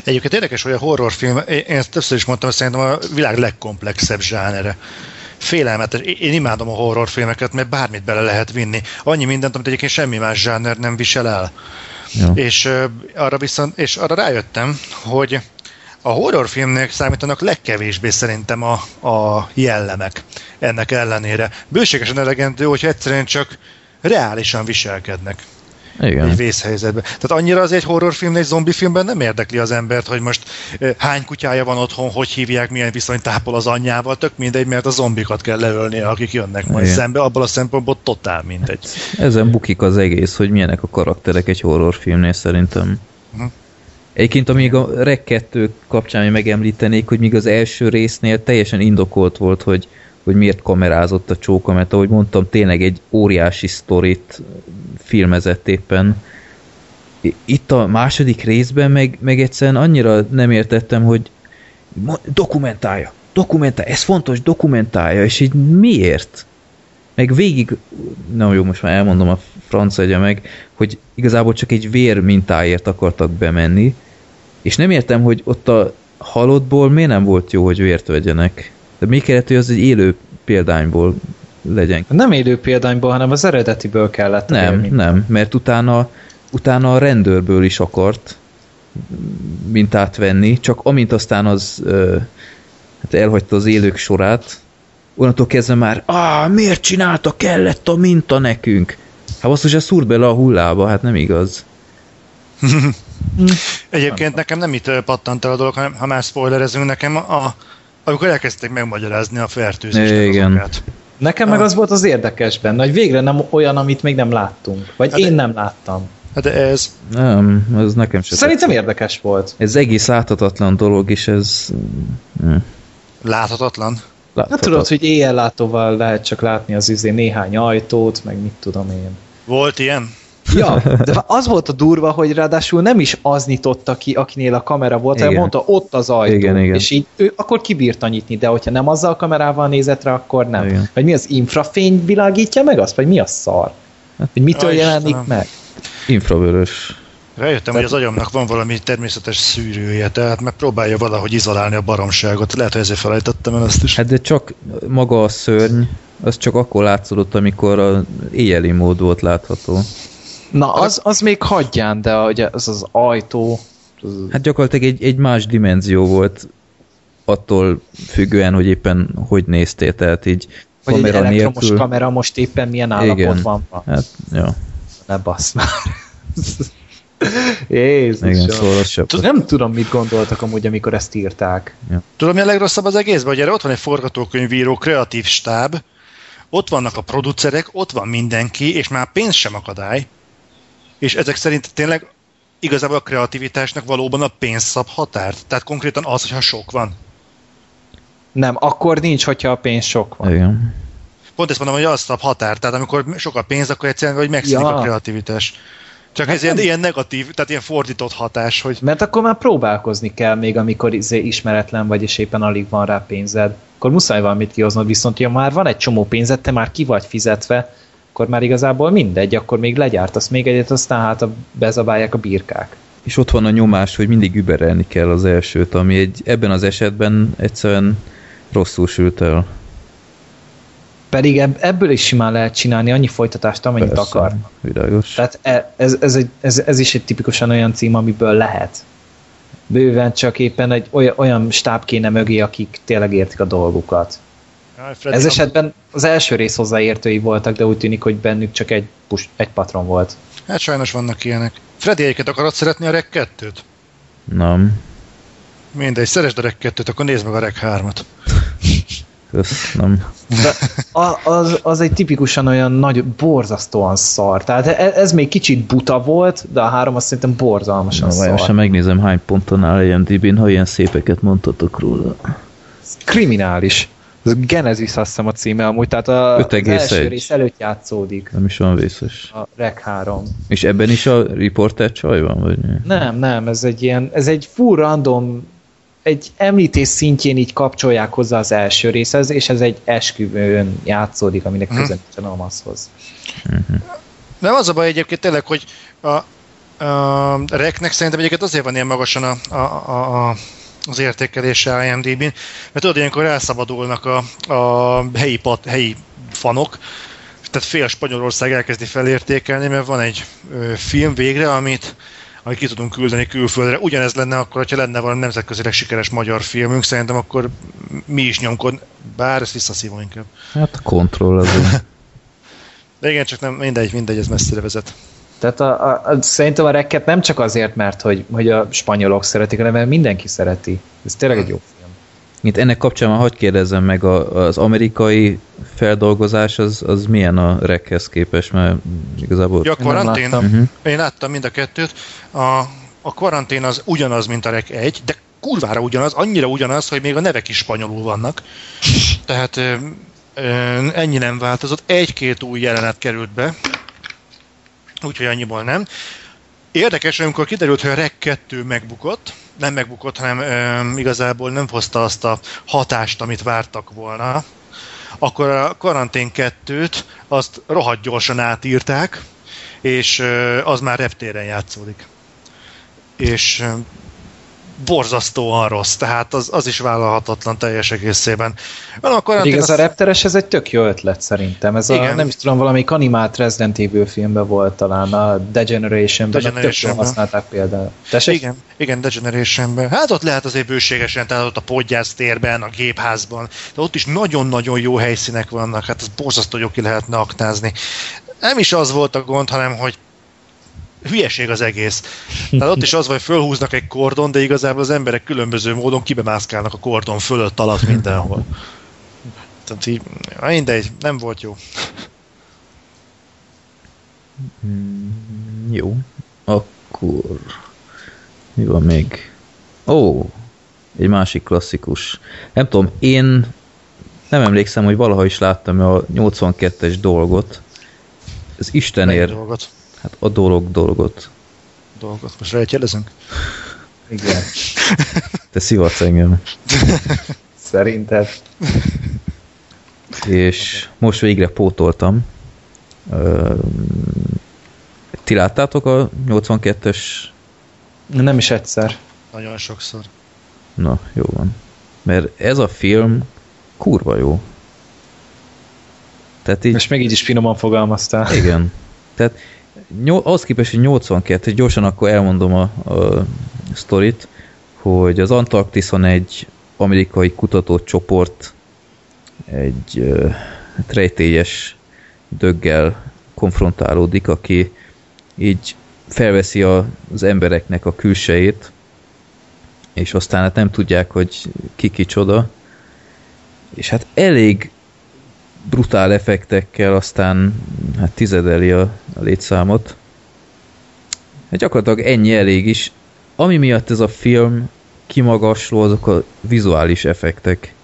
Speaker 4: Egyébként érdekes, hogy a horrorfilm, én ezt többször is mondtam, hogy szerintem a világ legkomplexebb zsánere. Félelmetes. Én imádom a horrorfilmeket, mert bármit bele lehet vinni. Annyi mindent, amit egyébként semmi más zsáner nem visel el.
Speaker 3: Ja.
Speaker 4: És arra viszont, és arra rájöttem, hogy a horrorfilmnek számítanak legkevésbé szerintem a, a jellemek ennek ellenére. Bőségesen elegendő, hogy egyszerűen csak reálisan viselkednek
Speaker 3: Igen.
Speaker 4: egy vészhelyzetben. Tehát annyira az egy horrorfilm, egy zombifilmben nem érdekli az embert, hogy most hány kutyája van otthon, hogy hívják, milyen viszonyt tápol az anyjával, tök mindegy, mert a zombikat kell leölnie, akik jönnek majd
Speaker 3: Igen.
Speaker 4: szembe, abból a szempontból totál mindegy.
Speaker 3: Ezen bukik az egész, hogy milyenek a karakterek egy horrorfilmnél szerintem.
Speaker 4: Mhm.
Speaker 3: Egyébként, amíg a Reg 2 kapcsán megemlítenék, hogy még az első résznél teljesen indokolt volt, hogy, hogy miért kamerázott a csóka, mert ahogy mondtam, tényleg egy óriási sztorit filmezett éppen. Itt a második részben meg, meg egyszerűen annyira nem értettem, hogy dokumentálja, dokumentálja, ez fontos, dokumentálja, és így miért? meg végig, na jó, most már elmondom a egye meg, hogy igazából csak egy vér mintáért akartak bemenni, és nem értem, hogy ott a halottból miért nem volt jó, hogy vért vegyenek. De mi kellett, hogy az egy élő példányból legyen.
Speaker 2: Nem élő példányból, hanem az eredetiből kellett.
Speaker 3: Nem, nem, mert utána, utána a rendőrből is akart mintát venni, csak amint aztán az ö, hát elhagyta az élők sorát, onnantól kezdve már, ah, miért csinálta, kellett a minta nekünk? Hát azt ugye szúrt bele a hullába, hát nem igaz. [laughs]
Speaker 4: Egyébként nekem nem itt pattant el a dolog, hanem ha már spoilerezünk, nekem a, amikor elkezdték megmagyarázni a fertőzésnek
Speaker 3: Igen.
Speaker 2: Nekem meg
Speaker 4: Ah.
Speaker 2: az volt az érdekes benne, hogy végre nem olyan, amit még nem láttunk. Vagy
Speaker 4: Hát
Speaker 2: én
Speaker 4: de-
Speaker 2: nem láttam.
Speaker 4: Hát de ez,
Speaker 3: Nem, ez nekem sem.
Speaker 2: Szerintem érdekes volt.
Speaker 3: Ez egész láthatatlan dolog, és ez... hm,
Speaker 4: láthatatlan.
Speaker 2: Hát
Speaker 3: láthatatlan.
Speaker 2: tudod, hogy éjjellátóval lehet csak látni az üzé néhány ajtót, meg mit tudom én.
Speaker 4: Volt ilyen?
Speaker 2: Ja, [laughs] de az volt a durva, hogy ráadásul nem is az nyitotta ki, akinél a kamera volt, hanem
Speaker 3: Igen.
Speaker 2: mondta, ott az ajtó.
Speaker 3: Igen, igen.
Speaker 2: És így ő akkor kibírta nyitni, de hogyha nem azzal a kamerával nézett rá, akkor nem.
Speaker 3: Igen.
Speaker 2: Vagy mi az infrafény világítja meg azt? Vagy mi a szar? Hogy mitől
Speaker 4: Aj,
Speaker 2: jelenik
Speaker 4: Istenem.
Speaker 2: meg?
Speaker 3: Infravörös.
Speaker 4: Rájöttem, hogy az agyamnak van valami természetes szűrője, tehát megpróbálja valahogy izolálni a baromságot. Lehet, hogy ezért felejtettem el ezt is.
Speaker 3: Hát de csak maga a szörny, az csak akkor látszódott, amikor a éjjeli mód volt látható.
Speaker 2: Na, az, az még hagyján, de ugye az az ajtó, az,
Speaker 3: Hát gyakorlatilag egy, egy más dimenzió volt attól függően, hogy éppen hogy néztél, tehát így
Speaker 2: vagy egy
Speaker 3: kamera
Speaker 2: elektromos
Speaker 3: nélkül.
Speaker 2: kamera most éppen milyen állapotban van.
Speaker 3: Hát, ja,
Speaker 2: Ne bassz már. Jézus.
Speaker 3: igen, szóval.
Speaker 2: Nem tudom, mit gondoltak amúgy, amikor ezt írták.
Speaker 4: Tudom, mi a legrosszabb az egészben, hogy erre ott van egy forgatókönyvíró, kreatív stáb, ott vannak a producerek, ott van mindenki, és már pénz sem akadály. És ezek szerint tényleg igazából a kreativitásnak valóban a pénz szab határt. Tehát konkrétan az, hogyha sok van.
Speaker 2: Nem, akkor nincs, hogyha a pénz sok van.
Speaker 3: Igen.
Speaker 4: Pont ezt mondom, hogy az szab határt. Tehát amikor sok a pénz, akkor egyszerűen hogy megszűnik
Speaker 2: Ja.
Speaker 4: a kreativitás. Csak
Speaker 2: Hát
Speaker 4: ez ilyen,
Speaker 2: nem-
Speaker 4: ilyen negatív, tehát ilyen fordított hatás, hogy
Speaker 2: Mert akkor már próbálkozni kell még, amikor izé ismeretlen vagy, és éppen alig van rá pénzed. Akkor muszáj valamit kihoznod, viszont ha már van egy csomó pénzed, te már ki vagy fizetve, akkor már igazából mindegy, akkor még legyártasz még egyet, aztán hát a, bezabálják a birkák.
Speaker 3: És ott van a nyomás, hogy mindig überelni kell az elsőt, ami egy, ebben az esetben egyszerűen rosszul sült el.
Speaker 2: Pedig ebb, ebből is simán lehet csinálni annyi folytatást, amennyit
Speaker 3: Persze,
Speaker 2: akar.
Speaker 3: Világos.
Speaker 2: Tehát e- ez, ez, egy, ez, ez is egy tipikusan olyan cím, amiből lehet. Bőven csak éppen egy olyan, olyan stáb kéne mögé, akik tényleg értik a dolgukat.
Speaker 4: Freddy,
Speaker 2: Ez esetben az első rész hozzáértői voltak, de úgy tűnik, hogy bennük csak egy, pus, egy patron volt.
Speaker 4: Hát sajnos vannak ilyenek. Freddy, egyiket akarod szeretni a Reg 2-t?
Speaker 3: Nem.
Speaker 4: Mindegy, szeresd a Reg 2-t, akkor nézd meg a Reg 3-at.
Speaker 3: Kösz, [laughs] nem.
Speaker 2: De a, az, az egy tipikusan olyan nagy, borzasztóan szar. Tehát e- ez még kicsit buta volt, de a három azt szerintem borzalmasan
Speaker 3: Na,
Speaker 2: szar.
Speaker 3: most megnézem hány ponton áll IMDb-n, ha ilyen szépeket mondtatok róla.
Speaker 2: Kriminális.
Speaker 5: Ez Genesis azt hiszem a címe amúgy, tehát a...
Speaker 3: 5,1.
Speaker 2: Az első rész előtt játszódik.
Speaker 3: Nem is olyan vészes.
Speaker 2: A Reg 3.
Speaker 3: És ebben is a riporter csaj van? Vagy mi?
Speaker 2: Nem, nem, ez egy ilyen, ez egy full random egy említés szintjén így kapcsolják hozzá az első részhez, és ez egy esküvőn játszódik, aminek
Speaker 4: Mhm.
Speaker 2: köze nincsen a maszhoz.
Speaker 4: Nem az a baj egyébként tényleg, hogy a, a reknek szerintem egyébként azért van ilyen magasan a, a, a, a az értékelése IMDb-n, mert tudod, ilyenkor elszabadulnak a, a helyi, pat, helyi fanok, tehát fél Spanyolország elkezdi felértékelni, mert van egy ö, film végre, amit, amit ki tudunk küldeni külföldre. Ugyanez lenne akkor, hogyha lenne valami nemzetközileg sikeres magyar filmünk, szerintem akkor mi is nyomkod, bár ezt visszaszívom inkább.
Speaker 3: Hát a kontroll azért. [laughs]
Speaker 4: De igen, csak nem, mindegy, mindegy, ez messzire vezet.
Speaker 2: Tehát a, a, a, szerintem a rekket nem csak azért, mert hogy, hogy a spanyolok szeretik, hanem mert mindenki szereti. Ez tényleg egy jó film.
Speaker 3: Mint ennek kapcsán már hagyd kérdezzem meg, a, az amerikai feldolgozás az, az milyen a rekhez képest, mert igazából...
Speaker 4: Ja, a
Speaker 2: Én nem
Speaker 4: karantén,
Speaker 2: láttam.
Speaker 3: Uh-huh.
Speaker 4: én láttam mind a kettőt. A, a karantén az ugyanaz, mint a REC 1, de kurvára ugyanaz, annyira ugyanaz, hogy még a nevek is spanyolul vannak. Tehát ö, ö, ennyi nem változott. Egy-két új jelenet került be, úgyhogy annyiból nem. Érdekes, amikor kiderült, hogy a REC 2 megbukott, nem megbukott, hanem ö, igazából nem hozta azt a hatást, amit vártak volna, akkor a karantén 2-t azt rohadt gyorsan átírták, és ö, az már reptéren játszódik. És borzasztóan rossz, tehát az, az is vállalhatatlan teljes egészében. Van a
Speaker 2: Pedig
Speaker 4: karantén,
Speaker 2: ez a
Speaker 4: az,
Speaker 2: repteres, ez egy tök jó ötlet szerintem. Ez a,
Speaker 4: Igen.
Speaker 2: nem is tudom, valamelyik animált Resident Evil filmben volt talán, a Degeneration-ben, Degeneration használták például. Tessék?
Speaker 4: igen, igen, Degenerationben. Hát ott lehet azért bőségesen, tehát ott a podgyász térben, a gépházban, de ott is nagyon-nagyon jó helyszínek vannak, hát ez borzasztó jó ki lehetne aknázni. Nem is az volt a gond, hanem hogy hülyeség az egész. Tehát ott is az, hogy fölhúznak egy kordon, de igazából az emberek különböző módon kibemászkálnak a kordon fölött alatt mindenhol. Tehát így, mindegy, nem volt jó.
Speaker 3: Mm, Jó. Akkor... Mi van még? Ó, egy másik klasszikus. Nem tudom, én nem emlékszem, hogy valaha is láttam a 82-es dolgot. Ez
Speaker 4: Melyik
Speaker 3: Istenér,
Speaker 4: dolgot.
Speaker 3: Hát a dolog dolgot.
Speaker 4: dolgot. Most rejtjelezünk? [laughs]
Speaker 2: Igen.
Speaker 3: Te szivatsz engem.
Speaker 2: Szerinted.
Speaker 3: És most végre pótoltam. Ti láttátok a 82-es?
Speaker 2: Nem is egyszer.
Speaker 4: Nagyon sokszor.
Speaker 3: Na, jó van. Mert ez a film kurva jó. Tehát így...
Speaker 2: És még így is finoman fogalmaztál.
Speaker 3: Igen. Tehát nyol, ahhoz képest, hogy 82, gyorsan akkor elmondom a, a sztorit, hogy az Antarktiszon egy amerikai kutatócsoport egy ö, hát rejtélyes döggel konfrontálódik, aki így felveszi a, az embereknek a külsejét, és aztán hát nem tudják, hogy ki kicsoda, és hát elég brutál effektekkel aztán hát tizedeli a, a létszámot. Hát gyakorlatilag ennyi elég is. Ami miatt ez a film kimagasló, azok a vizuális effektek.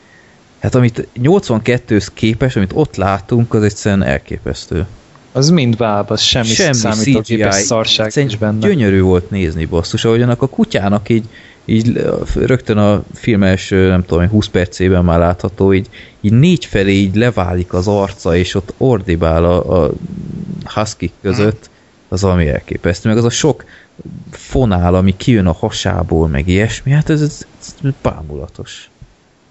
Speaker 3: Hát amit 82-hez képes, amit ott látunk, az egyszerűen elképesztő.
Speaker 2: Az mind báb, az semmi, semmi számítógépes szarság nincs benne.
Speaker 3: Gyönyörű volt nézni, basszus, ahogyan a kutyának így, így rögtön a film első, nem tudom, 20 percében már látható, így, így négy felé így leválik az arca, és ott ordibál a, a husky között, az valami elképesztő. Meg az a sok fonál, ami kijön a hasából, meg ilyesmi, hát ez, ez, ez bámulatos.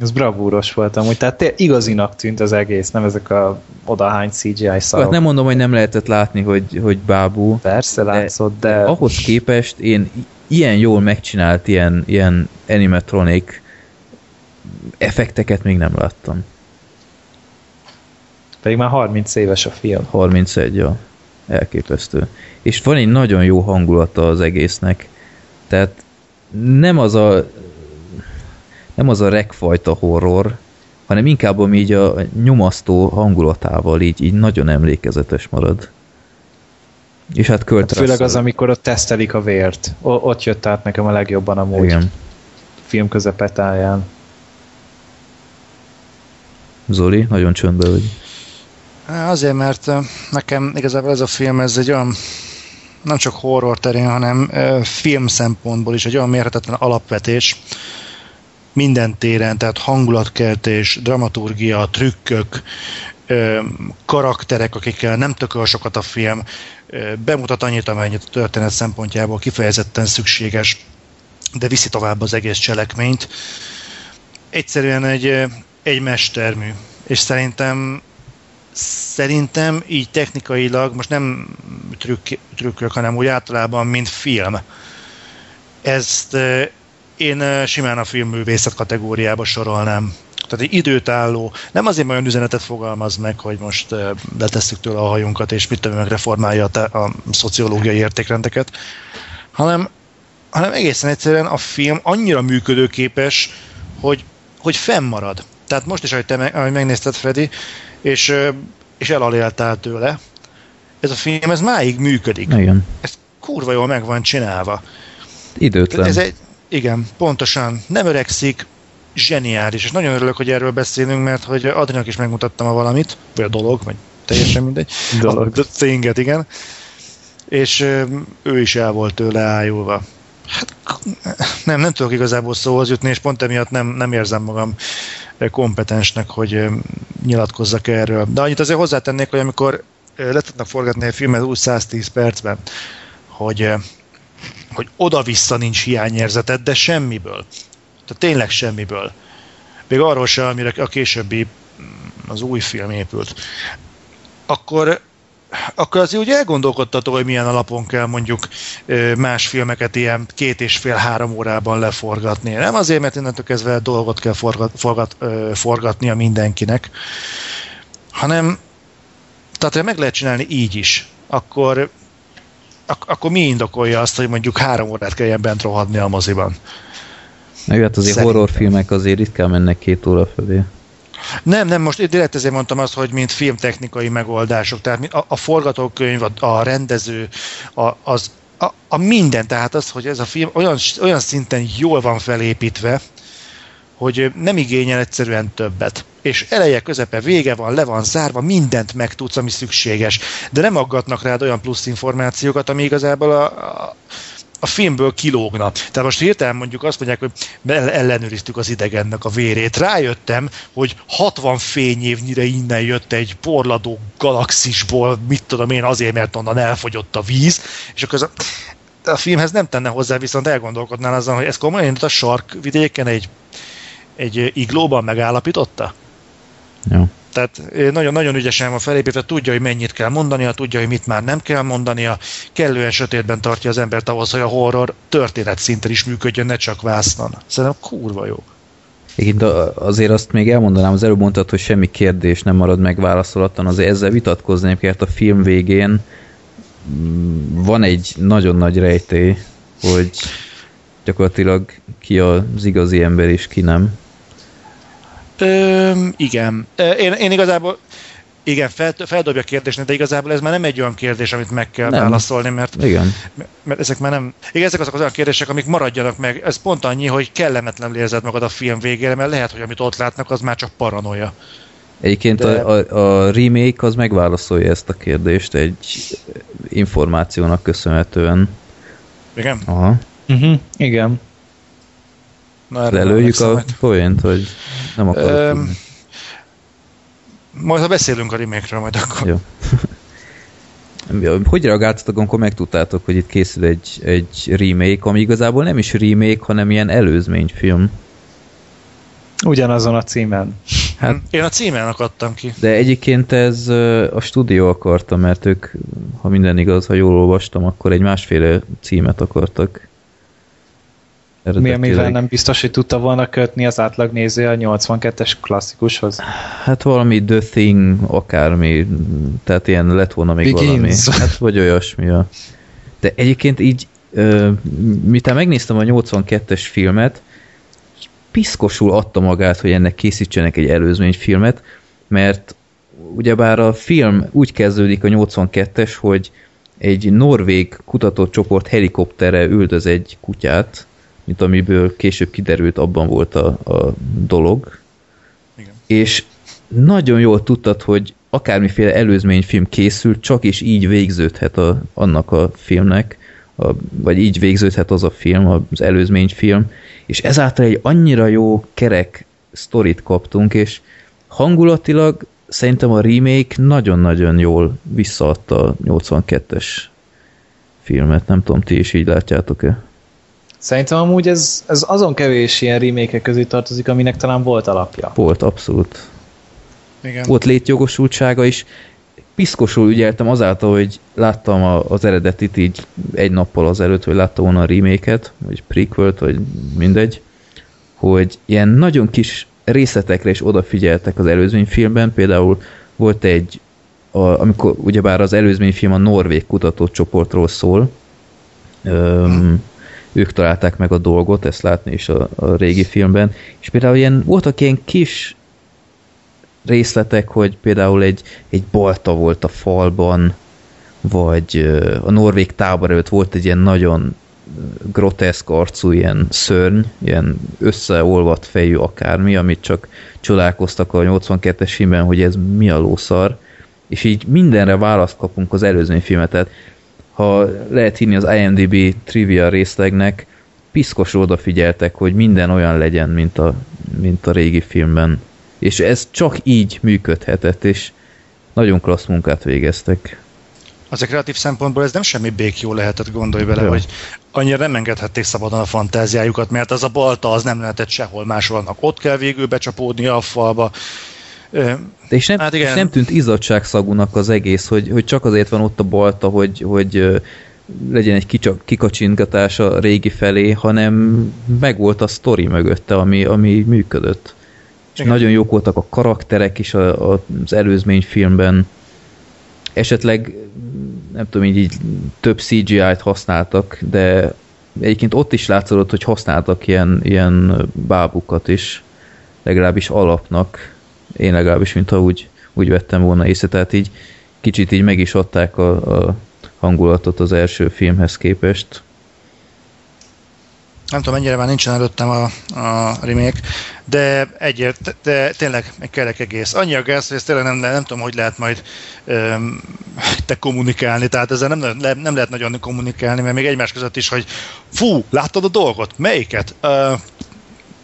Speaker 2: Ez bravúros volt amúgy, tehát té- igazinak tűnt az egész, nem ezek a odahány CGI
Speaker 3: Szóval
Speaker 2: szarok.
Speaker 3: nem mondom, hogy nem lehetett látni, hogy, hogy bábú,
Speaker 2: Persze látszott, de...
Speaker 3: ahhoz képest én ilyen jól megcsinált ilyen, ilyen animatronic effekteket még nem láttam.
Speaker 2: Pedig már 30 éves a film.
Speaker 3: 31 ja. Elképesztő. És van egy nagyon jó hangulata az egésznek. Tehát nem az a nem az a rekfajta horror, hanem inkább ami így a nyomasztó hangulatával így, így nagyon emlékezetes marad. És hát Kurt
Speaker 2: Hát főleg az, amikor ott tesztelik a vért. O- ott jött át nekem a legjobban amúgy
Speaker 3: Igen.
Speaker 2: film közepetáján.
Speaker 3: Zoli, nagyon csöndben vagy.
Speaker 4: Azért, mert nekem igazából ez a film, ez egy olyan nem csak horror terén, hanem film szempontból is egy olyan mérhetetlen alapvetés, minden téren, tehát hangulatkeltés, dramaturgia, trükkök, karakterek, akikkel nem tököl sokat a film, bemutat annyit, amennyit a történet szempontjából kifejezetten szükséges, de viszi tovább az egész cselekményt. Egyszerűen egy, egy mestermű, és szerintem szerintem így technikailag, most nem trükk, trükkök, hanem úgy általában, mint film. Ezt én simán a filmművészet kategóriába sorolnám. Tehát egy időtálló, nem azért olyan üzenetet fogalmaz meg, hogy most letesszük tőle a hajunkat, és mit tudom, megreformálja a, te- a szociológiai értékrendeket, hanem, hanem egészen egyszerűen a film annyira működőképes, hogy, hogy fennmarad. Tehát most is, ahogy te meg, ahogy megnézted, Freddy, és, és elaléltál tőle, ez a film, ez máig működik.
Speaker 3: Igen.
Speaker 4: Ez kurva jól meg van csinálva.
Speaker 3: Időtlen.
Speaker 4: Ez egy, igen, pontosan. Nem öregszik, zseniális, és nagyon örülök, hogy erről beszélünk, mert hogy Adrinak is megmutattam a valamit, vagy a dolog, vagy teljesen mindegy.
Speaker 2: Dolog.
Speaker 4: A Thing-et, igen. És ő is el volt tőle ájulva. Hát nem, nem tudok igazából szóhoz jutni, és pont emiatt nem, nem érzem magam kompetensnek, hogy nyilatkozzak erről. De annyit azért hozzátennék, hogy amikor le tudnak forgatni egy filmet úgy 110 percben, hogy, hogy oda-vissza nincs hiányérzeted, de semmiből. Tehát tényleg semmiből. Még arról sem, amire a későbbi mm, az új film épült. Akkor akkor azért úgy elgondolkodtató, hogy milyen alapon kell mondjuk más filmeket ilyen két és fél-három órában leforgatni. Nem azért, mert innentől kezdve dolgot kell forgat, forgat, forgatnia mindenkinek, hanem tehát ha meg lehet csinálni így is, akkor, ak- akkor mi indokolja azt, hogy mondjuk három órát kelljen bent rohadni a moziban?
Speaker 3: Jó, hát azért
Speaker 4: Szerintem.
Speaker 3: horrorfilmek azért ritkán mennek két óra felé.
Speaker 4: Nem, nem, most direkt ezért mondtam azt, hogy mint filmtechnikai megoldások, tehát a, a forgatókönyv, a, a rendező, a, az, a, a minden, tehát az, hogy ez a film olyan, olyan szinten jól van felépítve, hogy nem igényel egyszerűen többet. És eleje, közepe, vége van, le van zárva, mindent megtudsz, ami szükséges. De nem aggatnak rád olyan plusz információkat, ami igazából a, a, a filmből kilógna. Tehát most hirtelen mondjuk azt mondják, hogy el- ellenőriztük az idegennek a vérét. Rájöttem, hogy 60 fényévnyire innen jött egy porladó galaxisból, mit tudom én, azért, mert onnan elfogyott a víz, és akkor a, filmhez nem tenne hozzá, viszont elgondolkodnál azon, hogy ez komolyan a sarkvidéken egy, egy iglóban megállapította?
Speaker 3: Jó.
Speaker 4: Tehát eh, nagyon, nagyon ügyesen van felépítve, tudja, hogy mennyit kell mondania, tudja, hogy mit már nem kell mondania, kellően sötétben tartja az embert ahhoz, hogy a horror történet szinten is működjön, ne csak vásznon. Szerintem kurva jó.
Speaker 3: Egyébként a- azért azt még elmondanám, az előbb mondtad, hogy semmi kérdés nem marad megválaszolatlan, azért ezzel vitatkozni, mert a film végén mm, van egy nagyon nagy rejtély, hogy gyakorlatilag ki az igazi ember és ki nem.
Speaker 4: Öm, igen. Ö, Én, én igazából igen, fel, feldobja a kérdésnek, de igazából ez már nem egy olyan kérdés, amit meg kell
Speaker 3: nem.
Speaker 4: válaszolni, mert,
Speaker 3: Igen.
Speaker 4: mert ezek már nem... Igen, ezek azok az olyan kérdések, amik maradjanak meg. Ez pont annyi, hogy kellemetlen érzed magad a film végére, mert lehet, hogy amit ott látnak, az már csak paranoia.
Speaker 3: Egyébként
Speaker 4: De-
Speaker 3: a, a, a remake az megválaszolja ezt a kérdést egy információnak köszönhetően.
Speaker 4: Igen?
Speaker 3: Aha.
Speaker 2: Uh-huh. Igen.
Speaker 4: Na, erre
Speaker 3: Lelőjük a poént, hogy nem akarok
Speaker 4: Öm,
Speaker 3: tudni.
Speaker 4: Majd ha beszélünk a remake majd akkor. [laughs]
Speaker 3: Jó. Hogy reagáltatok, amikor megtudtátok, hogy itt készül egy, egy remake, ami igazából nem is remake, hanem ilyen előzményfilm.
Speaker 2: Ugyanazon a címen.
Speaker 3: Hát-
Speaker 4: Hát, Én a címen akadtam ki.
Speaker 3: De egyébként ez a stúdió akarta, mert ők, ha minden igaz, ha jól olvastam, akkor egy másféle címet akartak.
Speaker 2: Mi, amivel nem biztos, hogy tudta volna kötni az átlagnéző a 82-es klasszikushoz.
Speaker 3: Hát valami The Thing, akármi, tehát ilyen lett volna még
Speaker 2: Begins.
Speaker 3: valami. Hát vagy olyasmi. De egyébként így, ö, miután megnéztem a 82-es filmet, piszkosul adta magát, hogy ennek készítsenek egy előzményfilmet, mert ugyebár a film úgy kezdődik a 82-es, hogy egy norvég kutatócsoport helikopterre üldöz egy kutyát, mint amiből később kiderült, abban volt a, a dolog.
Speaker 4: Igen.
Speaker 3: És nagyon jól tudtad, hogy akármiféle előzményfilm készül, csak is így végződhet a, annak a filmnek a, vagy így végződhet az a film, az előzmény film, és ezáltal egy annyira jó kerek sztorit kaptunk, és hangulatilag szerintem a remake nagyon-nagyon jól visszaadta a 82-es filmet. Nem tudom, ti is így látjátok-e?
Speaker 2: Szerintem amúgy ez, ez azon kevés ilyen remake közé tartozik, aminek talán volt alapja.
Speaker 3: Volt, abszolút.
Speaker 4: Igen.
Speaker 3: Volt létjogosultsága is. Piszkosul ügyeltem azáltal, hogy láttam a, az eredetit így egy nappal azelőtt, hogy láttam volna a remake-et, vagy prequelt, vagy mindegy, hogy ilyen nagyon kis részletekre is odafigyeltek az előzmény filmben, például volt egy, a, amikor ugyebár az előzmény film a norvég kutatócsoportról szól, öm, ők találták meg a dolgot, ezt látni is a, a régi filmben, és például ilyen, voltak ilyen kis részletek, hogy például egy, egy balta volt a falban, vagy a norvég tábor előtt volt egy ilyen nagyon groteszk arcú ilyen szörny, ilyen összeolvadt fejű akármi, amit csak csodálkoztak a 82-es filmben, hogy ez mi a lószar, és így mindenre választ kapunk az előző filmet, tehát ha lehet hinni az IMDb trivia részlegnek, piszkosra odafigyeltek, hogy minden olyan legyen, mint a, mint a régi filmben. És ez csak így működhetett, és nagyon klassz munkát végeztek.
Speaker 4: Az a kreatív szempontból ez nem semmi békjó lehetett, gondolj bele,
Speaker 3: Ja.
Speaker 4: hogy annyira nem engedhették szabadon a fantáziájukat, mert az a balta az nem lehetett sehol máshol, annak ott kell végül becsapódni a falba.
Speaker 3: De és nem,
Speaker 4: Hát igen.
Speaker 3: és nem tűnt izzadságszagúnak az egész, hogy, hogy csak azért van ott a balta, hogy, hogy legyen egy kicsa, kikacsingatás a régi felé, hanem megvolt a sztori mögötte, ami, ami működött. És
Speaker 4: Igen.
Speaker 3: nagyon jók voltak a karakterek is a, a, az előzmény filmben. Esetleg, nem tudom, így, így több CGI-t használtak, de egyébként ott is látszott, hogy használtak ilyen, ilyen bábukat is, legalábbis alapnak. Én legalábbis, mintha úgy, úgy vettem volna észre, tehát így kicsit így meg is adták a, a hangulatot az első filmhez képest.
Speaker 4: nem tudom, mennyire már nincsen előttem a, a remake, de egyért, de tényleg egy kerek egész. Annyi a gáz, hogy ezt tényleg nem, nem tudom, hogy lehet majd öm, te kommunikálni, tehát ezzel nem, nem, nem lehet nagyon kommunikálni, mert még egymás között is, hogy fú, láttad a dolgot? Melyiket? Ö,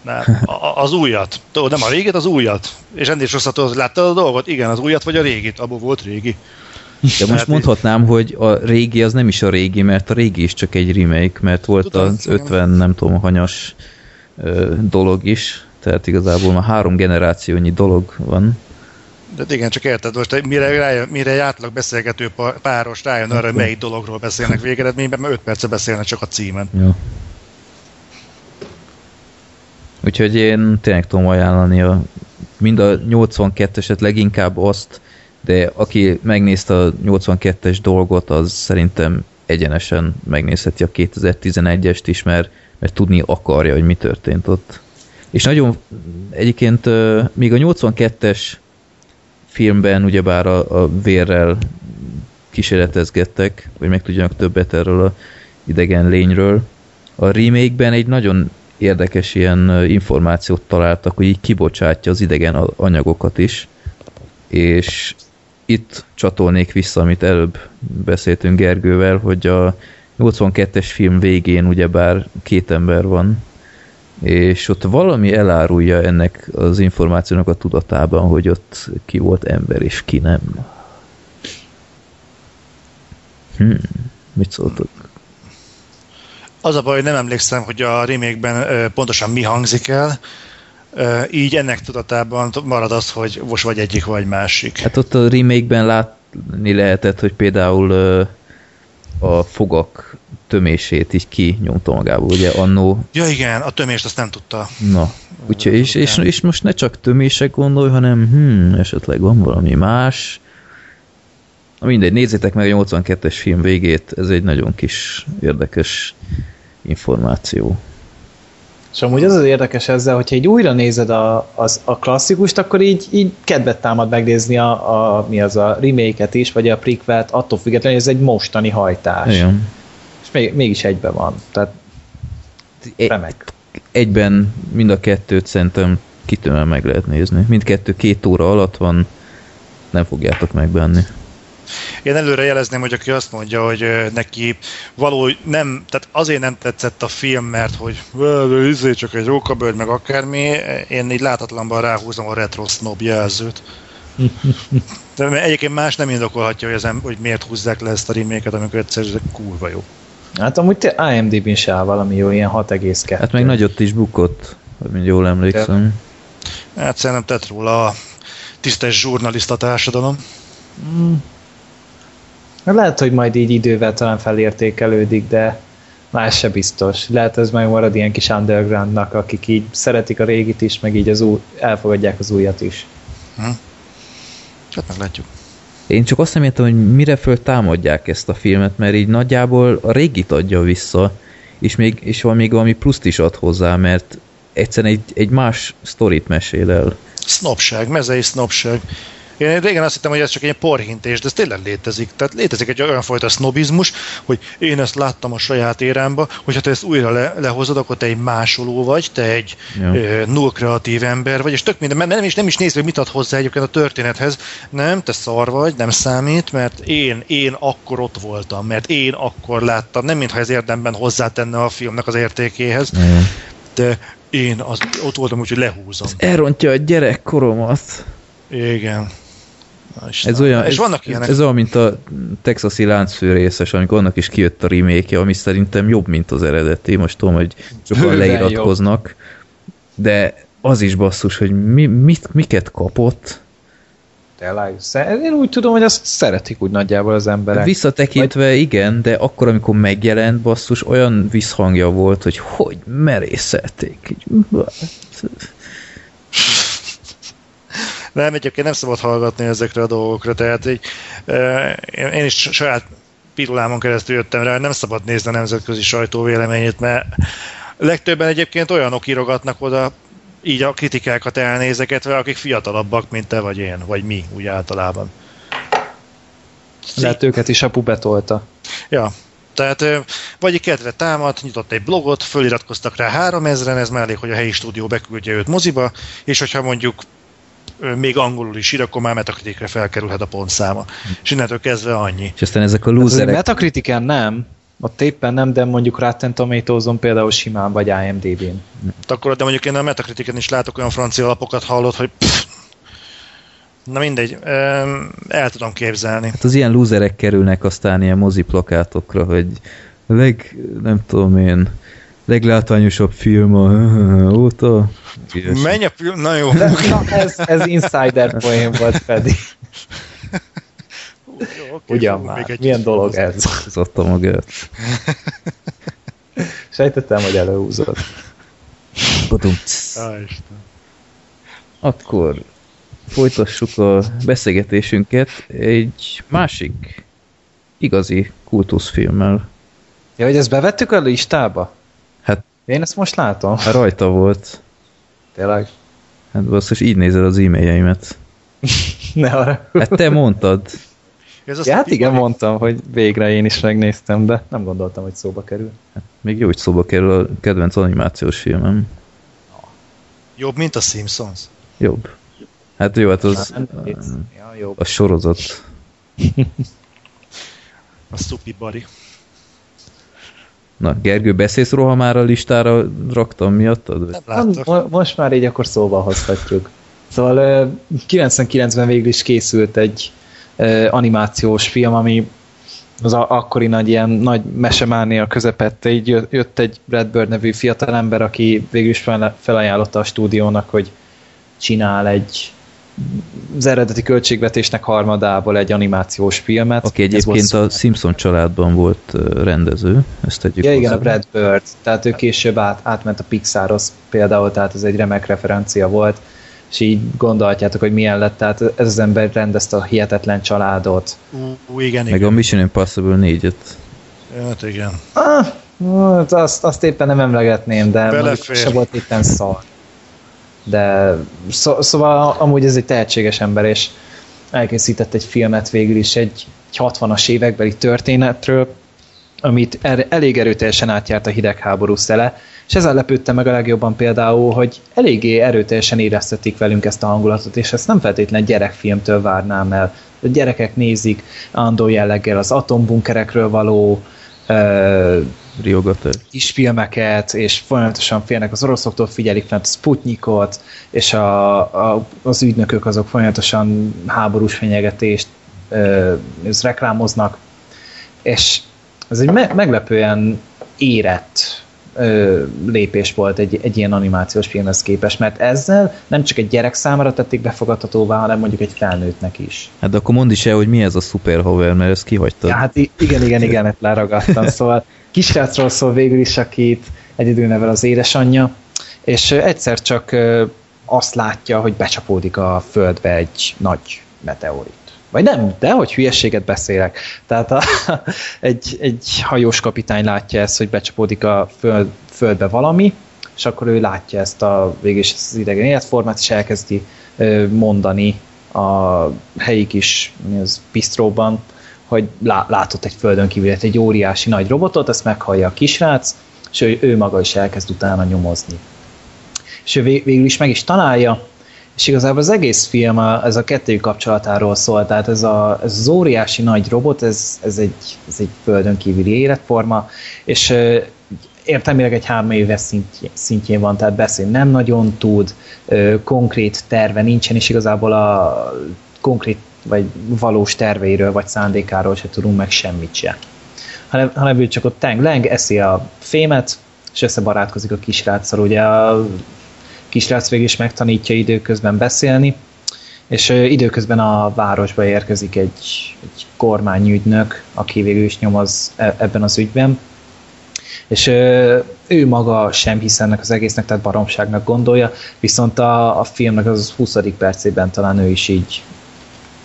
Speaker 4: nem, a- az újat. Tudod, nem a régit, az újat. És ennél is rosszat, láttad a dolgot? Igen, az újat vagy a régit? Abból volt régi.
Speaker 3: De most
Speaker 4: így-
Speaker 3: mondhatnám, hogy a régi az nem is a régi, mert a régi is csak egy remake, mert volt
Speaker 4: Tudom,
Speaker 3: az
Speaker 4: igen.
Speaker 3: 50 nem tudom hanyas ö, dolog is, tehát igazából már három generációnyi dolog van.
Speaker 4: De igen, csak érted, most mire, rájön, mire egy átlag beszélgető páros rájön arra, hogy melyik dologról beszélnek végeredményben, mert 5 perce beszélnek csak a címen.
Speaker 3: Jó. Úgyhogy én tényleg tudom ajánlani a, mind a 82-eset, leginkább azt, de aki megnézte a 82-es dolgot, az szerintem egyenesen megnézheti a 2011-est is, mert, mert tudni akarja, hogy mi történt ott. És nagyon, egyébként még a 82-es filmben ugyebár a, a vérrel kísérletezgettek, hogy megtudjanak többet erről a idegen lényről. A remake-ben egy nagyon érdekes ilyen információt találtak, hogy így kibocsátja az idegen anyagokat is, és itt csatolnék vissza, amit előbb beszéltünk Gergővel, hogy a 82-es film végén ugyebár két ember van, és ott valami elárulja ennek az információnak a tudatában, hogy ott ki volt ember és ki nem. Hmm, mit szóltok?
Speaker 4: Az a baj, hogy nem emlékszem, hogy a remake-ben ö, pontosan mi hangzik el, így ennek tudatában marad az, hogy most vagy egyik, vagy másik.
Speaker 3: Hát ott a remake-ben látni lehetett, hogy például a fogak tömését így kinyomta magából, ugye annó,
Speaker 4: Ja igen, a tömést azt nem tudta.
Speaker 3: na, úgyhogy, és, és, és most ne csak tömések gondolj, hanem hmm, esetleg van valami más. Na mindegy, nézzétek meg a 82-es film végét, ez egy nagyon kis érdekes információ.
Speaker 2: És amúgy az az érdekes ezzel, hogyha így újra nézed a, az, a klasszikust, akkor így, így kedvet támad megnézni a, a, mi az a remake-et is, vagy a prequelt, attól függetlenül, hogy ez egy mostani hajtás.
Speaker 3: Igen.
Speaker 2: És még, mégis egyben van. Tehát
Speaker 3: Egy,
Speaker 2: remek.
Speaker 3: egyben mind a kettőt szerintem kitűnően meg lehet nézni. Mindkettő két óra alatt van, nem fogjátok megbánni.
Speaker 4: Én előre jelezném, hogy aki azt mondja, hogy neki való nem, tehát azért nem tetszett a film, mert hogy "Ö, izé csak egy rókabőr, meg akármi, én így látatlanban ráhúzom a retro snob jelzőt. [laughs] De mert egyébként más nem indokolhatja, hogy, ezen, hogy miért húzzák le ezt a reméket, amikor egyszer ez kurva jó.
Speaker 2: Hát amúgy te IMDb-n se áll valami jó, ilyen 6,2.
Speaker 3: Hát meg nagyot is bukott, hogy jól emlékszem.
Speaker 4: Hát szerintem tett róla a tisztes zsurnalista társadalom.
Speaker 2: Mm. Lehet, hogy majd így idővel talán felértékelődik, de más se biztos. Lehet ez meg marad ilyen kis undergroundnak, akik így szeretik a régit is, meg így az új, elfogadják az újat is.
Speaker 4: Hát meglátjuk.
Speaker 3: Én csak azt nem értem, hogy mire föl támadják ezt a filmet, mert így nagyjából a régit adja vissza, és még, és van még valami pluszt is ad hozzá, mert egyszerűen egy, egy más sztorit mesél el.
Speaker 4: Sznopság, mezei sznopság. Én régen azt hittem, hogy ez csak egy porhintés, de ez tényleg létezik. Tehát létezik egy olyan fajta sznobizmus, hogy én ezt láttam a saját érámba, hogyha te ezt újra le, lehozod, akkor te egy másoló vagy, te egy
Speaker 3: Ja.
Speaker 4: ö, null kreatív ember vagy, és tök minden, mert nem is, nem is nézve, hogy mit ad hozzá egyébként a történethez. Nem, te szar vagy, nem számít, mert én, én akkor ott voltam, mert én akkor láttam, nem mintha ez érdemben hozzátenne a filmnek az értékéhez,
Speaker 3: Nagyon.
Speaker 4: de én az, ott voltam, úgyhogy lehúzom.
Speaker 3: Elrontja a gyerekkoromat.
Speaker 4: Igen. Na, Istenem.
Speaker 3: Ez olyan,
Speaker 4: és
Speaker 3: ez,
Speaker 4: vannak ilyenek.
Speaker 3: ez olyan, mint a texasi láncfűrészes, amikor annak is kijött a remake ami szerintem jobb, mint az eredeti. Most tudom, hogy sokan
Speaker 2: Bőven
Speaker 3: leiratkoznak, de az is basszus, hogy mi, mit, miket kapott.
Speaker 2: Én úgy tudom, hogy azt szeretik úgy nagyjából az emberek.
Speaker 3: Visszatekintve igen, de akkor, amikor megjelent basszus, olyan visszhangja volt, hogy hogy merészelték.
Speaker 4: Nem, egyébként nem szabad hallgatni ezekre a dolgokra, tehát így, én is saját pirulámon keresztül jöttem rá, nem szabad nézni a nemzetközi sajtó véleményét, mert legtöbben egyébként olyanok írogatnak oda, így a kritikákat elnézeketve, akik fiatalabbak, mint te vagy én, vagy mi, úgy általában.
Speaker 2: Lehet őket is apu betolta.
Speaker 4: Ja, tehát vagy egy kedve támad, nyitott egy blogot, föliratkoztak rá 3000-en, ez elég, hogy a helyi stúdió beküldje őt moziba, és hogyha mondjuk még angolul is ír, akkor már metakritikre felkerülhet a pontszáma. És innentől kezdve annyi.
Speaker 3: És aztán ezek a lúzerek,
Speaker 2: Metacritiken nem, ott éppen nem, de mondjuk Rotten Tomatoes-on például simán, vagy IMDb-n.
Speaker 4: Akkor, de mondjuk én a Metacritiken is látok olyan francia lapokat hallott, hogy pff, na mindegy, el tudom képzelni.
Speaker 3: hát az ilyen lúzerek kerülnek aztán ilyen moziplakátokra, hogy leg, nem tudom én, leglátványosabb film a [laughs] óta. Ilyesmi.
Speaker 4: Menj a film, na jó.
Speaker 2: De, na, ez, ez insider poén volt pedig.
Speaker 4: jó oké,
Speaker 2: Ugyan
Speaker 4: fogunk
Speaker 2: már, milyen dolog ez?
Speaker 3: Ez adta magát. [laughs]
Speaker 2: Sejtettem, hogy előhúzod.
Speaker 3: Badum. Akkor folytassuk a beszélgetésünket egy másik igazi kultuszfilmmel.
Speaker 2: Ja, hogy ezt bevettük a listába?
Speaker 3: Hát-
Speaker 2: Én ezt most látom.
Speaker 3: Hát rajta volt.
Speaker 2: Tényleg.
Speaker 3: Hát basszus, így nézed az e-mailjeimet. [laughs]
Speaker 2: Ne arra.
Speaker 3: Hát te mondtad.
Speaker 4: Ez
Speaker 2: Ja, hát
Speaker 4: a
Speaker 2: igen, mondtam, hogy végre én is megnéztem, de nem gondoltam, hogy szóba kerül.
Speaker 3: Még jó, hogy szóba kerül a kedvenc animációs filmem.
Speaker 4: Jobb, mint a Simpsons.
Speaker 3: Jobb. Hát jó, hát az
Speaker 2: vicc. ja, jó.
Speaker 3: a sorozat. [laughs]
Speaker 4: A Supi Bari.
Speaker 3: Na, Gergő, beszélsz rohamára a listára raktam miattad?
Speaker 4: Nem láttak.
Speaker 2: Mo- most már így akkor szóba hozhatjuk. Szóval ö, 99-ben végül is készült egy animációs film, ami az akkori nagy ilyen nagy mesemánia közepette, így jö- jött egy Brad Bird nevű fiatalember, aki végül is fel- felajánlotta a stúdiónak, hogy csinál egy az eredeti költségvetésnek harmadából egy animációs filmet.
Speaker 3: Aki egyébként a Simpson családban volt rendező, ezt tegyük
Speaker 2: Ja, igen, a. Brad Bird. Tehát ő később át, átment a Pixarhoz például, tehát ez egy remek referencia volt, és így gondolhatjátok, hogy milyen lett. Tehát ez az ember rendezte a hihetetlen családot.
Speaker 4: Ú, igen,
Speaker 3: Meg a. Mission Impossible 4-et.
Speaker 4: Hát igen.
Speaker 2: Ah, hát azt, azt éppen nem emlegetném, de se volt éppen szar. De szó, szóval amúgy ez egy tehetséges ember, és elkészített egy filmet végül is egy, egy 60-as évekbeli történetről, amit er, elég erőteljesen átjárt a hidegháború szele, és ezzel lepődtem meg a legjobban például, hogy eléggé erőteljesen éreztetik velünk ezt a hangulatot, és ezt nem feltétlenül gyerekfilmtől várnám el. a gyerekek nézik andó jelleggel az atombunkerekről való
Speaker 3: Riogatás.
Speaker 2: kisfilmeket, és folyamatosan félnek az oroszoktól, figyelik fent a Sputnikot, és a, a, az ügynökök azok folyamatosan háborús fenyegetést ö, reklámoznak, és ez egy me- meglepően érett ö, lépés volt egy, egy ilyen animációs filmhez képest, mert ezzel nem csak egy gyerek számára tették befogadhatóvá, hanem mondjuk egy felnőttnek is.
Speaker 3: Hát de akkor mondd is el, hogy mi ez a Super Hover, mert ezt kihagytad.
Speaker 2: Ja, hát igen, igen, igen, ezt leragadtam. [laughs] Szóval kisrácról szól végül is, akit egyedül nevel az édesanyja, és egyszer csak azt látja, hogy becsapódik a földbe egy nagy meteorit. Vagy nem, de hogy hülyességet beszélek. Tehát a, [laughs] egy, egy hajós kapitány látja ezt, hogy becsapódik a föld, földbe valami, és akkor ő látja ezt a végül az idegen életformát, és elkezdi mondani a helyi kis az, bistróban, hogy lá, látott egy földön kívül egy óriási nagy robotot, ezt meghallja a kisrác, és ő, ő maga is elkezd utána nyomozni. És ő vég- végül is meg is találja, és igazából az egész film a, ez a kettőjük kapcsolatáról szól, tehát ez, a, ez az óriási nagy robot, ez, ez, egy, ez egy földön kívüli életforma, és értelmileg egy három éves szintjén, szintjén van, tehát beszél nem nagyon tud, konkrét terve nincsen, és igazából a konkrét vagy valós terveiről vagy szándékáról se tudunk meg semmit se. Hanem, hanem ő csak ott teng-leng, eszi a fémet, és összebarátkozik a kisráccal. Ugye a kisrác végül is megtanítja időközben beszélni, és időközben a városba érkezik egy, egy kormányügynök, aki végül is nyomoz e- ebben az ügyben, és ő maga sem hisz ennek az egésznek, tehát baromságnak gondolja, viszont a, a filmnek az 20. percében talán ő is így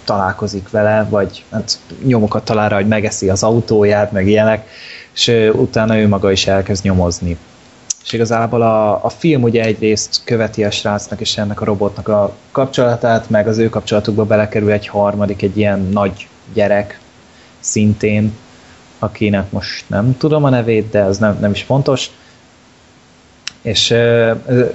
Speaker 2: találkozik vele, vagy hát nyomokat talál rá, hogy megeszi az autóját, meg ilyenek, és utána ő maga is elkezd nyomozni. És igazából a, a film ugye egyrészt követi a srácnak és ennek a robotnak a kapcsolatát, meg az ő kapcsolatukba belekerül egy harmadik, egy ilyen nagy gyerek szintén, akinek most nem tudom a nevét, de ez nem, nem is fontos. És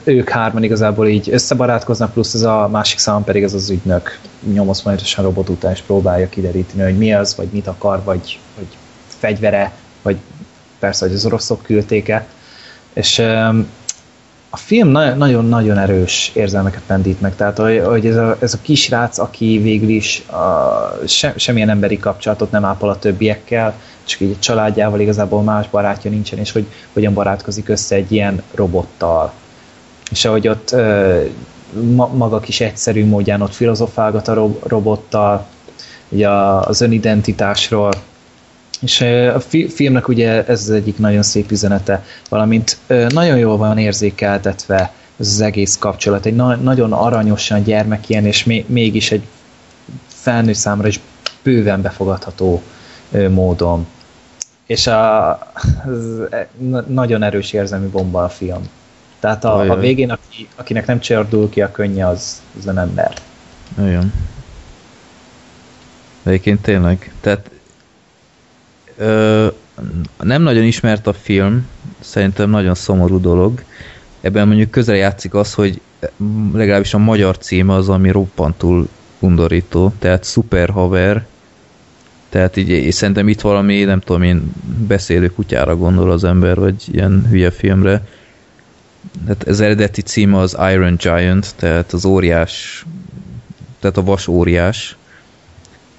Speaker 2: ők hárman igazából így összebarátkoznak, plusz ez a másik szám pedig ez az ügynök nyomoz folyamatosan robot után, és próbálja kideríteni, hogy mi az, vagy mit akar, vagy, vagy fegyvere, vagy persze, hogy az oroszok küldték-e. És a film na- nagyon-nagyon erős érzelmeket pendít meg, tehát hogy, ez, a, ez a kisrác, aki végül is a, se, semmilyen emberi kapcsolatot nem ápol a többiekkel, csak így a családjával igazából más barátja nincsen, és hogy hogyan barátkozik össze egy ilyen robottal. És ahogy ott ö, ma, maga kis egyszerű módján ott filozofálgat a ro- robottal, ugye az önidentitásról, és a fi- filmnek ugye ez az egyik nagyon szép üzenete, valamint nagyon jól van érzékeltetve ez az egész kapcsolat. Egy na- nagyon aranyosan gyermekien, és még- mégis egy felnőtt számára is bőven befogadható módon. És a, na- nagyon erős érzelmi bomba a film. Tehát a, a végén, aki, akinek nem csordul ki a könnye, az, az nem ember.
Speaker 3: De Egyébként tényleg. Tehát ö, nem nagyon ismert a film, szerintem nagyon szomorú dolog. Ebben mondjuk közel játszik az, hogy legalábbis a magyar címe az, ami roppantul undorító, tehát Super Haver, tehát így és szerintem itt valami, nem tudom én, beszélő kutyára gondol az ember, vagy ilyen hülye filmre. Tehát az eredeti címe az Iron Giant, tehát az óriás, tehát a vas óriás.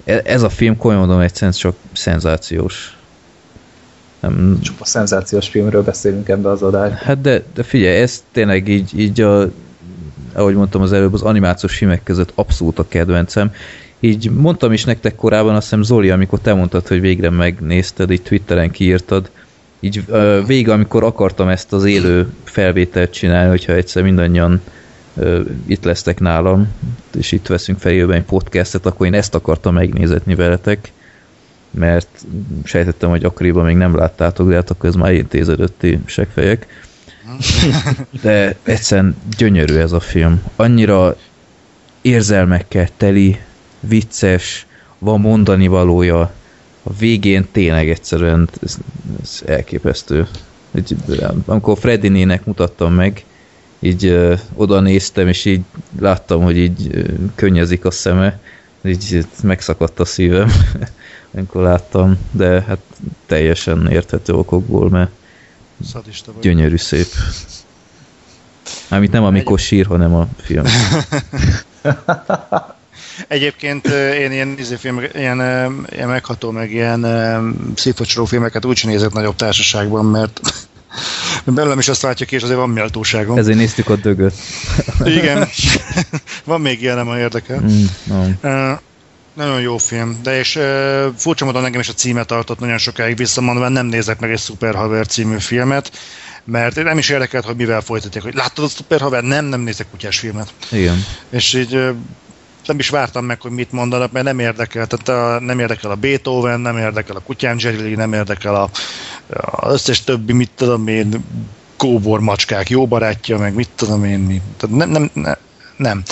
Speaker 3: E- Ez a film, komolyan mondom, egyszerűen csak szenzációs. Nem,
Speaker 2: Csupa szenzációs filmről beszélünk ebbe az adásban.
Speaker 3: Hát de, de figyelj, ez tényleg így, így a, ahogy mondtam az előbb, az animációs filmek között abszolút a kedvencem. Így mondtam is nektek korábban, azt hiszem Zoli, amikor te mondtad, hogy végre megnézted, így Twitteren kiírtad, így ö, végig, amikor akartam ezt az élő felvételt csinálni, hogyha egyszer mindannyian itt lesztek nálam, és itt veszünk fel élőben egy podcastet, akkor én ezt akartam megnézetni veletek, mert sejtettem, hogy akkoriban még nem láttátok, de hát akkor ez már intéződött ti segfejek. [laughs] De egyszerűen gyönyörű ez a film. Annyira érzelmekkel teli, vicces, van mondani valója. A végén tényleg egyszerűen ez, ez elképesztő. Amikor Freddy nének mutattam meg, így ö, oda néztem, és így láttam, hogy így ö, könnyezik a szeme, így, megszakadt a szívem, [laughs] amikor láttam, de hát teljesen érthető okokból, mert
Speaker 4: Szadista vagy.
Speaker 3: gyönyörű szép. Mármint nem amikor sír, hanem a film. [laughs]
Speaker 4: Egyébként én ilyen, izé filmek, ilyen, ilyen megható, meg ilyen ö, szívfocsoló filmeket úgy nézek nagyobb társaságban, mert belőlem is azt látja ki, és azért van méltóságom.
Speaker 3: Ezért néztük a dögöt.
Speaker 4: Igen. [laughs] van még ilyen, nem érdekel.
Speaker 3: Mm, no.
Speaker 4: Ö, nagyon jó film, de és uh, furcsa módon engem is a címe tartott nagyon sokáig visszamondva, nem nézek meg egy Super Haver című filmet, mert nem is érdekelt, hogy mivel folytatják, hogy láttad a Super Haver? Nem, nem nézek kutyás filmet.
Speaker 3: Igen.
Speaker 4: És így uh, nem is vártam meg, hogy mit mondanak, mert nem érdekel. Tehát a, nem érdekel a Beethoven, nem érdekel a Kutyán Jerry, nem érdekel a, a összes többi, mit tudom én, kóbor macskák, jó barátja, meg mit tudom én, mi. Tehát nem, nem, nem, nem.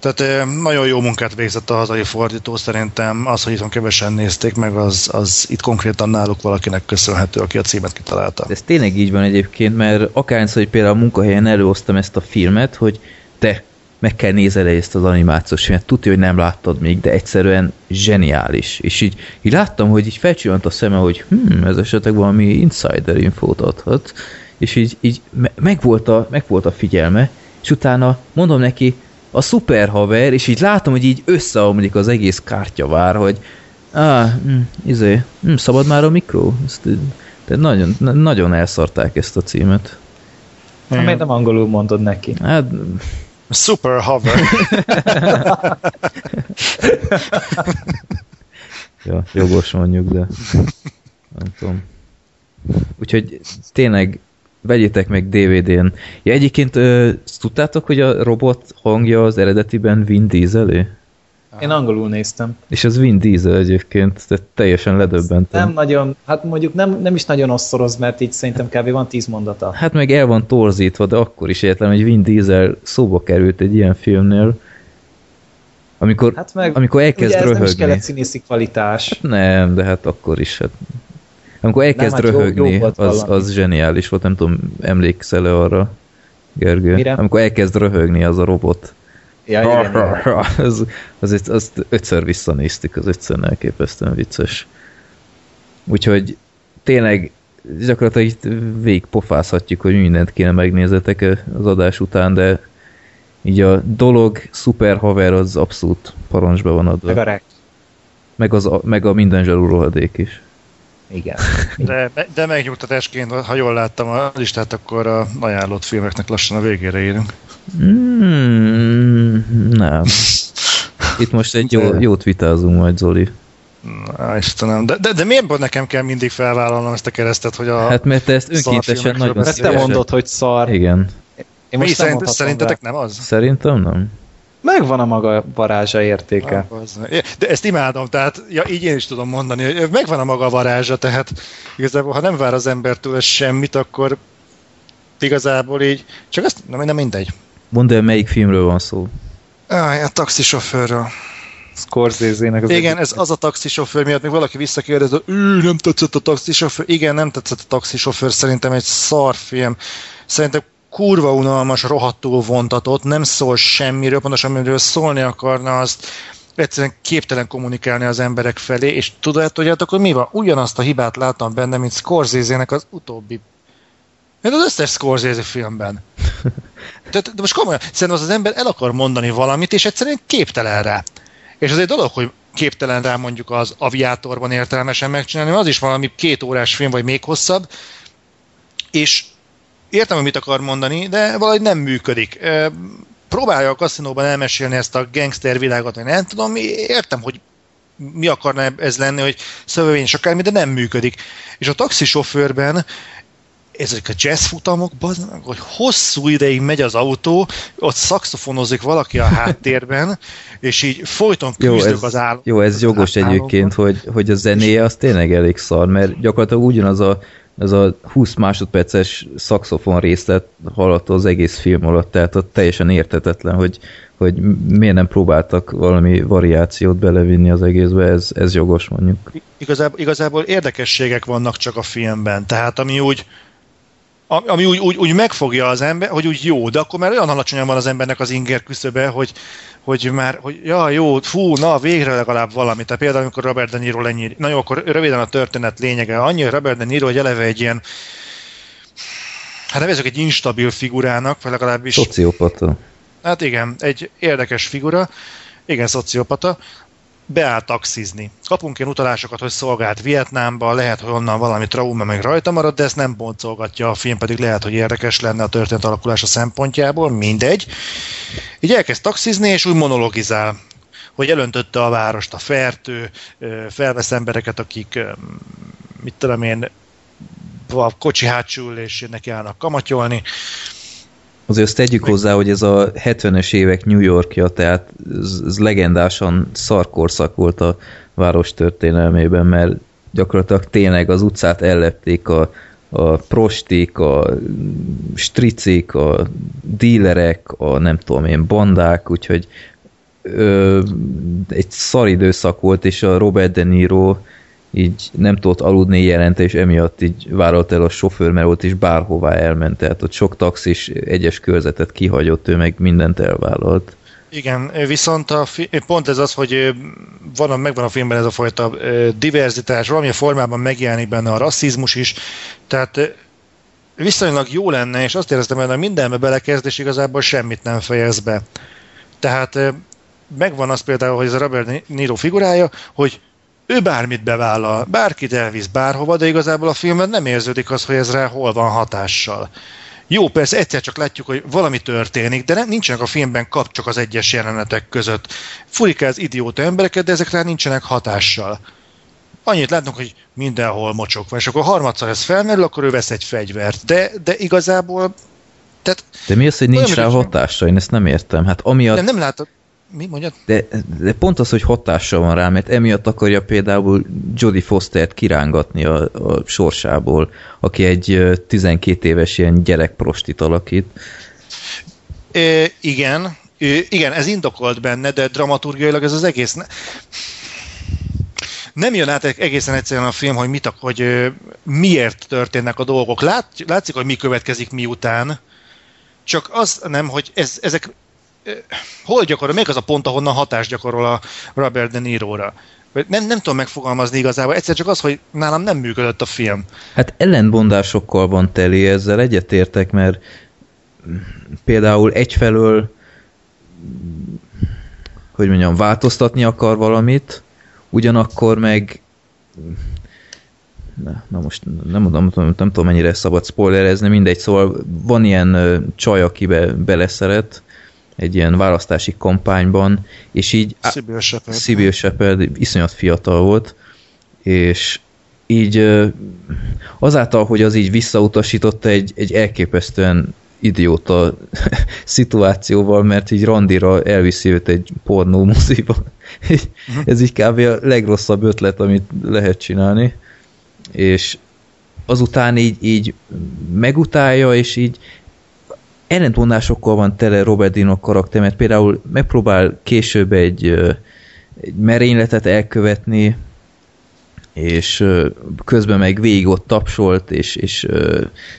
Speaker 4: Tehát nagyon jó munkát végzett a hazai fordító, szerintem az, hogy itthon kevesen nézték meg, az, az itt konkrétan náluk valakinek köszönhető, aki a címet kitalálta.
Speaker 3: Ez tényleg így van egyébként, mert akárhányszor, hogy például a munkahelyen előhoztam ezt a filmet, hogy te meg kell nézel ezt az animációs filmet. Tudja, hogy nem láttad még, de egyszerűen zseniális. És így, így láttam, hogy így felcsillant a szeme, hogy hm, ez esetleg valami insider infót adhat. És így, így me- megvolt, a, megvolt a figyelme, és utána mondom neki, a szuper haver, és így látom, hogy így összeomlik az egész kártyavár, hogy ah, hm, izé, hm, szabad már a mikro? Ezt, de nagyon, na- nagyon elszarták ezt a címet.
Speaker 2: Ha miért nem angolul mondod neki?
Speaker 3: Hát,
Speaker 4: Super Hover.
Speaker 3: ja, jogos mondjuk, de nem tudom. Úgyhogy tényleg vegyétek meg DVD-n. Ja, egyébként ö, tudtátok, hogy a robot hangja az eredetiben Vin Dieselé?
Speaker 2: Én angolul néztem.
Speaker 3: És az Vin Diesel egyébként, tehát teljesen ledöbbentem.
Speaker 2: Nem nagyon, hát mondjuk nem, nem is nagyon osszoroz, mert így szerintem kb. van tíz mondata.
Speaker 3: Hát meg el van torzítva, de akkor is értem, hogy Vin Diesel szóba került egy ilyen filmnél, amikor,
Speaker 2: Hát meg,
Speaker 3: amikor elkezd
Speaker 2: ugye ez nem is
Speaker 3: röhögni.
Speaker 2: kellett színészi kvalitás.
Speaker 3: Nem, de hát akkor is. Hát. Amikor elkezd
Speaker 2: hát jó-
Speaker 3: röhögni,
Speaker 2: jó volt
Speaker 3: az, az zseniális volt, nem tudom, emlékszel-e arra, Gergő?
Speaker 2: Mire?
Speaker 3: Amikor elkezd röhögni az a robot.
Speaker 2: Ja, igen, igen. [laughs]
Speaker 3: az, az, azt ötször visszanéztük, az ötször elképesztően vicces. Úgyhogy tényleg gyakorlatilag itt végig pofázhatjuk, hogy mindent kéne megnézetek az adás után, de így a dolog, szuper haver, az abszolút parancsba van adva.
Speaker 2: Meg a rek.
Speaker 3: Meg, az, a- meg a minden zsarú rohadék is.
Speaker 2: Igen. [laughs]
Speaker 4: De, de megnyugtatásként, ha jól láttam a listát, akkor a ajánlott filmeknek lassan a végére érünk.
Speaker 3: Mm, nem. [laughs] Itt most egy jó, jót vitázunk majd, Zoli.
Speaker 4: Na, Istenem. De, de, de miért nekem kell mindig felvállalnom ezt a keresztet, hogy a...
Speaker 3: Hát mert te ezt önkéntesen nagyon
Speaker 2: Mert te mondod, hogy szar.
Speaker 3: Igen.
Speaker 2: Én
Speaker 4: mi
Speaker 2: most nem
Speaker 4: szerint, szerintetek
Speaker 2: be.
Speaker 4: nem az?
Speaker 3: Szerintem nem.
Speaker 2: Megvan a maga varázsa értéke.
Speaker 4: Ah, De ezt imádom, tehát ja, így én is tudom mondani, hogy megvan a maga varázsa, tehát igazából, ha nem vár az embertől semmit, akkor igazából így, csak azt, nem, nem mindegy.
Speaker 3: Mondd el, melyik filmről van szó.
Speaker 4: Ah, a taxisofőrről.
Speaker 2: Scorsese-nek az
Speaker 4: Igen,
Speaker 2: egyik-
Speaker 4: ez az a taxisofőr miatt még valaki visszakérdez, hogy ő nem tetszett a taxisofőr. Igen, nem tetszett a taxisofőr, szerintem egy szarfilm. Szerintem kurva unalmas, rohadtul vontatott, nem szól semmiről, pontosan amiről szólni akarna, azt egyszerűen képtelen kommunikálni az emberek felé, és tudod, hogy mi van? Ugyanazt a hibát láttam benne, mint Scorsese-nek az utóbbi mint az összes Scorsese filmben. [laughs] De, de most komolyan, szerintem az az ember el akar mondani valamit, és egyszerűen képtelen rá. És az egy dolog, hogy képtelen rá mondjuk az aviátorban értelmesen megcsinálni, mert az is valami két órás film, vagy még hosszabb, és értem, hogy mit akar mondani, de valahogy nem működik. Próbálja a kaszinóban elmesélni ezt a gangster világot, vagy nem tudom, értem, hogy mi akarna ez lenni, hogy szövevényes akármi, de nem működik. És a taxisofőrben ezek a jazz futamok, bazd meg, hogy hosszú ideig megy az autó, ott szakszofonozik valaki a háttérben, [laughs] és így folyton
Speaker 3: Jó,
Speaker 4: küzdök
Speaker 3: ez,
Speaker 4: az állam.
Speaker 3: jó, ez jogos egyébként, hogy, hogy a zenéje az tényleg elég szar, mert gyakorlatilag ugyanaz a, az a 20 másodperces szakszofon részlet hallható az egész film alatt, tehát ott teljesen értetetlen, hogy, hogy miért nem próbáltak valami variációt belevinni az egészbe, ez, ez jogos mondjuk.
Speaker 4: Igazából, igazából érdekességek vannak csak a filmben, tehát ami úgy Ami úgy, úgy, úgy megfogja az ember, hogy úgy jó, de akkor már olyan alacsonyan van az embernek az inger küszöbe, hogy, hogy már, hogy ja, jó, fú, na, végre legalább valami. Tehát például, amikor Robert De Niro lenyír. Na jó, akkor röviden a történet lényege. Annyi, hogy Robert De Niro, hogy eleve egy ilyen, hát nevezük egy instabil figurának, vagy legalábbis
Speaker 3: Szociopata.
Speaker 4: Hát igen, egy érdekes figura, igen, szociopata, beáll taxizni. Kapunk ilyen utalásokat, hogy szolgált Vietnámba, lehet, hogy onnan valami trauma meg rajta marad, de ezt nem boncolgatja a film, pedig lehet, hogy érdekes lenne a történet alakulása szempontjából, mindegy. Így elkezd taxizni, és úgy monologizál hogy elöntötte a várost a fertő, felvesz embereket, akik, mit tudom én, a kocsi hátsó ülésén neki állnak kamatyolni,
Speaker 3: Azért azt tegyük hozzá, hogy ez a 70-es évek New Yorkja, tehát ez, legendásan szarkorszak volt a város történelmében, mert gyakorlatilag tényleg az utcát ellepték a, a prostik, a stricik, a dílerek, a nem tudom én, bandák, úgyhogy ö, egy szar időszak volt, és a Robert De Niro így nem tudott aludni jelente, és emiatt így vállalt el a sofőr, mert ott is bárhová elment, tehát ott sok taxis egyes körzetet kihagyott, ő meg mindent elvállalt.
Speaker 4: Igen, viszont a fi- pont ez az, hogy van a, megvan a filmben ez a fajta diverzitás, valamilyen formában megjelenik benne a rasszizmus is, tehát viszonylag jó lenne, és azt éreztem, hogy mindenbe belekezd, és igazából semmit nem fejez be. Tehát megvan az például, hogy ez a Robert Niro figurája, hogy ő bármit bevállal, bárkit elvisz bárhova, de igazából a filmben nem érződik az, hogy ez rá hol van hatással. Jó, persze egyszer csak látjuk, hogy valami történik, de nem, nincsenek a filmben kapcsok az egyes jelenetek között. Furikáz idióta embereket, de ezek rá nincsenek hatással. Annyit látunk, hogy mindenhol mocsok van, és akkor harmadszor ez felmerül, akkor ő vesz egy fegyvert. De, de igazából... Tehát,
Speaker 3: De mi az, hogy nincs rá hatása? Én ezt nem értem. Hát amiatt
Speaker 4: nem, nem látod... Mi mondjad?
Speaker 3: De, de pont az, hogy hatással van rá, mert emiatt akarja például Jodie Fostert kirángatni a, a sorsából, aki egy ö, 12 éves ilyen gyerekprostit alakít.
Speaker 4: Ö, igen, ö, igen, ez indokolt benne, de dramaturgiailag ez az egész... Ne... Nem jön át egészen egyszerűen a film, hogy, mit, hogy miért történnek a dolgok. Lát, látszik, hogy mi következik miután, csak az nem, hogy ez, ezek hol gyakorol, még az a pont, ahonnan hatást gyakorol a Robert De Niro-ra. Nem, nem tudom megfogalmazni igazából, egyszer csak az, hogy nálam nem működött a film.
Speaker 3: Hát ellentmondásokkal van teli, ezzel egyetértek, mert például egyfelől hogy mondjam, változtatni akar valamit, ugyanakkor meg na, na most nem mondom, nem, tudom- nem tudom mennyire szabad spoilerezni, mindegy, szóval van ilyen ö, csaj, akibe beleszeret egy ilyen választási kampányban, és így
Speaker 4: Sibyl Shepard.
Speaker 3: Sibyl Shepard iszonyat fiatal volt, és így azáltal, hogy az így visszautasította egy, egy elképesztően idióta [laughs] szituációval, mert így randira elviszi őt egy pornó moziba. Ez így kb. a legrosszabb ötlet, amit lehet csinálni. És azután így, így megutálja, és így ellentmondásokkal van tele Robert Dino karakter, mert például megpróbál később egy, egy merényletet elkövetni, és közben meg végig ott tapsolt, és, és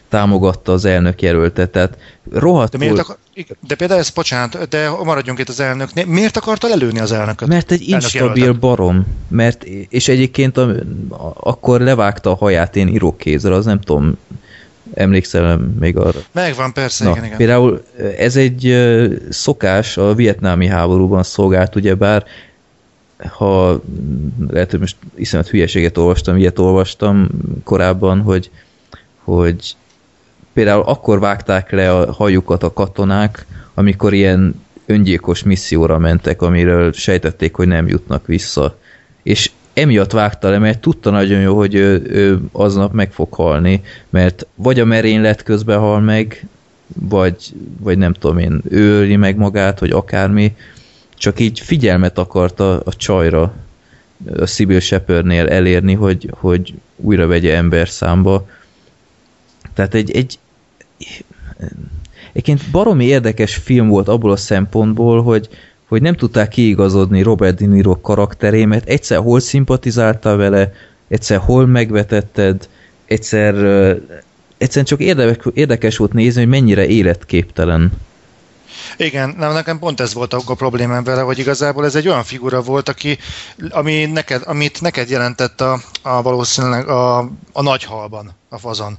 Speaker 3: támogatta az elnök jelöltet, tehát
Speaker 4: De,
Speaker 3: rohadtul...
Speaker 4: miért akar, de például ez, bocsánat, de maradjunk itt az elnöknél. Miért akarta lelőni az elnököt?
Speaker 3: Mert egy instabil barom, mert, és egyébként a, a, akkor levágta a haját én írókézzel, az nem tudom, emlékszel még arra?
Speaker 4: Megvan, persze,
Speaker 3: Na,
Speaker 4: igen, igen.
Speaker 3: például ez egy ö, szokás a vietnámi háborúban szolgált, ugyebár ha lehet, hogy most iszonyat hülyeséget olvastam, ilyet olvastam korábban, hogy, hogy például akkor vágták le a hajukat a katonák, amikor ilyen öngyilkos misszióra mentek, amiről sejtették, hogy nem jutnak vissza. És emiatt vágta le, mert tudta nagyon jó, hogy ő, ő aznap meg fog halni, mert vagy a merénylet közben hal meg, vagy, vagy nem tudom én, ő meg magát, vagy akármi, csak így figyelmet akarta a csajra, a Sibyl Shepardnél elérni, hogy, hogy újra vegye ember számba. Tehát egy, egy egyébként baromi érdekes film volt abból a szempontból, hogy, hogy nem tudták kiigazodni Robert De Niro karakteré, mert egyszer hol szimpatizáltál vele, egyszer hol megvetetted, egyszer egyszerűen csak érdekes, volt nézni, hogy mennyire életképtelen.
Speaker 4: Igen, nem, nekem pont ez volt a problémám vele, hogy igazából ez egy olyan figura volt, aki, ami neked, amit neked jelentett a, a valószínűleg a, a nagy halban, a fazon.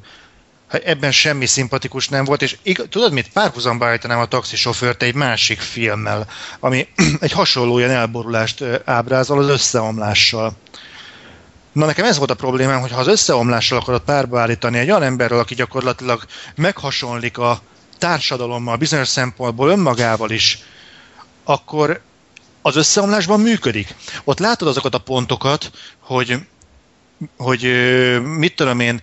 Speaker 4: Ebben semmi szimpatikus nem volt, és ig- tudod mit, párhuzamba állítanám a taxisofőrt egy másik filmmel, ami [clears throat] egy hasonló ilyen elborulást ábrázol az összeomlással. Na nekem ez volt a problémám, hogy ha az összeomlással akarod párba állítani egy olyan emberről, aki gyakorlatilag meghasonlik a társadalommal, bizonyos szempontból önmagával is, akkor az összeomlásban működik. Ott látod azokat a pontokat, hogy, hogy mit tudom én,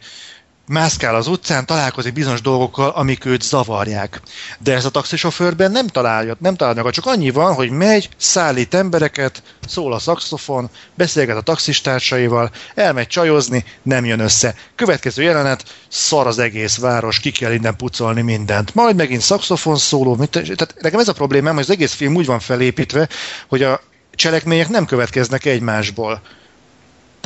Speaker 4: mászkál az utcán, találkozik bizonyos dolgokkal, amik őt zavarják. De ez a taxisofőrben nem találja, nem találja, csak annyi van, hogy megy, szállít embereket, szól a szakszofon, beszélget a taxistársaival, elmegy csajozni, nem jön össze. Következő jelenet, szar az egész város, ki kell innen pucolni mindent. Majd megint szakszofon szóló, mit, tehát nekem ez a problémám, hogy az egész film úgy van felépítve, hogy a cselekmények nem következnek egymásból.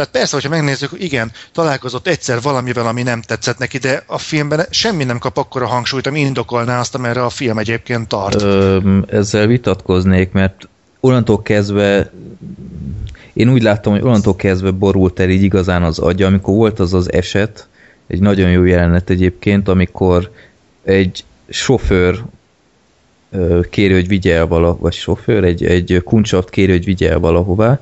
Speaker 4: Tehát persze, hogyha megnézzük, igen, találkozott egyszer valamivel, ami nem tetszett neki, de a filmben semmi nem kap akkora hangsúlyt, ami indokolná azt, amerre a film egyébként tart.
Speaker 3: Ö, ezzel vitatkoznék, mert onnantól kezdve én úgy láttam, hogy onnantól kezdve borult el így igazán az agya, amikor volt az az eset, egy nagyon jó jelenet egyébként, amikor egy sofőr kéri, hogy vigye el valahová, vagy sofőr, egy, egy kuncsaft kéri, hogy vigye el valahová,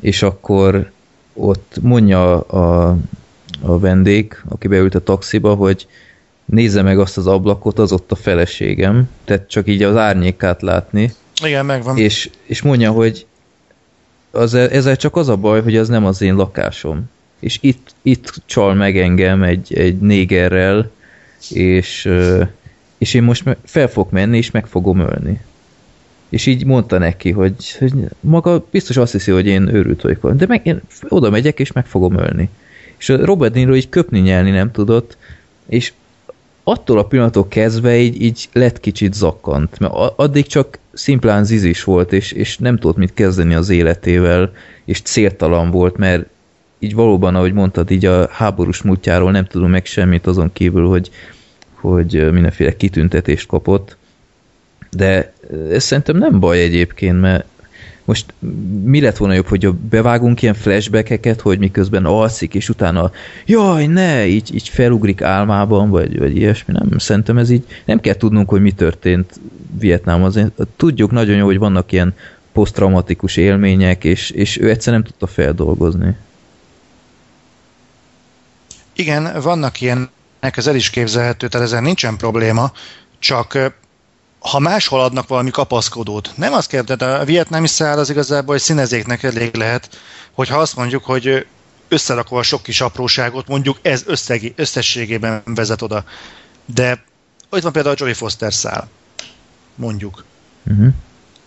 Speaker 3: és akkor ott mondja a, a vendég, aki beült a taxiba, hogy nézze meg azt az ablakot, az ott a feleségem, tehát csak így az árnyékát látni.
Speaker 4: Igen, megvan.
Speaker 3: És, és mondja, hogy az, ezzel csak az a baj, hogy az nem az én lakásom. És itt, itt csal meg engem egy, egy négerrel, és, és én most fel fog menni, és meg fogom ölni és így mondta neki, hogy, hogy maga biztos azt hiszi, hogy én őrült vagyok, de meg, én oda megyek, és meg fogom ölni. És a Robert Niro így köpni nyelni nem tudott, és attól a pillanattól kezdve így, így lett kicsit zakkant, mert addig csak szimplán zizis volt, és, és nem tudott mit kezdeni az életével, és céltalan volt, mert így valóban, ahogy mondtad, így a háborús múltjáról nem tudom meg semmit azon kívül, hogy, hogy mindenféle kitüntetést kapott, de ez szerintem nem baj egyébként, mert most mi lett volna jobb, hogy bevágunk ilyen flashbackeket, hogy miközben alszik, és utána jaj, ne, így, így felugrik álmában, vagy, vagy ilyesmi, nem, szerintem ez így, nem kell tudnunk, hogy mi történt Vietnámban. Tudjuk nagyon jó, hogy vannak ilyen posztraumatikus élmények, és, és ő egyszer nem tudta feldolgozni.
Speaker 4: Igen, vannak ilyenek, ez el is képzelhető, tehát ezen nincsen probléma, csak ha máshol adnak valami kapaszkodót, nem azt kell, de a vietnámi száll az igazából egy színezéknek elég lehet, hogyha azt mondjuk, hogy összerakva a sok kis apróságot, mondjuk ez összegi, összességében vezet oda. De ott van például a Joey Foster szál, mondjuk. Uh-huh.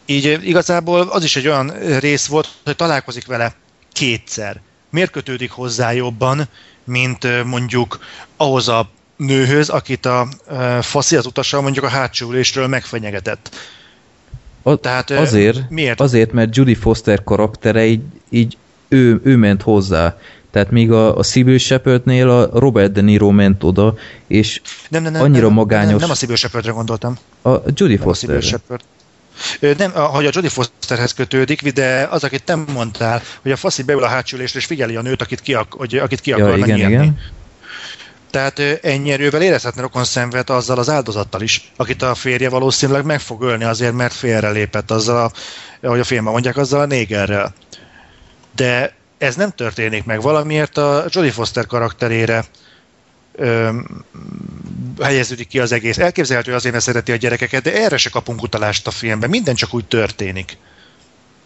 Speaker 4: Így igazából az is egy olyan rész volt, hogy találkozik vele kétszer. Miért kötődik hozzá jobban, mint mondjuk ahhoz a nőhöz, akit a faszi az utasa mondjuk a hátsó ülésről megfenyegetett.
Speaker 3: A, Tehát, azért, miért? azért, mert Judy Foster karaktere így, így ő, ő ment hozzá. Tehát még a, a Sybil Shepardnél a Robert De Niro ment oda, és nem, nem, nem, annyira
Speaker 4: nem,
Speaker 3: magányos... Nem,
Speaker 4: nem a Sybil Shepardre gondoltam.
Speaker 3: A Judy Foster.
Speaker 4: Nem, hogy a Jodie Fosterhez kötődik, de az, akit te mondtál, hogy a faszi beül a hátsülésre és figyeli a nőt, akit ki, hogy, akit ki ja, igen, igen. Tehát ennyi erővel érezhetne rokon szenved azzal az áldozattal is, akit a férje valószínűleg meg fog ölni azért, mert félrelépett azzal, a, ahogy a filmben mondják, azzal a négerrel. De ez nem történik meg. Valamiért a Jodie Foster karakterére ö, helyeződik ki az egész. Elképzelhető azért, mert szereti a gyerekeket, de erre se kapunk utalást a filmben. Minden csak úgy történik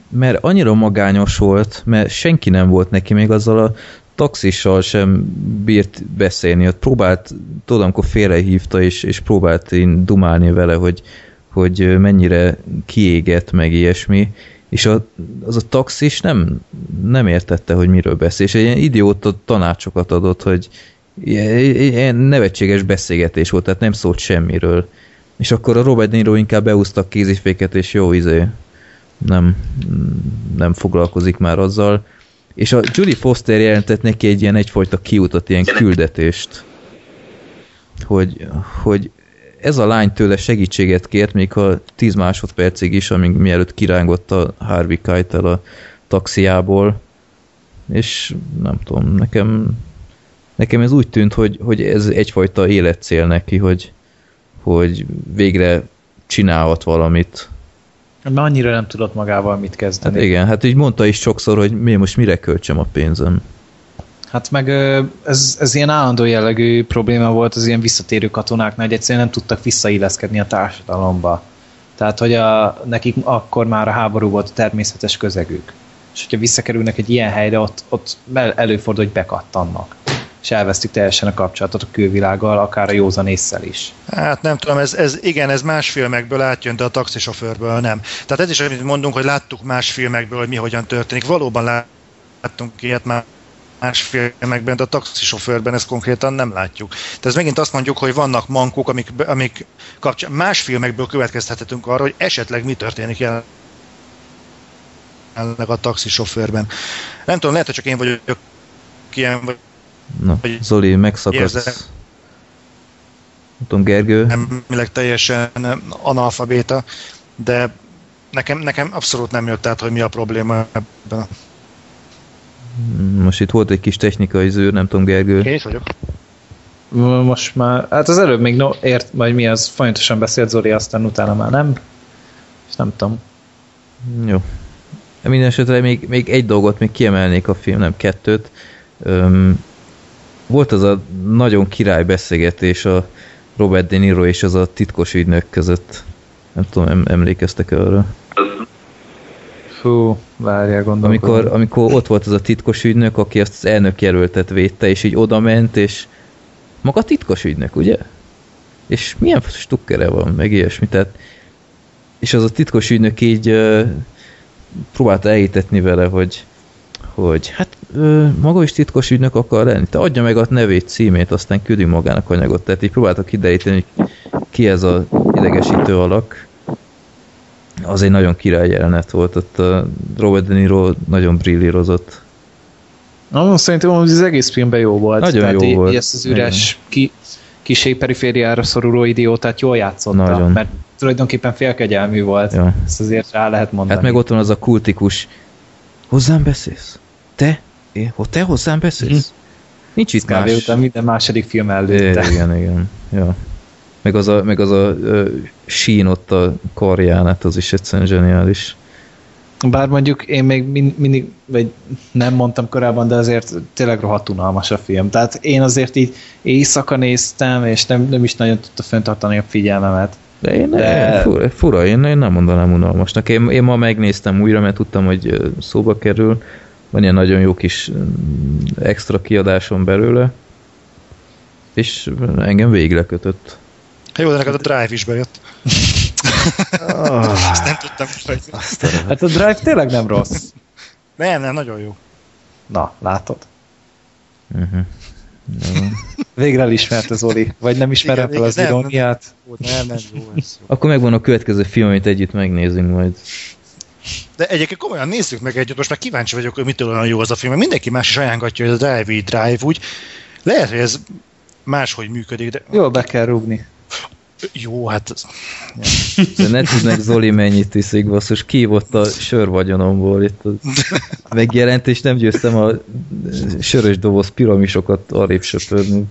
Speaker 3: mert annyira magányos volt, mert senki nem volt neki még azzal a taxissal sem bírt beszélni, ott próbált, tudom, amikor félrehívta, és, és próbált én dumálni vele, hogy, hogy mennyire kiégett, meg ilyesmi, és a, az a taxis nem, nem értette, hogy miről beszél, és egy ilyen idióta tanácsokat adott, hogy ilyen nevetséges beszélgetés volt, tehát nem szólt semmiről. És akkor a Robert Niro inkább beúzta a kéziféket, és jó, izé, nem, nem foglalkozik már azzal és a Julie Foster jelentett neki egy ilyen egyfajta kiutat, ilyen küldetést. hogy, hogy ez a lány tőle segítséget kért, még ha 10 másodpercig is, amíg mielőtt kirángott a Harvey Keitel a taxiából, és nem tudom, nekem nekem ez úgy tűnt, hogy, hogy ez egyfajta életcél neki, hogy, hogy végre csinálhat valamit.
Speaker 2: Mert annyira nem tudott magával mit kezdeni.
Speaker 3: Hát igen, hát így mondta is sokszor, hogy mi most mire költsem a pénzem.
Speaker 2: Hát meg ez, ez ilyen állandó jellegű probléma volt az ilyen visszatérő katonáknál, hogy egyszerűen nem tudtak visszailleszkedni a társadalomba. Tehát, hogy a, nekik akkor már a háború volt a természetes közegük. És hogyha visszakerülnek egy ilyen helyre, ott, ott előfordul, hogy bekattannak és elvesztük teljesen a kapcsolatot a külvilággal, akár a józan észsel is.
Speaker 4: Hát nem tudom, ez, ez igen, ez más filmekből átjön, de a taxisofőrből nem. Tehát ez is, amit mondunk, hogy láttuk más filmekből, hogy mi hogyan történik. Valóban láttunk ilyet már más filmekben, de a taxisofőrben ezt konkrétan nem látjuk. Tehát ez megint azt mondjuk, hogy vannak mankók, amik, amik kapcsán más filmekből következtethetünk arra, hogy esetleg mi történik jelenleg a taxisofőrben. Nem tudom, lehet, hogy csak én vagyok ilyen, vagy
Speaker 3: Na, Zoli, megszakadsz. Nem tudom, Gergő.
Speaker 4: Nem, teljesen analfabéta, de nekem, nekem abszolút nem jött át, hogy mi a probléma ebben.
Speaker 3: Most itt volt egy kis technikai zűr, nem tudom, Gergő.
Speaker 4: Én is vagyok.
Speaker 2: Most már, hát az előbb még no, ért, majd mi az, folyamatosan beszélt Zoli, aztán utána már nem. És nem tudom.
Speaker 3: Jó. Minden esetre még, még egy dolgot még kiemelnék a film, nem kettőt. Öm, volt az a nagyon király beszélgetés a Robert De Niro és az a titkos ügynök között. Nem tudom, em emlékeztek arra?
Speaker 2: Fú, várjál, gondolkodom.
Speaker 3: Amikor, amikor ott volt az a titkos ügynök, aki azt az elnök jelöltet védte, és így oda ment, és maga titkos ügynök, ugye? És milyen stukkere van, meg ilyesmi, tehát és az a titkos ügynök így uh, próbálta elhitetni vele, hogy hogy hát ö, maga is titkos ügynök akar lenni, te adja meg a nevét, címét, aztán küldjünk magának anyagot. Tehát így próbáltak kideríteni, hogy ki ez a idegesítő alak. Az egy nagyon király jelenet volt, ott a Robert De Niro nagyon brillírozott.
Speaker 2: Na, szerintem az egész filmben jó volt.
Speaker 3: Nagyon Tehát jó volt.
Speaker 2: Ezt az üres, ki, kisé perifériára szoruló idiótát jól játszotta, nagyon. mert tulajdonképpen félkegyelmű volt. Ja. Ezt azért rá lehet mondani.
Speaker 3: Hát meg ott van az a kultikus Hozzám beszélsz? Te? Hogy te hozzám beszélsz? Nincs itt
Speaker 2: más. után minden második film előtte.
Speaker 3: É, igen, igen. Ja. Meg az a, meg az a ö, sín ott a karján, hát az is egyszerűen zseniális.
Speaker 2: Bár mondjuk én még min, mindig, vagy nem mondtam korábban, de azért tényleg rohadt unalmas a film. Tehát én azért így éjszaka néztem, és nem, nem is nagyon tudta fenntartani a figyelmemet.
Speaker 3: De én, de... Én, fura, fura én, én nem mondanám unalmasnak. Én, én ma megnéztem újra, mert tudtam, hogy szóba kerül. Van ilyen nagyon jó kis extra kiadáson belőle. És engem végig lekötött.
Speaker 4: Jó, de neked a Drive is bejött. oh. [laughs] Ezt nem tudtam. Hogy...
Speaker 2: Hát a Drive tényleg nem rossz.
Speaker 4: Nem, nem, nagyon jó.
Speaker 2: Na, látod? Uh-huh. Végre elismerte Zoli. Vagy nem ismerem fel az nem, iróniát?
Speaker 4: Nem, nem, jó ez.
Speaker 3: Akkor megvan a következő film, amit együtt megnézünk majd.
Speaker 4: De egyébként komolyan nézzük meg együtt, most már kíváncsi vagyok, hogy mitől olyan jó az a film. Mindenki más is ajánlatja, hogy a Drive Drive úgy. Lehet, hogy ez máshogy működik, de...
Speaker 2: Jó, be kell rúgni.
Speaker 4: Jó, hát...
Speaker 3: Ja. De ne meg Zoli mennyit iszik, basszus, kívott a sörvagyonomból itt. Az [laughs] megjelent, és nem győztem a sörös doboz piramisokat arrébb söpörni.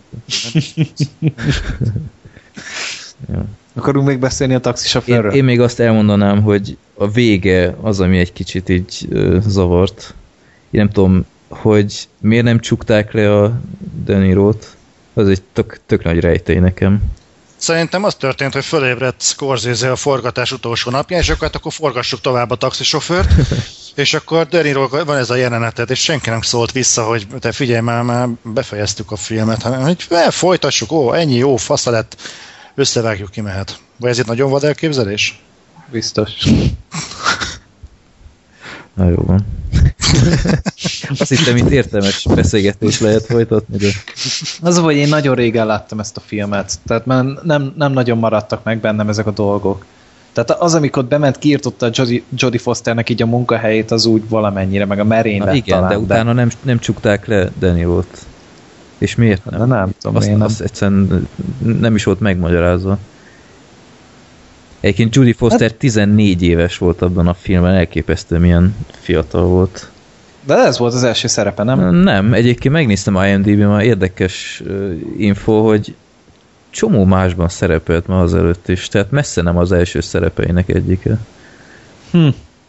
Speaker 2: ja. [laughs] Akarunk még beszélni a taxisofőrről?
Speaker 3: Én, én még azt elmondanám, hogy a vége az, ami egy kicsit így ö, zavart. Én nem tudom, hogy miért nem csukták le a Denirót. Az egy tök, tök nagy rejtély nekem.
Speaker 4: Szerintem az történt, hogy fölébredt Scorsese a forgatás utolsó napja, és akkor, hát akkor forgassuk tovább a taxisofőrt, [laughs] és akkor Deniról van ez a jelenetet, és senki nem szólt vissza, hogy te figyelj már, már befejeztük a filmet, hanem hogy folytassuk, ó, ennyi jó, fasza lett, összevágjuk, ki mehet. Vagy ez itt nagyon vad elképzelés?
Speaker 2: Biztos. [laughs]
Speaker 3: Na jó van. [laughs] Azt hittem, itt értelmes beszélgetés lehet folytatni, de...
Speaker 2: Az, hogy én nagyon régen láttam ezt a filmet, tehát már nem, nem nagyon maradtak meg bennem ezek a dolgok. Tehát az, amikor bement, kiirtotta a Jodie, Jodie Fosternek így a munkahelyét, az úgy valamennyire, meg a merén lett
Speaker 3: Igen, talán, de utána de... nem, nem csukták le Danny volt. És miért nem?
Speaker 2: De nem tudom,
Speaker 3: azt,
Speaker 2: én nem.
Speaker 3: azt egyszerűen nem is volt megmagyarázva. Egyébként Judy Foster 14 éves volt abban a filmben, elképesztő milyen fiatal volt.
Speaker 2: De ez volt az első szerepe, nem?
Speaker 3: Nem, egyébként megnéztem IMDb-n, már érdekes info, hogy csomó másban szerepelt ma azelőtt is, tehát messze nem az első szerepeinek egyike.
Speaker 2: Hm.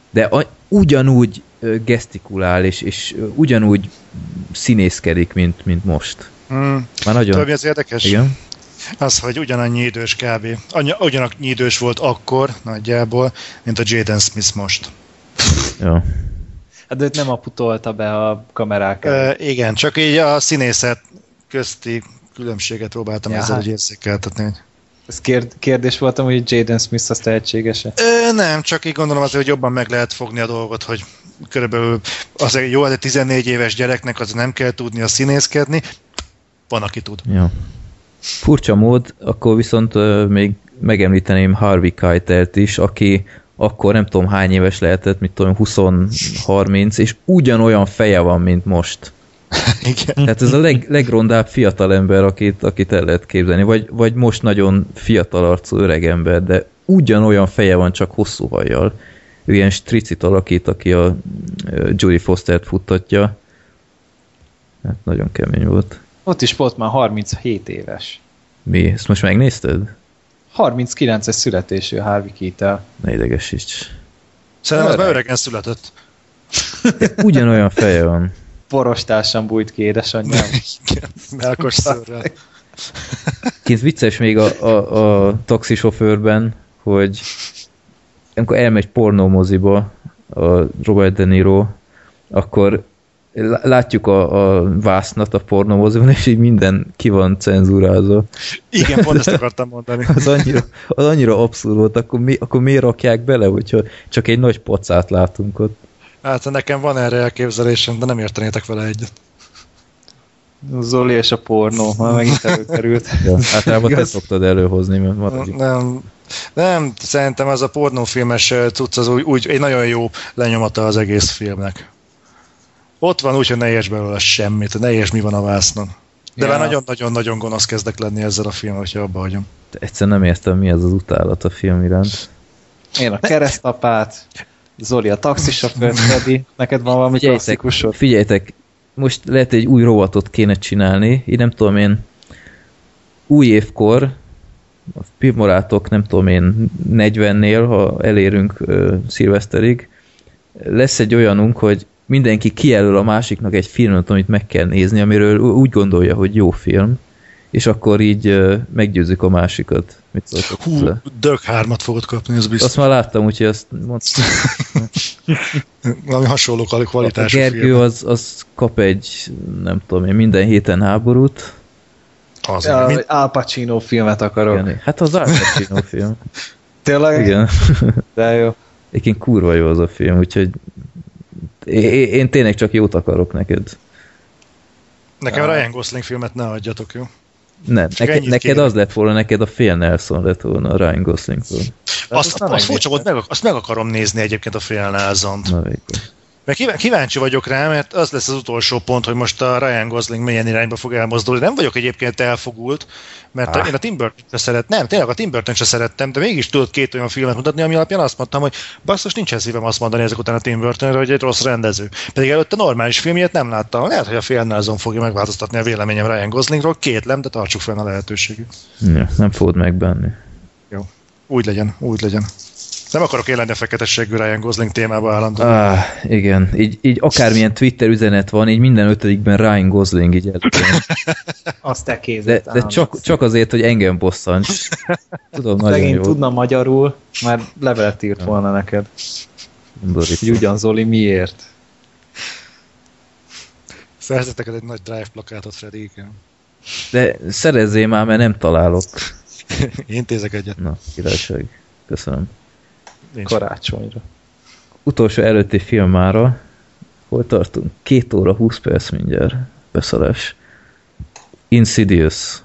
Speaker 3: De a, ugyanúgy gesztikulál, és, és ugyanúgy színészkedik, mint, mint most.
Speaker 4: Hmm.
Speaker 3: Már nagyon...
Speaker 4: Tudod, mi az érdekes?
Speaker 3: Igen?
Speaker 4: Az, hogy ugyanannyi idős kb. Annyi, ugyanannyi idős volt akkor nagyjából, mint a Jaden Smith most.
Speaker 3: Ja.
Speaker 2: Hát de őt nem aputolta be a kamerák.
Speaker 4: E, igen, csak így a színészet közti különbséget próbáltam
Speaker 2: Ja,
Speaker 4: ezzel
Speaker 2: hát.
Speaker 4: érzékeltetni.
Speaker 2: Ez kérd, kérdés voltam, hogy Jaden Smith az tehetséges-e?
Speaker 4: Ö, nem, csak így gondolom azért, hogy jobban meg lehet fogni a dolgot, hogy körülbelül azért jó, de 14 éves gyereknek az nem kell tudni a színészkedni, van, aki tud.
Speaker 3: Ja. Furcsa mód, akkor viszont még megemlíteném Harvey Keitelt is, aki akkor nem tudom hány éves lehetett, mit tudom, 20-30, és ugyanolyan feje van, mint most. [laughs]
Speaker 4: Igen.
Speaker 3: Tehát ez a leg, legrondább fiatal ember, akit, akit el lehet képzelni, vagy, vagy most nagyon fiatal arcú öreg ember, de ugyanolyan feje van, csak hosszú hajjal. Ő ilyen stricit alakít, aki a Judy Fostert futtatja. Hát nagyon kemény volt.
Speaker 2: Ott is volt már 37 éves.
Speaker 3: Mi? Ezt most megnézted?
Speaker 2: 39-es születésű Harvey Keitel.
Speaker 3: Ne idegesíts.
Speaker 4: Szerintem az már
Speaker 2: Öreg.
Speaker 4: öregen született.
Speaker 3: Ugyanolyan feje van.
Speaker 2: Porostársam bújt ki édesanyjám. [laughs]
Speaker 4: Igen, melkos szőrrel.
Speaker 3: Kint vicces még a, a, a taxisofőrben, hogy amikor elmegy pornómoziba a Robert De Niro, akkor lá- látjuk a, a vásznat a pornómoziban, és így minden ki van cenzúrázva.
Speaker 4: Igen, pont ezt [laughs] akartam mondani.
Speaker 3: Az annyira, az annyira abszurd volt, akkor, mi, akkor miért rakják bele, hogyha csak egy nagy pocát látunk ott.
Speaker 4: Hát nekem van erre elképzelésem, de nem értenétek vele egyet.
Speaker 2: Zoli és a pornó, már megint előkerült.
Speaker 3: Ja, általában te
Speaker 2: Igaz?
Speaker 3: szoktad előhozni, mert maradjunk.
Speaker 4: Nem, nem, szerintem ez a pornófilmes cucc az úgy, úgy egy nagyon jó lenyomata az egész filmnek. Ott van úgy, hogy ne érts belőle semmit, ne érts mi van a vásznon. De
Speaker 2: Ja.
Speaker 4: már nagyon-nagyon-nagyon gonosz kezdek lenni ezzel a filmmel, hogyha abba hagyom.
Speaker 3: Egyszerűen nem értem, mi ez az utálat a film iránt.
Speaker 2: Én a keresztapát, Zoli a taxisofőr, [laughs] Freddy, neked van valami
Speaker 3: Figyeljetek,
Speaker 2: klasszikusod?
Speaker 3: figyeljetek, most lehet egy új rovatot kéne csinálni, így nem tudom én, új évkor, a filmbarátok nem tudom én 40-nél, ha elérünk uh, szilveszterig, lesz egy olyanunk, hogy mindenki kijelöl a másiknak egy filmet, amit meg kell nézni, amiről úgy gondolja, hogy jó film, és akkor így uh, meggyőzzük a másikat. Mit szóltok
Speaker 4: Hú,
Speaker 3: le?
Speaker 4: Dirk 3-at fogod kapni, ez biztos.
Speaker 3: Azt már láttam, úgyhogy azt mondtam.
Speaker 4: Valami hasonló
Speaker 3: A
Speaker 4: kvalitású
Speaker 3: Gergő
Speaker 4: film.
Speaker 3: az, az kap egy, nem tudom én, minden héten háborút.
Speaker 4: Az,
Speaker 2: Ja,
Speaker 4: mint,
Speaker 2: Al Pacino filmet akarok.
Speaker 3: Igen, hát az Al Pacino film. [laughs]
Speaker 2: Tényleg?
Speaker 3: Igen. [laughs]
Speaker 2: De jó.
Speaker 3: Egyébként kurva jó az a film, úgyhogy én, én tényleg csak jót akarok neked.
Speaker 4: nekem Ryan Gosling filmet ne adjatok, jó?
Speaker 3: Nem, neked, neked
Speaker 4: kérek.
Speaker 3: az lett volna, neked a fél Nelson lett volna a Ryan Goslingtól.
Speaker 4: Azt,
Speaker 2: azt
Speaker 4: azt, furcsa volt,
Speaker 2: megnéztem.
Speaker 4: meg, azt meg akarom nézni egyébként a Phil Nelson-t.
Speaker 3: Na végül.
Speaker 4: Mert kíván- kíváncsi vagyok rá, mert az lesz az utolsó pont, hogy most a Ryan Gosling milyen irányba fog elmozdulni. Nem vagyok egyébként elfogult, mert
Speaker 3: Ah.
Speaker 4: én a Tim burton se szeret, nem, tényleg a Tim burton se szerettem, de mégis tudod két olyan filmet mutatni, ami alapján azt mondtam, hogy basszus, nincsen szívem azt mondani ezek után a Tim Burtonra, hogy egy rossz rendező. Pedig előtte normális filmjét nem láttam. Lehet, hogy a Phil Nelson fogja megváltoztatni a véleményem Ryan Goslingról, kétlem, de tartsuk fenn a lehetőséget.
Speaker 3: Ja, nem fogod megbánni.
Speaker 4: Úgy legyen, úgy legyen. Nem akarok élni a feketességű Ryan Gosling témába állandóan.
Speaker 3: Ah, igen, így, így akármilyen Twitter üzenet van, így minden ötödikben Ryan Gosling így előjön. [laughs]
Speaker 2: Azt te
Speaker 3: De, de csak, csak azért, hogy engem bosszants. [laughs] Tudom, nagyon
Speaker 2: Legény
Speaker 3: jó.
Speaker 2: tudna magyarul, már levelet írt volna neked.
Speaker 3: Borító.
Speaker 2: Hogy ugyan Zoli miért?
Speaker 4: Szerzettek egy nagy drive plakátot, Freddy, igen.
Speaker 3: De szerezzél már, mert nem találok. [laughs]
Speaker 4: Intézek egyet.
Speaker 3: Na, királyság. Köszönöm.
Speaker 4: Nincs.
Speaker 2: Karácsonyra.
Speaker 3: Utolsó előtti filmára. Hol tartunk? Két óra, 20 perc mindjárt. Beszarás. Insidious.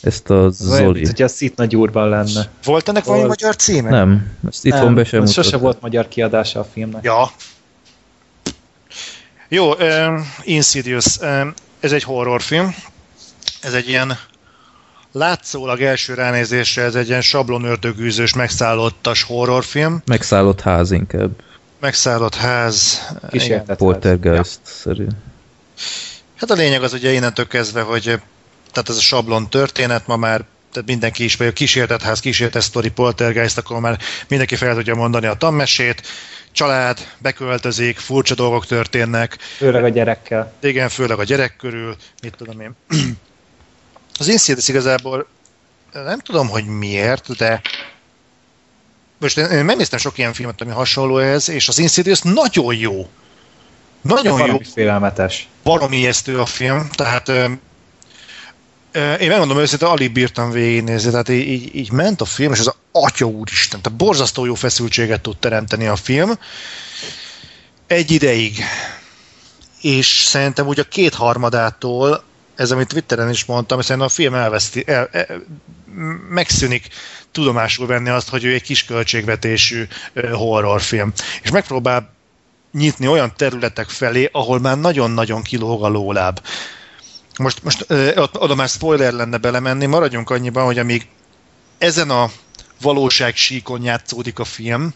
Speaker 3: Ezt a
Speaker 2: Olyan,
Speaker 3: Zoli.
Speaker 2: mint, hogy a Szit nagy úrban lenne.
Speaker 4: Volt ennek valami magyar címe?
Speaker 3: Nem, ezt itt van be sem
Speaker 2: az sose volt magyar kiadása a filmnek.
Speaker 4: Ja. Jó, um, Insidious. Um, ez egy horrorfilm. Ez egy ilyen látszólag első ránézésre ez egy ilyen sablonördögűzős, megszállottas horrorfilm.
Speaker 3: Megszállott ház inkább.
Speaker 4: Megszállott ház.
Speaker 2: Kísértet.
Speaker 3: Poltergeist-szerű.
Speaker 4: Hát a lényeg az ugye innentől kezdve, hogy tehát ez a sablon történet ma már tehát mindenki is, vagy a kísértett ház, kísértett sztori, poltergeist, akkor már mindenki fel tudja mondani a tanmesét, család, beköltözik, furcsa dolgok történnek,
Speaker 2: Főleg a gyerekkel.
Speaker 4: igen, főleg a gyerek körül, mit tudom én. [clears throat] Az Insidious igazából nem tudom, hogy miért, de most én, megnéztem sok ilyen filmet, ami hasonló ehhez, és az Insidious nagyon jó. Nagyon jó,
Speaker 2: Valami félelmetes.
Speaker 4: baromi ijesztő a film, tehát ö, ö, én megmondom őszintén, alig bírtam végignézni, tehát így, így, így ment a film, és az atya úristen, tehát borzasztó jó feszültséget tud teremteni a film. Egy ideig. És szerintem úgy a kétharmadától, ez amit Twitteren is mondtam, szerintem a film elveszti, el, el, megszűnik tudomásul venni azt, hogy ő egy kis költségvetésű horrorfilm. És megpróbál nyitni olyan területek felé, ahol már nagyon-nagyon kilóg a lóláb. Most, most oda már spoiler lenne belemenni, maradjunk annyiban, hogy amíg ezen a valóság síkon játszódik a film,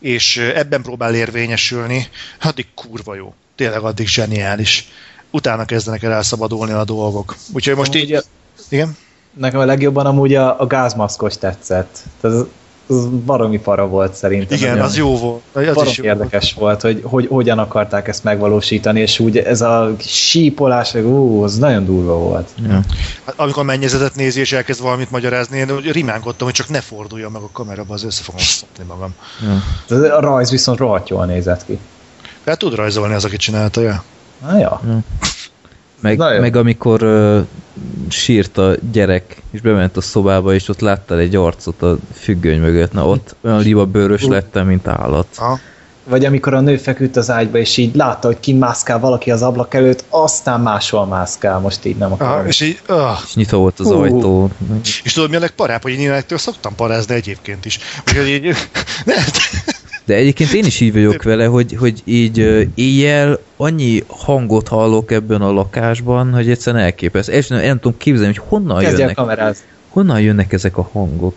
Speaker 4: és ebben próbál érvényesülni, addig kurva jó. Tényleg addig zseniális. Utána kezdenek el elszabadulni a dolgok. Úgyhogy most így... Igen?
Speaker 2: nekem a legjobban amúgy a, a gázmaszkos tetszett. Az, az baromi para volt szerintem.
Speaker 4: Igen, az jó volt. Az
Speaker 2: Baromi
Speaker 4: is jó
Speaker 2: érdekes volt, hogy, hogy hogyan akarták ezt megvalósítani, és úgy ez a sípolás, meg ú, az nagyon durva volt.
Speaker 3: Ja.
Speaker 4: Hát, amikor mennyezetet nézi és elkezd valamit magyarázni, én rimánkodtam, hogy csak ne forduljon meg a kameraba, az össze fogom szopni magam.
Speaker 3: Ja.
Speaker 2: A rajz viszont rohadt jól nézett ki.
Speaker 4: Fel tud rajzolni az, aki csinálta, ja?
Speaker 2: Na ja.
Speaker 3: Meg,
Speaker 2: Na jó.
Speaker 3: meg amikor uh, sírt a gyerek, és bement a szobába, és ott láttál egy arcot a függöny mögött, na ott olyan liba bőrös lettem, mint állat.
Speaker 4: Aha.
Speaker 2: Vagy amikor a nő feküdt az ágyba, és így látta, hogy kint mászkál valaki az ablak előtt, aztán máshol mászkál, most így nem akarom.
Speaker 4: Aha, és így, uh,
Speaker 3: És nyitva volt az
Speaker 2: Hú.
Speaker 3: ajtó.
Speaker 4: és tudod mi a legparább, hogy én ettől szoktam parázni egyébként is. Úgyhogy így, [laughs] ne,
Speaker 3: De egyébként én is így vagyok vele, hogy, hogy így éjjel annyi hangot hallok ebben a lakásban, hogy egyszerűen elképesztő. És nem, nem tudom képzelni, hogy honnan
Speaker 2: Kezdj
Speaker 3: jönnek,
Speaker 2: kamerázni.
Speaker 3: honnan jönnek ezek a hangok.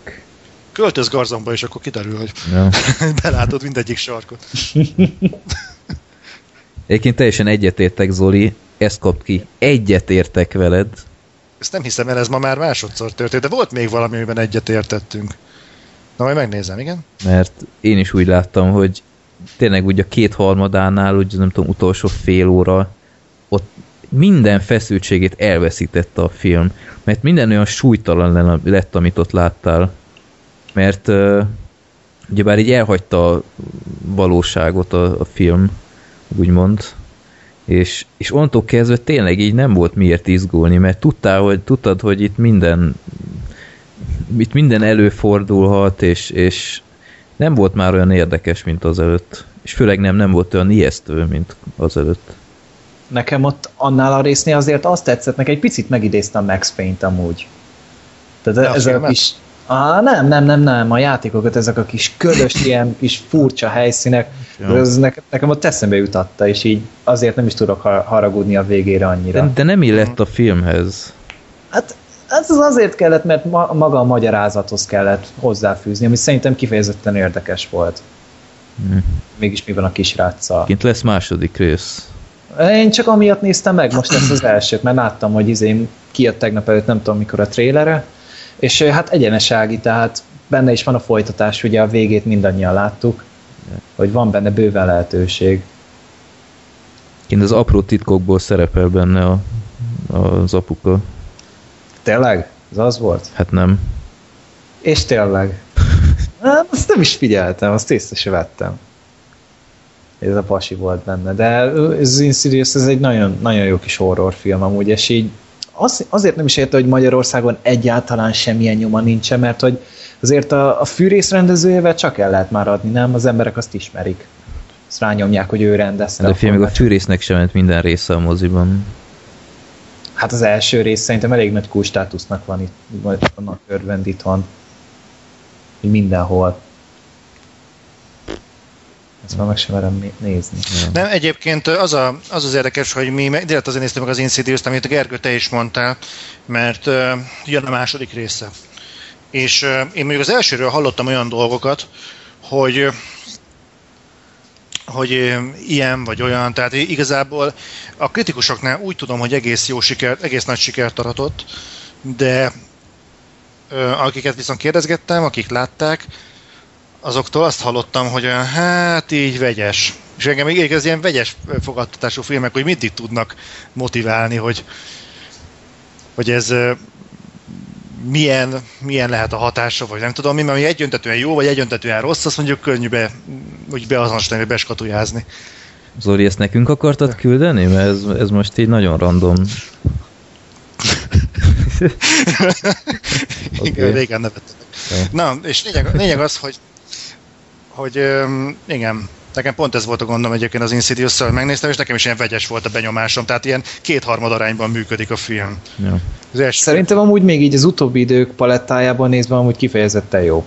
Speaker 4: költöz garzomba, és akkor kiderül, hogy
Speaker 3: Ja. [laughs]
Speaker 4: belátod mindegyik sarkot. [laughs]
Speaker 3: Egyébként teljesen egyetértek, Zoli, ezt kapt ki. Egyetértek veled.
Speaker 4: Ezt nem hiszem el, ez ma már másodszor történt, de volt még valami, amiben egyetértettünk. Na, majd megnézem, igen?
Speaker 3: mert én is úgy láttam, hogy tényleg úgy a kétharmadánál, úgy nem tudom, utolsó fél óra, ott minden feszültségét elveszítette a film, mert minden olyan súlytalan lett, amit ott láttál, mert uh, ugyebár így elhagyta a valóságot a, a film, úgymond, és, és onnantól kezdve tényleg így nem volt miért izgulni, mert tudtál, hogy, tudtad, hogy itt minden itt minden előfordulhat, és, és nem volt már olyan érdekes, mint az előtt. És főleg nem, nem volt olyan ijesztő, mint az előtt.
Speaker 2: Nekem ott annál a résznél azért azt tetszett, meg egy picit megidéztem Max Payne-t amúgy. Tehát
Speaker 4: De a
Speaker 2: ezek a
Speaker 4: filmet?
Speaker 2: kis... Á, nem, nem, nem, nem, a játékokat, ezek a kis ködös, [laughs] ilyen kis furcsa helyszínek,
Speaker 3: Ja.
Speaker 2: ez nekem, nekem ott eszembe jutatta, és így azért nem is tudok har- haragudni a végére annyira.
Speaker 3: De, de nem illett a filmhez.
Speaker 2: Hát ez az azért kellett, mert ma, maga a magyarázathoz kellett hozzáfűzni, ami szerintem kifejezetten érdekes volt.
Speaker 3: Hm.
Speaker 2: Mégis mi van a kisráccal.
Speaker 3: Kint lesz második rész.
Speaker 2: Én csak amiatt néztem meg, most lesz az első, mert láttam, hogy izé kijött tegnap előtt, nem tudom mikor a trélere, és hát egyenesági, tehát benne is van a folytatás, ugye a végét mindannyian láttuk, hogy van benne bőven lehetőség.
Speaker 3: Kint az apró titkokból szerepel benne a, az apuka.
Speaker 2: Tényleg? Ez az volt?
Speaker 3: Hát nem.
Speaker 2: És tényleg. [laughs] Hát, azt nem is figyeltem, azt észre se vettem. Ez a pasi volt benne. De ez Insidious, ez egy nagyon, nagyon jó kis horrorfilm amúgy, és így az, azért nem is érte, hogy Magyarországon egyáltalán semmilyen nyoma nincsen, mert hogy azért a, a fűrész rendezőjével csak el lehet már adni, nem? Az emberek azt ismerik. Azt rányomják, hogy ő rendezte.
Speaker 3: De a
Speaker 2: akkor
Speaker 3: film még a fűrésznek sem ment minden része a moziban.
Speaker 2: Hát az első rész szerintem elég nagy kulcstátusznak van itt, vagy annak örvend itthon. Mindenhol. már meg sem merem né- nézni.
Speaker 4: Nem, egyébként az, a, az az érdekes, hogy mi direkt azért néztük meg az Insidious-t, amit Gergő te is mondtál, mert uh, jön a második része. És uh, én mondjuk az elsőről hallottam olyan dolgokat, hogy hogy ilyen vagy olyan, tehát igazából a kritikusoknál úgy tudom, hogy egész jó sikert, egész nagy sikert aratott, de akiket viszont kérdezgettem, akik látták, azoktól azt hallottam, hogy olyan, hát így vegyes. És engem még ez ilyen vegyes fogadtatású filmek, hogy mindig tudnak motiválni, hogy, hogy ez milyen, milyen lehet a hatása, vagy nem tudom mi, mert ami egyöntetően jó, vagy egyöntetően rossz, azt mondjuk könnyű be, úgy beazonosítani, beskatujázni.
Speaker 3: Zoli, ezt nekünk akartad küldeni? Mert ez, ez most így nagyon random.
Speaker 4: Okay. [laughs] Igen, régen nevettetek.
Speaker 3: Jó.
Speaker 4: Na, és lényeg, lényeg az, hogy, hogy igen, nekem pont ez volt a gondom egyébként az insidious hogy megnéztem, és nekem is ilyen vegyes volt a benyomásom, tehát ilyen kétharmad arányban működik a film.
Speaker 3: Ja.
Speaker 4: Az első
Speaker 2: Szerintem amúgy még így az utóbbi idők palettájában nézve amúgy kifejezetten jó.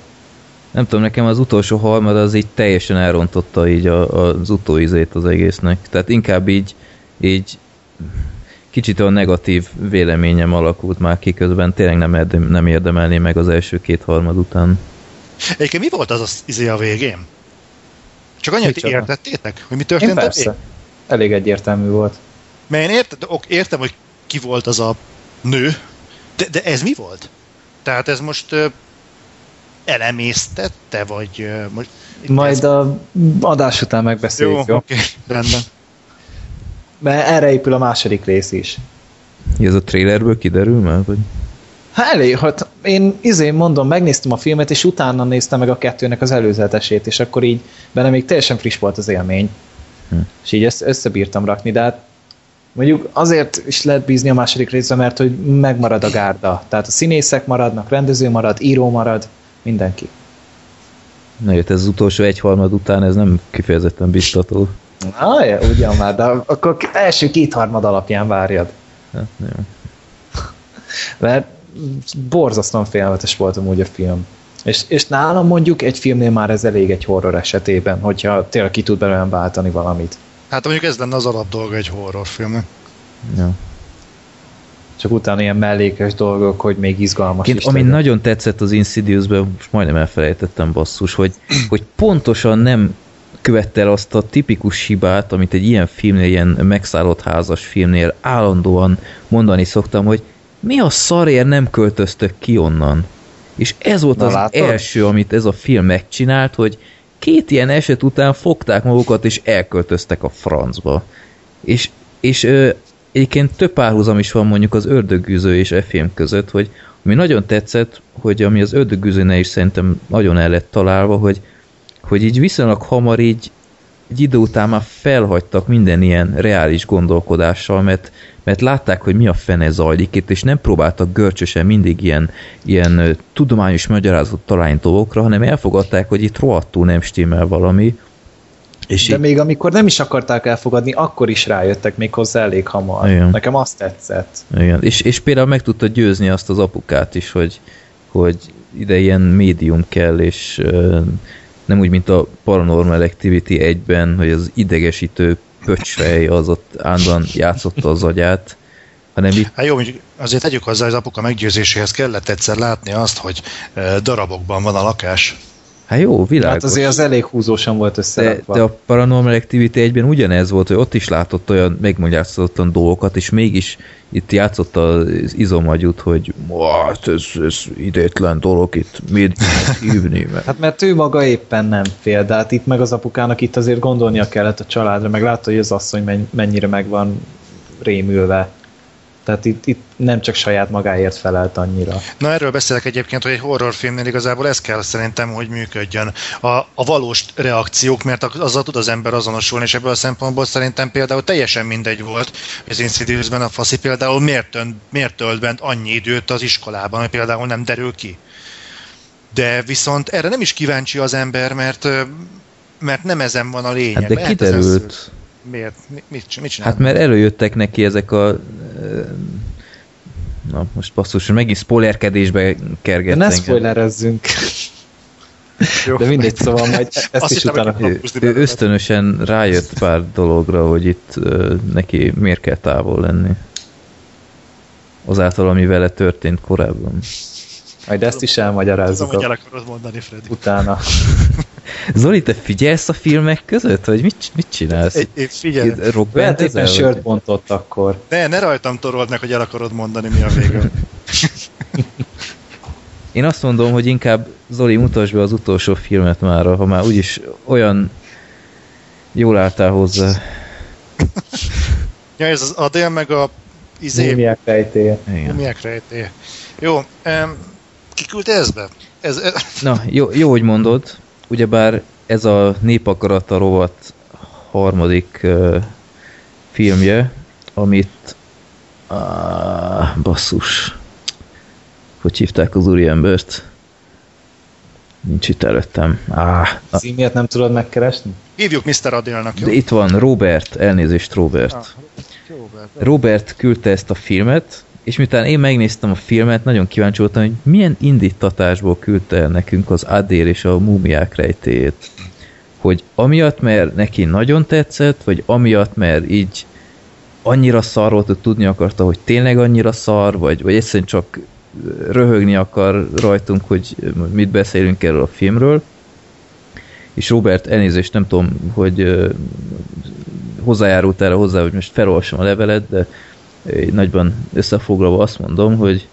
Speaker 3: Nem tudom, nekem az utolsó harmad az így teljesen elrontotta így a, az utóizét az egésznek. Tehát inkább így, így kicsit olyan negatív véleményem alakult már ki közben, tényleg nem, érdem, nem érdemelné meg az első két harmad után.
Speaker 4: Egyébként mi volt az az izé a végén? Csak annyit
Speaker 2: Micsoda?
Speaker 4: értettétek, hogy mi
Speaker 2: Én
Speaker 4: történt a
Speaker 2: persze.
Speaker 4: végén?
Speaker 2: Elég egyértelmű volt.
Speaker 4: Mert én értem, ok, értem, hogy ki volt az a nő, de, de ez mi volt? Tehát ez most ö, elemésztette, vagy ö, most...
Speaker 2: Majd a adás után
Speaker 4: Jó,
Speaker 2: megbeszéljük,
Speaker 4: oké,
Speaker 2: jó?
Speaker 4: okay, rendben.
Speaker 2: Mert erre épül a második rész is.
Speaker 3: Ez a trailerből kiderül már? Vagy?
Speaker 2: Hát elég, hát én izén mondom, megnéztem a filmet, és utána néztem meg a kettőnek az előzetesét, és akkor így benne még teljesen friss volt az élmény.
Speaker 3: Hm.
Speaker 2: És így ezt összebírtam rakni, de hát mondjuk azért is lehet bízni a második részre, mert hogy megmarad a gárda. Tehát a színészek maradnak, rendező marad, író marad, mindenki.
Speaker 3: Na jött ez az utolsó egyharmad után, ez nem kifejezetten biztató.
Speaker 2: Ah, ja, ugyan már, de akkor első kétharmad alapján várjad.
Speaker 3: Hát, jó.
Speaker 2: Mert borzasztóan félelmetes volt amúgy a film. És, és nálam mondjuk egy filmnél már ez elég egy horror esetében, hogyha tényleg ki tud belőlem váltani valamit.
Speaker 4: Hát mondjuk ez lenne az alap dolga egy horrorfilmnek.
Speaker 3: Ja.
Speaker 2: Csak utána ilyen mellékes dolgok, hogy még izgalmas
Speaker 3: Ként,
Speaker 2: is
Speaker 3: ami
Speaker 2: legyen.
Speaker 3: nagyon tetszett az Insidiousban, most majdnem elfelejtettem basszus, hogy, [clears throat] hogy pontosan nem követte el azt a tipikus hibát, amit egy ilyen filmnél, ilyen megszállott házas filmnél állandóan mondani szoktam, hogy mi a szarért nem költöztök ki onnan? És ez volt
Speaker 2: Na,
Speaker 3: az
Speaker 2: látod?
Speaker 3: első, amit ez a film megcsinált, hogy két ilyen eset után fogták magukat, és elköltöztek a francba. És, és ö, egyébként több párhuzam is van mondjuk az ördögűző és e film között, hogy ami nagyon tetszett, hogy ami az ördögűzőnél is szerintem nagyon el lett találva, hogy, hogy így viszonylag hamar így egy idő után már felhagytak minden ilyen reális gondolkodással, mert, mert látták, hogy mi a fene zajlik itt, és nem próbáltak görcsösen mindig ilyen, ilyen tudományos magyarázatot találni dolgokra, hanem elfogadták, hogy itt rohadtul nem stimmel valami, és
Speaker 2: De
Speaker 3: így,
Speaker 2: még amikor nem is akarták elfogadni, akkor is rájöttek még hozzá elég hamar.
Speaker 3: Igen.
Speaker 2: Nekem azt tetszett.
Speaker 3: Igen. És, és például meg tudta győzni azt az apukát is, hogy, hogy ide ilyen médium kell, és nem úgy, mint a Paranormal Activity egyben, hogy az idegesítő pöcsfej az ott állandóan játszotta az agyát, hanem itt
Speaker 4: Hát jó, azért tegyük hozzá, hogy az apuka meggyőzéséhez kellett egyszer látni azt, hogy ö, darabokban van a lakás.
Speaker 3: Hát jó, világos.
Speaker 2: Hát azért az elég húzósan volt
Speaker 3: de,
Speaker 2: összerakva.
Speaker 3: de a Paranormal Activity egyben ugyanez volt, hogy ott is látott olyan megmagyarázatlan dolgokat, és mégis itt játszott az izomagyút, hogy hát ez, ez idétlen dolog, itt mit hívni, mert [laughs]
Speaker 2: Hát mert ő maga éppen nem fél, de hát itt meg az apukának itt azért gondolnia kellett a családra, meg látta, hogy az asszony men- mennyire meg van rémülve. Tehát itt, itt nem csak saját magáért felelt annyira.
Speaker 4: Na erről beszélek egyébként, hogy egy horrorfilmnél igazából ez kell szerintem, hogy működjön. A, a valós reakciók, mert azzal tud az ember azonosulni, és ebből a szempontból szerintem például teljesen mindegy volt, hogy az Insidious-ben a faszi például miért, tön, miért tölt bent annyi időt az iskolában, hogy például nem derül ki. De viszont erre nem is kíváncsi az ember, mert mert nem ezen van a lényeg.
Speaker 3: hát de
Speaker 4: Lehet ezen
Speaker 3: kiderült.
Speaker 4: Miért? Mi- Mit, mit csinál?
Speaker 3: Hát mert előjöttek neki ezek a na most basszus, megint spoilerkedésbe
Speaker 2: De
Speaker 3: kergett
Speaker 2: ne spoilerezzünk.
Speaker 4: Jó.
Speaker 2: De mindegy, szóval majd ezt
Speaker 4: Azt
Speaker 2: is utána...
Speaker 3: Ő, ösztönösen rájött pár dologra, hogy itt neki miért kell távol lenni. Azáltal, ami vele történt korábban.
Speaker 2: Majd ezt is
Speaker 4: Tudom,
Speaker 2: elmagyarázzuk
Speaker 4: hogy el akarod mondani, Freddy.
Speaker 2: utána. [laughs]
Speaker 3: Zoli, te figyelsz a filmek között? Vagy mit, mit csinálsz?
Speaker 4: Egy, egy, figyelj,
Speaker 2: Lehet éppen sört bontott akkor.
Speaker 4: ne, ne rajtam torold meg, hogy el akarod mondani, mi a vége. [laughs]
Speaker 3: Én azt mondom, hogy inkább Zoli, mutasd be az utolsó filmet már, ha már úgyis olyan jól álltál hozzá.
Speaker 4: Ja, ez az Adél meg a izé,
Speaker 2: Múmiák rejtéje.
Speaker 3: Igen.
Speaker 4: Mumiák rejtéje. Jó, um, ki küldte ezt be? Ez, ez,
Speaker 3: Na, jó, jó, hogy mondod. Ugyebár ez a Népakarata rovat harmadik uh, filmje, amit ah, basszus hogy hívták az úriembert? Nincs itt előttem. Ah, na,
Speaker 2: Címét nem tudod megkeresni?
Speaker 4: hívjuk Mr. Adélnak, jó?
Speaker 3: de itt van Robert, elnézést Robert.
Speaker 4: Ah, jó, Bert.
Speaker 3: Robert küldte ezt a filmet, és miután én megnéztem a filmet, nagyon kíváncsi voltam, hogy milyen indítatásból küldte nekünk az Adél és a múmiák rejtéjét. Hogy amiatt, mert neki nagyon tetszett, vagy amiatt, mert így annyira szar volt, hogy tudni akarta, hogy tényleg annyira szar, vagy, vagy egyszerűen csak röhögni akar rajtunk, hogy mit beszélünk erről a filmről. És Robert, elnézést, nem tudom, hogy hozzájárult erre hozzá, hogy most felolvasom a levelet, de nagyban összefoglalva azt mondom, hogy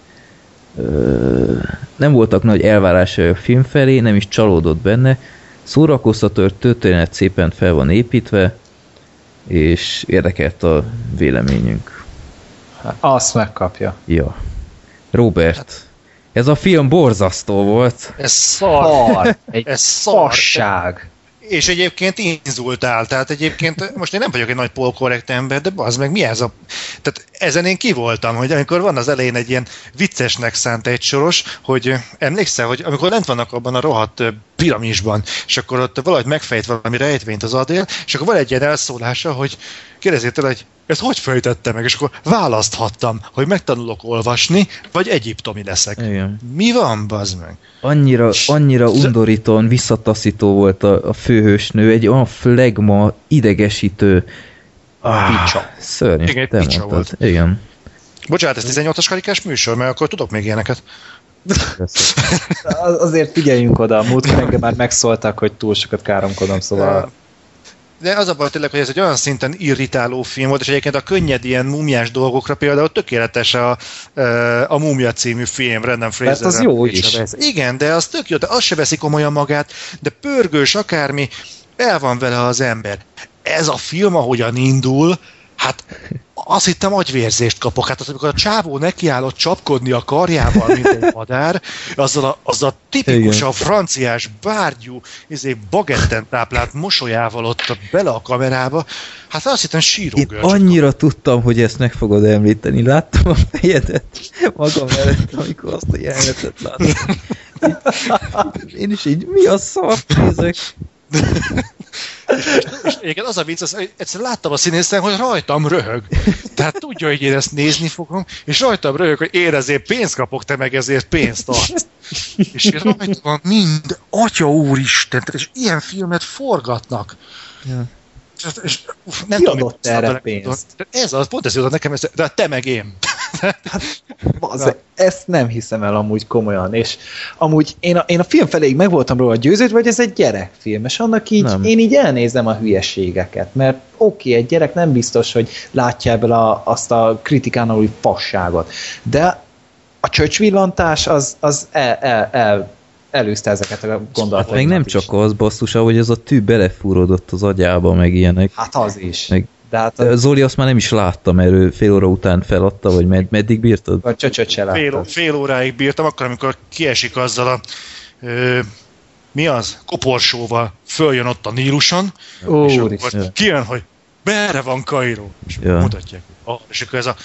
Speaker 3: ö, nem voltak nagy elvárásai a film felé, nem is csalódott benne, szórakoztató történet szépen fel van építve, és érdekelt a véleményünk.
Speaker 2: Hát azt megkapja.
Speaker 3: Ja. Robert, ez a film borzasztó volt.
Speaker 4: Ez szar.
Speaker 2: Egy
Speaker 4: Ez szar. És egyébként inzultál, tehát egyébként most én nem vagyok egy nagy polkorrekt ember, de az meg mi ez a... Tehát ezen én ki voltam, hogy amikor van az elején egy ilyen viccesnek szánt egy soros, hogy emlékszel, hogy amikor lent vannak abban a rohadt piramisban, és akkor ott valahogy megfejt valami rejtvényt az adél, és akkor van egy ilyen elszólása, hogy kérdezzétek, hogy ezt hogy fejtette meg, és akkor választhattam, hogy megtanulok olvasni, vagy egyiptomi leszek.
Speaker 3: Igen.
Speaker 4: Mi van, bazd meg?
Speaker 3: Annyira, annyira undorítóan visszataszító volt a, a főhősnő, egy olyan flegma, idegesítő. Ah,
Speaker 2: Picsa.
Speaker 3: Szörnyű,
Speaker 4: Igen, picsa
Speaker 3: mondtad.
Speaker 4: volt.
Speaker 3: Igen.
Speaker 4: Bocsánat, ez 18-as karikás műsor, mert akkor tudok még ilyeneket. [laughs]
Speaker 2: Azért figyeljünk oda, a múltkor engem már megszóltak, hogy túl sokat káromkodom, szóval
Speaker 4: De az a baj tényleg, hogy ez egy olyan szinten irritáló film volt, és egyébként a könnyed ilyen múmiás dolgokra például tökéletes a, a Múmia című film, Brendan Fraser.
Speaker 2: az jó is.
Speaker 4: Igen, de az tök jó, de az se veszi komolyan magát, de pörgős akármi, el van vele az ember. Ez a film, ahogyan indul, hát azt hittem agyvérzést kapok. Hát az, amikor a csávó nekiállott csapkodni a karjával, mint egy [laughs] madár, azzal a, azzal a tipikusan franciás, bárgyú, izé, bagetten táplált mosolyával ott a- bele a kamerába, hát azt hittem
Speaker 3: Én
Speaker 4: sírógörcs.
Speaker 3: annyira tudtam, hogy ezt meg fogod említeni. Láttam a fejedet magam előtt, amikor azt a jelenetet láttam. [laughs] Én is így, mi a szart nézek?
Speaker 4: És egyébként az a vicc, az, egyszer láttam a színészen, hogy rajtam röhög. Tehát tudja, hogy én ezt nézni fogom, és rajtam röhög, hogy én ezért pénzt kapok, te meg ezért pénzt adsz. És rajta van mind, atya úristen, és ilyen filmet forgatnak.
Speaker 3: Ja.
Speaker 4: És, és, uf, nem
Speaker 2: Ki
Speaker 4: tudom,
Speaker 2: adott
Speaker 4: mit
Speaker 2: erre pénzt?
Speaker 4: Ez az, pont ez jutott nekem, ez- de te meg én.
Speaker 2: Bazd, ezt nem hiszem el amúgy komolyan, és amúgy én a, én a film feléig meg voltam róla győződve, hogy ez egy gyerekfilm, és annak így,
Speaker 3: Nem.
Speaker 2: én így elnézem a hülyeségeket, mert oké, okay, egy gyerek nem biztos, hogy látja ebből a, azt a kritikán aluli fasságot, de a csöcsvillantás az, az el, el, el, előzte ezeket a gondolatokat.
Speaker 3: Meg nem csak az basszus, ahogy az a tű belefúródott az agyába, meg ilyenek.
Speaker 2: Hát az is.
Speaker 3: Meg-
Speaker 2: De hát a,
Speaker 3: Zoli azt már nem is láttam, mert ő fél óra után feladta, vagy med- meddig bírtad?
Speaker 2: a csöcsöt se
Speaker 4: Fél,
Speaker 2: láttad.
Speaker 4: fél óráig bírtam, akkor, amikor kiesik azzal a ö, mi az? Koporsóval följön ott a Níluson,
Speaker 2: Ó,
Speaker 4: és akkor kijön, hogy merre van Kairó, és
Speaker 3: Ja.
Speaker 4: ja. mutatják. Ah, és akkor ez a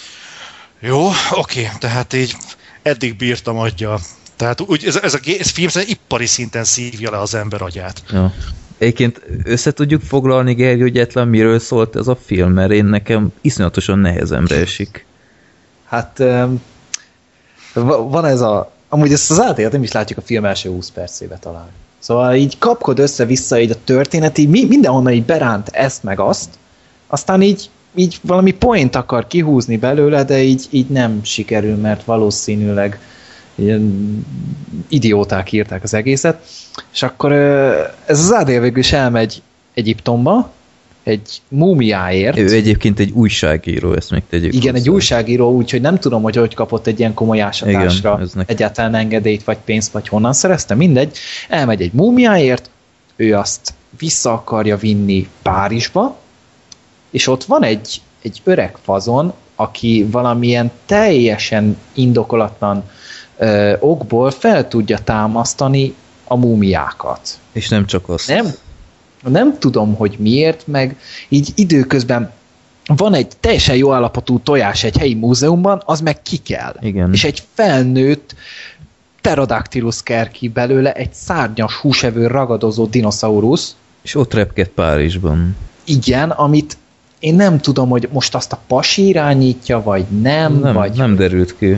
Speaker 4: jó, oké, tehát így eddig bírtam adja. Tehát úgy, ez, ez a ez film szerintem ipari szinten szívja le az ember agyát.
Speaker 3: Ja. Egyébként össze tudjuk foglalni, Gergő, hogy egyetlen miről szólt ez a film, mert én nekem iszonyatosan nehezemre esik.
Speaker 2: Hát van ez a... Amúgy ezt az általát nem is látjuk a film első 20 percébe talán. Szóval így kapkod össze-vissza így a történet, így mi- mindenhonnan így beránt ezt meg azt, aztán így, így valami point akar kihúzni belőle, de így, így nem sikerül, mert valószínűleg ilyen idióták írták az egészet, és akkor ez az ADL végül is elmegy Egyiptomba, egy múmiáért.
Speaker 3: Ő egyébként egy újságíró, ezt még tegyük
Speaker 2: Igen, egy
Speaker 3: hozzá.
Speaker 2: újságíró, úgyhogy nem tudom, hogy hogy kapott egy ilyen komoly ásatásra
Speaker 3: Igen, neki-
Speaker 2: egyáltalán engedélyt, vagy pénzt, vagy honnan szerezte, mindegy. Elmegy egy múmiáért, ő azt vissza akarja vinni Párizsba, és ott van egy, egy öreg fazon, aki valamilyen teljesen indokolatlan ö, okból fel tudja támasztani a múmiákat.
Speaker 3: És nem csak azt.
Speaker 2: Nem, nem tudom, hogy miért, meg így időközben van egy teljesen jó állapotú tojás egy helyi múzeumban, az meg ki kell.
Speaker 3: Igen.
Speaker 2: És egy felnőtt pterodactylus ker ki belőle, egy szárnyas húsevő ragadozó dinoszaurusz,
Speaker 3: És ott repked Párizsban.
Speaker 2: igen, amit én nem tudom, hogy most azt a pasi irányítja, vagy nem,
Speaker 3: Nem,
Speaker 2: vagy
Speaker 3: nem derült ki.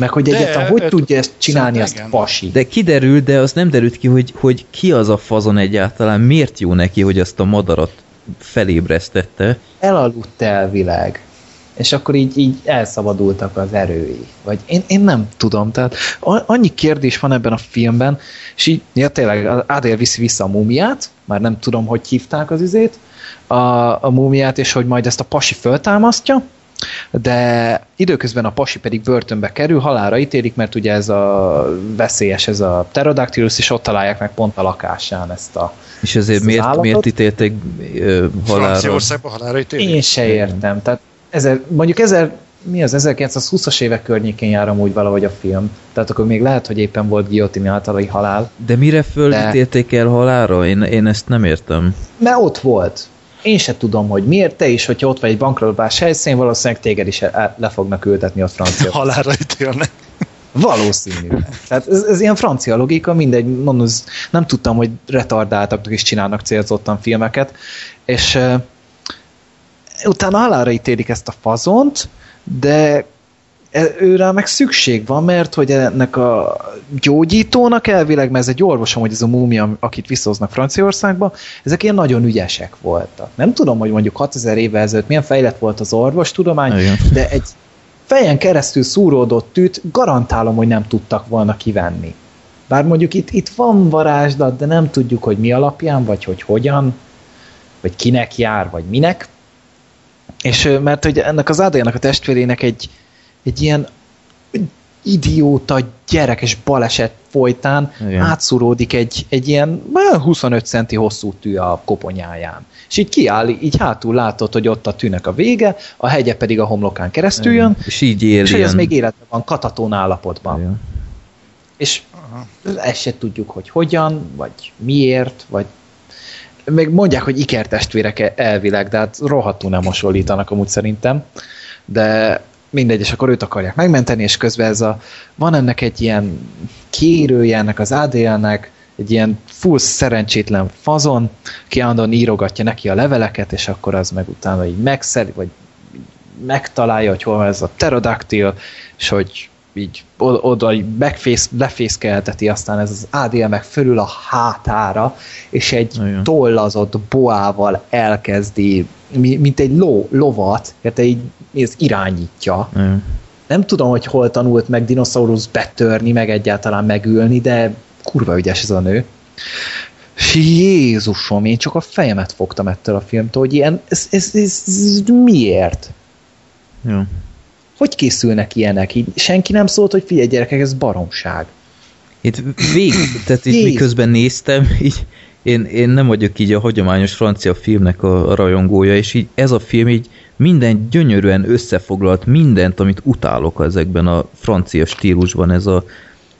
Speaker 2: Meg hogy egyáltalán hogy tudja ezt csinálni, azt
Speaker 4: igen.
Speaker 2: pasi.
Speaker 3: De kiderült, de az nem derült ki, hogy, hogy ki az a fazon egyáltalán, miért jó neki, hogy azt a madarat felébresztette.
Speaker 2: elaludt elvileg, és akkor így, így elszabadultak az erői. Vagy én, én nem tudom, tehát annyi kérdés van ebben a filmben, és így, ja tényleg, az Adél viszi vissza a múmiát, már nem tudom, hogy hívták az izét, a, a múmiát, és hogy majd ezt a pasi föltámasztja, de időközben a pasi pedig börtönbe kerül, halára ítélik, mert ugye ez a veszélyes, ez a pterodactylus, és ott találják meg pont a lakásán ezt a
Speaker 3: És ezért miért,
Speaker 2: állatot?
Speaker 3: miért ítélték ö, halálra?
Speaker 4: Franciaországban halára ítélik?
Speaker 2: Én se értem. Tehát ezer, mondjuk ezer, mi az 1920-as évek környékén jár amúgy valahogy a film. Tehát akkor még lehet, hogy éppen volt Guillotine általai halál.
Speaker 3: De mire fölítélték el halálra? Én, én ezt nem értem.
Speaker 2: Mert ott volt. Én se tudom, hogy miért te is, hogyha ott vagy egy bankrolbás helyszín, valószínűleg téged is le fognak ültetni a francia. [laughs]
Speaker 4: Halára ítélnek.
Speaker 2: Valószínű. Tehát ez, ez ilyen francia logika, mindegy, mondom, nem tudtam, hogy retardáltaknak is csinálnak célzottan filmeket, és uh, utána halálra ítélik ezt a fazont, de őre meg szükség van, mert hogy ennek a gyógyítónak elvileg, mert ez egy orvosom, hogy ez a múmia, akit visszahoznak Franciaországba, ezek ilyen nagyon ügyesek voltak. Nem tudom, hogy mondjuk 6000 évvel ezelőtt milyen fejlett volt az orvostudomány,
Speaker 3: Igen.
Speaker 2: de egy fejen keresztül szúródott tűt garantálom, hogy nem tudtak volna kivenni. Bár mondjuk itt, itt van varázslat, de nem tudjuk, hogy mi alapján, vagy hogy hogyan, vagy kinek jár, vagy minek. És mert hogy ennek az Ádájának a testvérének egy, egy ilyen idióta gyerekes baleset folytán
Speaker 3: Igen.
Speaker 2: átszúródik egy, egy ilyen már 25 centi hosszú tű a koponyáján. És így kiáll, így hátul látod, hogy ott a tűnek a vége, a hegye pedig a homlokán keresztül jön,
Speaker 3: És így él
Speaker 2: és hogy ez még életben van, katatón állapotban.
Speaker 3: Igen.
Speaker 2: És ezt se tudjuk, hogy hogyan, vagy miért, vagy még mondják, hogy ikertestvérek elvileg, de hát rohadtul nem hasonlítanak amúgy szerintem. De mindegy, és akkor őt akarják megmenteni, és közben ez a, van ennek egy ilyen kérője ennek az ADL-nek, egy ilyen full szerencsétlen fazon, ki állandóan írogatja neki a leveleket, és akkor az meg utána így megszeri, vagy megtalálja, hogy hol van ez a pterodaktil, és hogy így oda megfész, lefészkelteti, aztán ez az ADL meg fölül a hátára, és egy
Speaker 3: Igen.
Speaker 2: tollazott boával elkezdi, mi- mint egy ló, lovat, érte így ez irányítja.
Speaker 3: Igen.
Speaker 2: Nem tudom, hogy hol tanult meg dinoszaurusz betörni, meg egyáltalán megülni, de kurva ügyes ez a nő. Jézusom, én csak a fejemet fogtam ettől a filmtől, hogy ilyen, ez, ez, ez, ez miért?
Speaker 3: Jó.
Speaker 2: Hogy készülnek ilyenek? Így senki nem szólt, hogy figyelj gyerekek, ez baromság.
Speaker 3: Itt vég, tehát itt miközben néztem, így én, én nem vagyok így a hagyományos francia filmnek a, a rajongója, és így ez a film így minden gyönyörűen összefoglalt mindent, amit utálok ezekben a francia stílusban, ez a,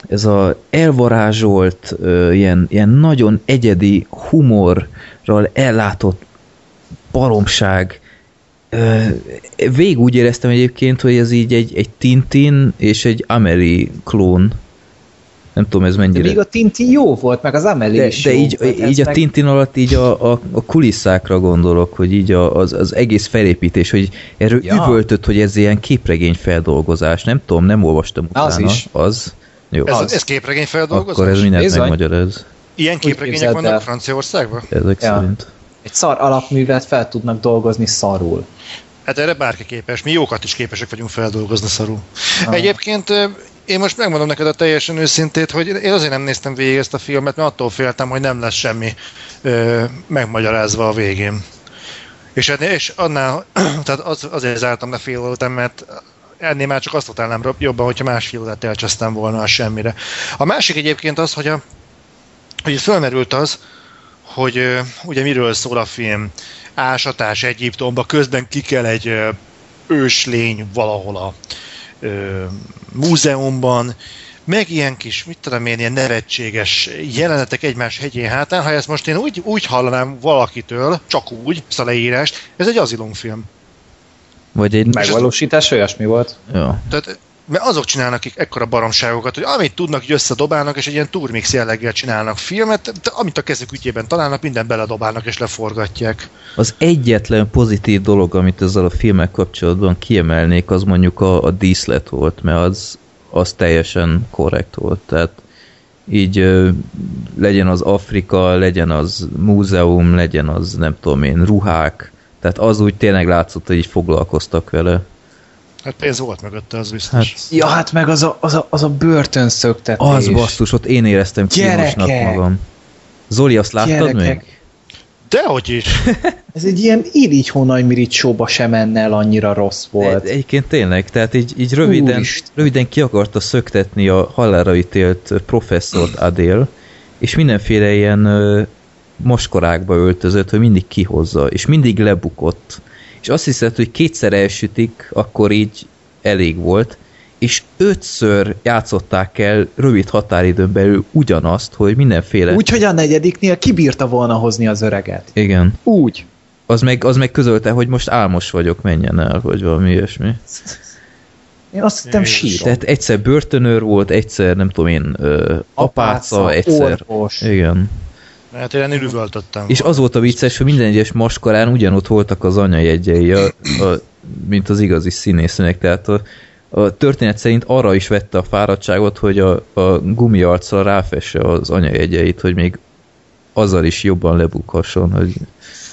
Speaker 3: ez a elvarázsolt, ö, ilyen, ilyen nagyon egyedi humorral ellátott baromság. Végig úgy éreztem egyébként, hogy ez így egy, egy Tintin és egy Amelie klón. Nem tudom, ez
Speaker 2: De
Speaker 3: mennyire...
Speaker 2: még a Tinti jó volt, meg az Amelie
Speaker 3: De,
Speaker 2: is
Speaker 3: de
Speaker 2: jó
Speaker 3: így,
Speaker 2: volt.
Speaker 3: Így a
Speaker 2: meg-
Speaker 3: Tintin alatt így a, a, a kulisszákra gondolok, hogy így a, az, az egész felépítés, hogy erről
Speaker 2: Ja.
Speaker 3: üvöltött, hogy ez ilyen képregény feldolgozás. Nem tudom, nem olvastam utána.
Speaker 2: Az is.
Speaker 3: Az? Jó.
Speaker 4: Ez,
Speaker 2: Az.
Speaker 4: ez képregény feldolgozás?
Speaker 3: Akkor ez mindent
Speaker 2: Bizony.
Speaker 3: megmagyaráz.
Speaker 4: Ilyen képregények vannak
Speaker 2: el.
Speaker 4: Franciaországban?
Speaker 3: Ezek
Speaker 2: Ja.
Speaker 3: szerint.
Speaker 2: Egy szar alapművet fel tudnak dolgozni szarul.
Speaker 4: Hát erre bárki képes. Mi jókat is képesek vagyunk feldolgozni szarul.
Speaker 2: Ah.
Speaker 4: Egyébként én most megmondom neked a teljesen őszintét, hogy én azért nem néztem végig ezt a filmet, mert attól féltem, hogy nem lesz semmi ö, megmagyarázva a végén. És, és annál, [clears throat] tehát az, azért zártam le fél után, mert ennél már csak azt utálnám jobban, hogyha másfél órát elcsesztem volna a semmire. A másik egyébként az, hogy, a, hogy fölmerült az, hogy ugye miről szól a film. Ásatás Egyiptomba, közben kikel egy őslény valahol a ö, múzeumban, meg ilyen kis, mit tudom én, ilyen nevetséges jelenetek egymás hegyén hátán, ha ezt most én úgy, úgy hallanám valakitől, csak úgy, ezt a leírást, ez egy azilumfilm.
Speaker 3: Vagy egy...
Speaker 2: Megvalósítás olyasmi volt.
Speaker 3: Ja.
Speaker 4: Tehát mert azok csinálnak akik ekkora baromságokat, hogy amit tudnak, így összedobálnak, és egy ilyen turmix jelleggel csinálnak filmet, de amit a kezük ügyében találnak, minden beledobálnak és leforgatják.
Speaker 3: Az egyetlen pozitív dolog, amit ezzel a filmek kapcsolatban kiemelnék, az mondjuk a, a díszlet volt, mert az, az teljesen korrekt volt. Tehát így legyen az Afrika, legyen az múzeum, legyen az nem tudom én, ruhák, tehát az úgy tényleg látszott, hogy így foglalkoztak vele.
Speaker 4: Hát pénz volt mögötte, az biztos.
Speaker 3: Hát
Speaker 2: Ja, hát meg az a, az a, az a börtönszöktetés.
Speaker 3: az basszus, ott én éreztem kínosnak magam. Zoli, azt láttad
Speaker 2: Gyerekek.
Speaker 3: még?
Speaker 4: Dehogy is! [laughs]
Speaker 2: Ez egy ilyen irigy honajmirigy showba sem menne el, annyira rossz volt.
Speaker 3: Egy, egyébként tényleg, tehát így, így röviden,
Speaker 2: Úristen.
Speaker 3: röviden ki akarta szöktetni a halálra ítélt professzort Adél, és mindenféle ilyen ö, moskorákba öltözött, hogy mindig kihozza, és mindig lebukott. És azt hiszed, hogy kétszer elsütik, akkor így elég volt, és ötször játszották el rövid határidőn belül ugyanazt, hogy mindenféle...
Speaker 2: Úgy, hogy a negyediknél kibírta volna hozni az öreget.
Speaker 3: Igen.
Speaker 2: Úgy.
Speaker 3: Az meg, az meg közölte, hogy most álmos vagyok, menjen el, vagy valami ilyesmi.
Speaker 2: Én azt hittem sírom.
Speaker 3: Tehát egyszer börtönőr volt, egyszer nem tudom én, ö, apáca, egyszer.
Speaker 2: orvos.
Speaker 3: Igen.
Speaker 4: Hát én üvöltöttem.
Speaker 3: És az volt a vicces, hogy minden egyes maskarán ugyanott voltak az anyajegyei, a, a, mint az igazi színésznek. Tehát a, a történet szerint arra is vette a fáradtságot, hogy a, a gumiarccal ráfesse az anyajegyeit, hogy még azzal is jobban lebukhasson. Hogy...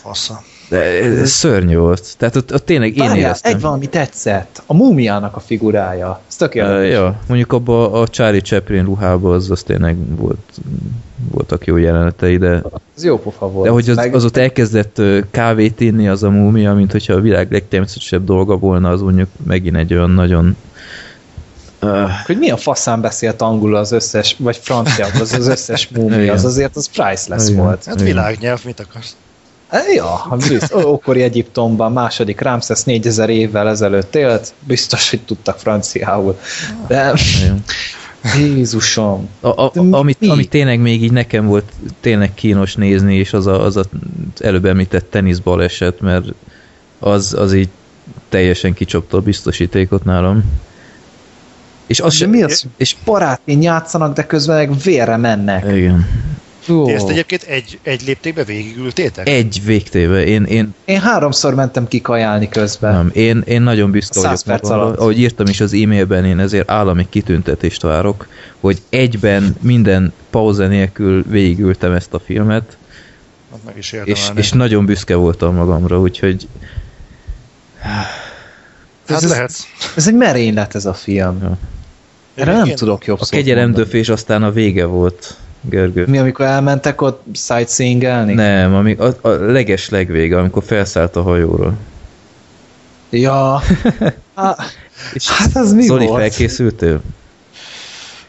Speaker 4: Fasza.
Speaker 3: De ez szörnyű volt. Tehát ott, ott tényleg én
Speaker 2: Várjál,
Speaker 3: éreztem.
Speaker 2: egy valami tetszett. A múmiának a figurája. Ez
Speaker 3: Uh,
Speaker 2: tökéletes.
Speaker 3: ja, mondjuk abban a Charlie Chaplin ruhában az, az tényleg volt, voltak jó jelenetei, de,
Speaker 2: Ez jó pofa volt.
Speaker 3: de hogy az,
Speaker 2: Meg-
Speaker 3: az ott elkezdett kávét inni az a múmia, mint hogyha a világ legtermészetesebb dolga volna, az mondjuk megint egy olyan nagyon uh,
Speaker 2: hogy milyen faszán beszélt angolul az összes, vagy francia, az az összes múmia, [laughs] az azért az priceless
Speaker 3: Igen.
Speaker 2: volt.
Speaker 4: Hát világnyelv, mit akarsz?
Speaker 2: Ja, biztos, ókori Egyiptomban második Ramses 4000 évvel ezelőtt élt, biztos, hogy tudtak franciául. De. Jézusom.
Speaker 3: A, a, amit,
Speaker 2: mi?
Speaker 3: amit tényleg még így nekem volt tényleg kínos nézni, és az a, az a előbb említett teniszbaleset, mert az, az így teljesen kicsapta a biztosítékot nálam. És az
Speaker 2: De
Speaker 3: sem,
Speaker 2: mi az?
Speaker 3: és
Speaker 2: Barátén játszanak, de közben meg vérre mennek.
Speaker 3: igen.
Speaker 2: Ó.
Speaker 4: Ti ezt egyébként egy, egy léptékbe végigültétek?
Speaker 3: Egy végtéve. Én, én,
Speaker 2: Én háromszor mentem kikajálni közben.
Speaker 3: nem, én, én nagyon büszke vagyok
Speaker 2: perc
Speaker 3: magamra.
Speaker 2: alatt.
Speaker 3: Ahogy írtam is az e-mailben, én ezért állami kitüntetést várok, hogy egyben minden pauza nélkül végigültem ezt a filmet,
Speaker 4: Hát meg is
Speaker 3: és, és nagyon büszke voltam magamra, úgyhogy
Speaker 4: hát
Speaker 2: ez-
Speaker 4: lehet.
Speaker 2: Ez egy merénylet ez a film.
Speaker 3: Ja.
Speaker 2: Erre nem
Speaker 4: Én-
Speaker 2: tudok jobb
Speaker 3: a kegyelemdöfés aztán a vége volt, Gergő.
Speaker 2: Mi, amikor elmentek ott sightseeingelni?
Speaker 3: Nem, ami, a, a leges legvége, amikor felszállt a hajóról.
Speaker 2: Ja. [laughs] Há-
Speaker 3: És
Speaker 2: Hát az mi
Speaker 3: Zoli,
Speaker 2: volt?
Speaker 3: felkészültél?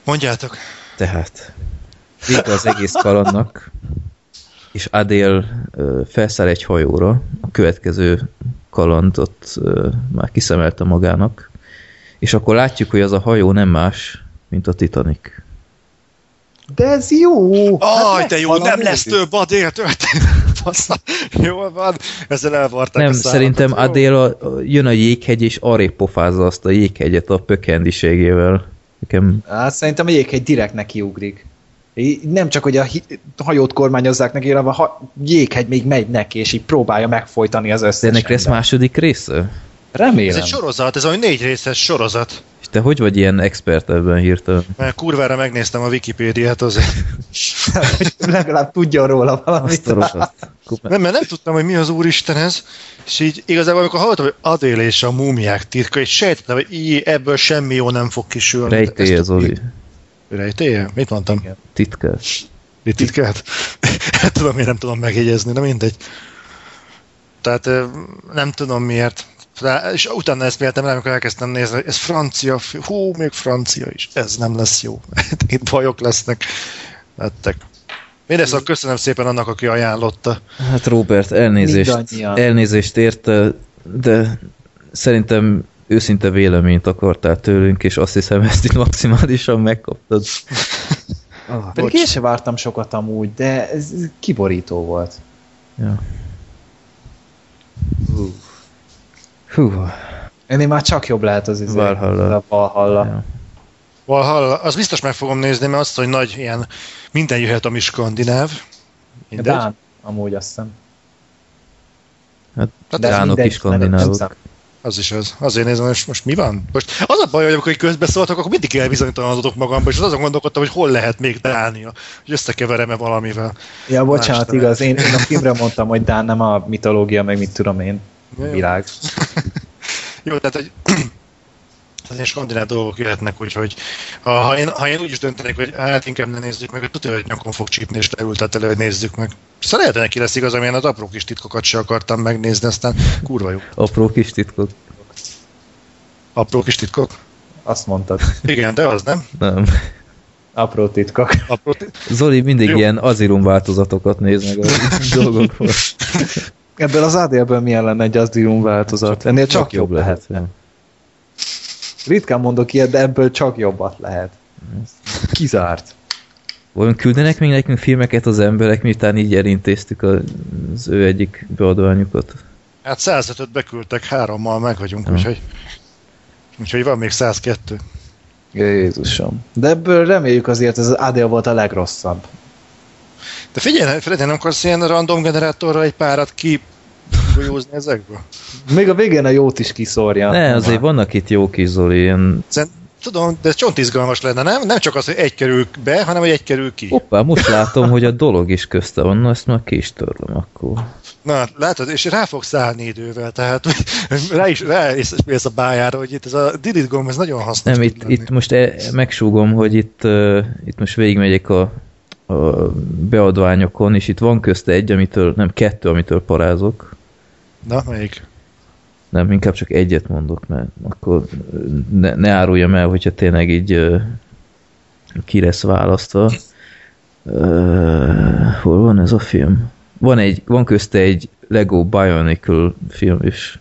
Speaker 4: Mondjátok.
Speaker 3: Tehát vége az egész kalandnak, és Adél felszáll egy hajóra, a következő kalandot már kiszemelte magának, és akkor látjuk, hogy az a hajó nem más, mint a Titanic.
Speaker 2: De ez jó!
Speaker 4: Aj,
Speaker 2: Hát
Speaker 4: de jó, nem lesz több Adél történet. [laughs] Jól van, ezzel elvarták
Speaker 3: Nem,
Speaker 4: a számat.
Speaker 3: szerintem
Speaker 4: Jó.
Speaker 3: Adél a, jön a jéghegy, és arrébb pofázza azt a jéghegyet a pökhendiségével. Nekem
Speaker 2: Hát szerintem a jéghegy direkt nekiugrik. Í- Nem csak, hogy a hajót kormányozzák neki, hanem a ha- jéghegy még megy neki, és így próbálja megfojtani az összes
Speaker 3: De ennek lesz második része?
Speaker 2: Remélem.
Speaker 4: Ez egy sorozat, ez egy négy részes sorozat.
Speaker 3: Te hogy vagy ilyen expert ebben hirtelen?
Speaker 4: Mert kurvára megnéztem a Wikipédiát azért.
Speaker 2: hogy legalább tudjon róla valamit.
Speaker 4: Nem, mert nem tudtam, hogy mi az úristen ez, és így igazából amikor hallottam, hogy Adél és a múmiák titka, és sejtettem, hogy így ebből semmi jó nem fog kisülni.
Speaker 3: Rejtélye, Zoli.
Speaker 4: Rejtélye? Mit mondtam?
Speaker 2: Igen.
Speaker 3: Titkás.
Speaker 4: Mit titkát? [laughs] Hát tudom, én nem tudom megjegyezni, de mindegy. Tehát nem tudom miért. És utána ezt méltem rá, amikor elkezdtem nézni, hogy ez francia, hú, még francia is, ez nem lesz jó. [laughs] Itt bajok lesznek. Lettek. Mindezt szóval köszönöm szépen annak, aki ajánlotta.
Speaker 3: Hát Robert, elnézést,
Speaker 2: Mindannyian.
Speaker 3: elnézést érte, de szerintem őszinte véleményt akartál tőlünk, és azt hiszem, ezt itt maximálisan megkaptad.
Speaker 2: Oh, [laughs] pedig én sem vártam sokat amúgy, de ez kiborító volt.
Speaker 3: Ja. Hú,
Speaker 2: Ennél már csak jobb lehet az izé.
Speaker 3: Valhalla.
Speaker 2: A Valhalla.
Speaker 3: ja.
Speaker 4: Valhalla, az biztos meg fogom nézni, mert azt, hogy nagy ilyen, minden jöhet, ami skandináv. Mindegy.
Speaker 2: Dán, amúgy azt hiszem.
Speaker 3: Hát
Speaker 4: Hát
Speaker 3: dánok is skandinávok.
Speaker 4: Az is az. Azért nézem, most, most mi van? Most az a baj, hogy amikor közbeszóltak, akkor mindig elbizonytalanodok magamba, és azon gondolkodtam, hogy hol lehet még Dánia, hogy összekeverem-e valamivel.
Speaker 2: Ja, bocsánat,
Speaker 4: Más
Speaker 2: igaz, én, én a filmre mondtam, hogy Dán nem a mitológia, meg mit tudom én. Világ.
Speaker 4: Jó, tehát hogy [clears throat] ilyen skandináv dolgok jöhetnek, úgyhogy ha, ha, én, ha én úgy is döntenék, hogy hát inkább ne nézzük meg, hogy tudja, hogy nyakon fog csípni, és leültet elő, hogy nézzük meg. Szóval lehet, neki lesz igaz, amilyen az apró kis titkokat se akartam megnézni, aztán kurva jó.
Speaker 3: Apró kis titkok.
Speaker 4: Apró kis titkok?
Speaker 2: Azt mondtad.
Speaker 4: Igen, de az nem.
Speaker 3: Nem.
Speaker 2: Apró titkok.
Speaker 4: Apró tit-
Speaker 3: Zoli mindig
Speaker 4: Jó.
Speaker 3: ilyen azilum változatokat néz meg a dolgokból. [laughs]
Speaker 2: Ebből az ADL-ből milyen lenne egy Asdium változat? Ennél csak, jobb lehet. Ritkán mondok ilyet, de ebből csak jobbat lehet. Kizárt.
Speaker 3: Vajon küldenek még nekünk filmeket az emberek, miután így elintéztük az ő egyik beadványukat?
Speaker 4: Hát 105-öt beküldtek, hárommal meg vagyunk,
Speaker 3: Ja.
Speaker 4: úgyhogy, úgyhogy van még 102.
Speaker 2: Jézusom. De ebből reméljük azért, ez az ADL volt a legrosszabb.
Speaker 4: De figyelj, Freddy, nem akarsz ilyen random generátorra egy párat ki golyózni ezekből?
Speaker 2: Még a végén a jót is kiszórja.
Speaker 3: Ne, azért vannak itt jó kis Zoli, ilyen...
Speaker 4: Tudom, de ez csont izgalmas lenne, nem? Nem csak az, hogy egy kerül be, hanem hogy egy kerül ki.
Speaker 3: Hoppá, most látom, hogy a dolog is közte van, na ezt már ki is törlöm akkor.
Speaker 4: Na, látod, és rá fogsz állni idővel, tehát hogy rá is rá is mész a bájára, hogy itt ez a delete gomb, ez nagyon hasznos
Speaker 3: Nem, itt,
Speaker 4: lenni.
Speaker 3: itt most e, megsúgom, hogy itt, uh, itt most végigmegyek a beadványokon, és itt van közte egy, amitől, nem kettő, amitől parázok.
Speaker 4: Na, melyik?
Speaker 3: Nem, inkább csak egyet mondok, mert akkor ne, ne áruljam el, hogyha tényleg így uh, ki lesz választva. Uh, hol van ez a film? Van, egy, van közte egy Lego Bionicle film is.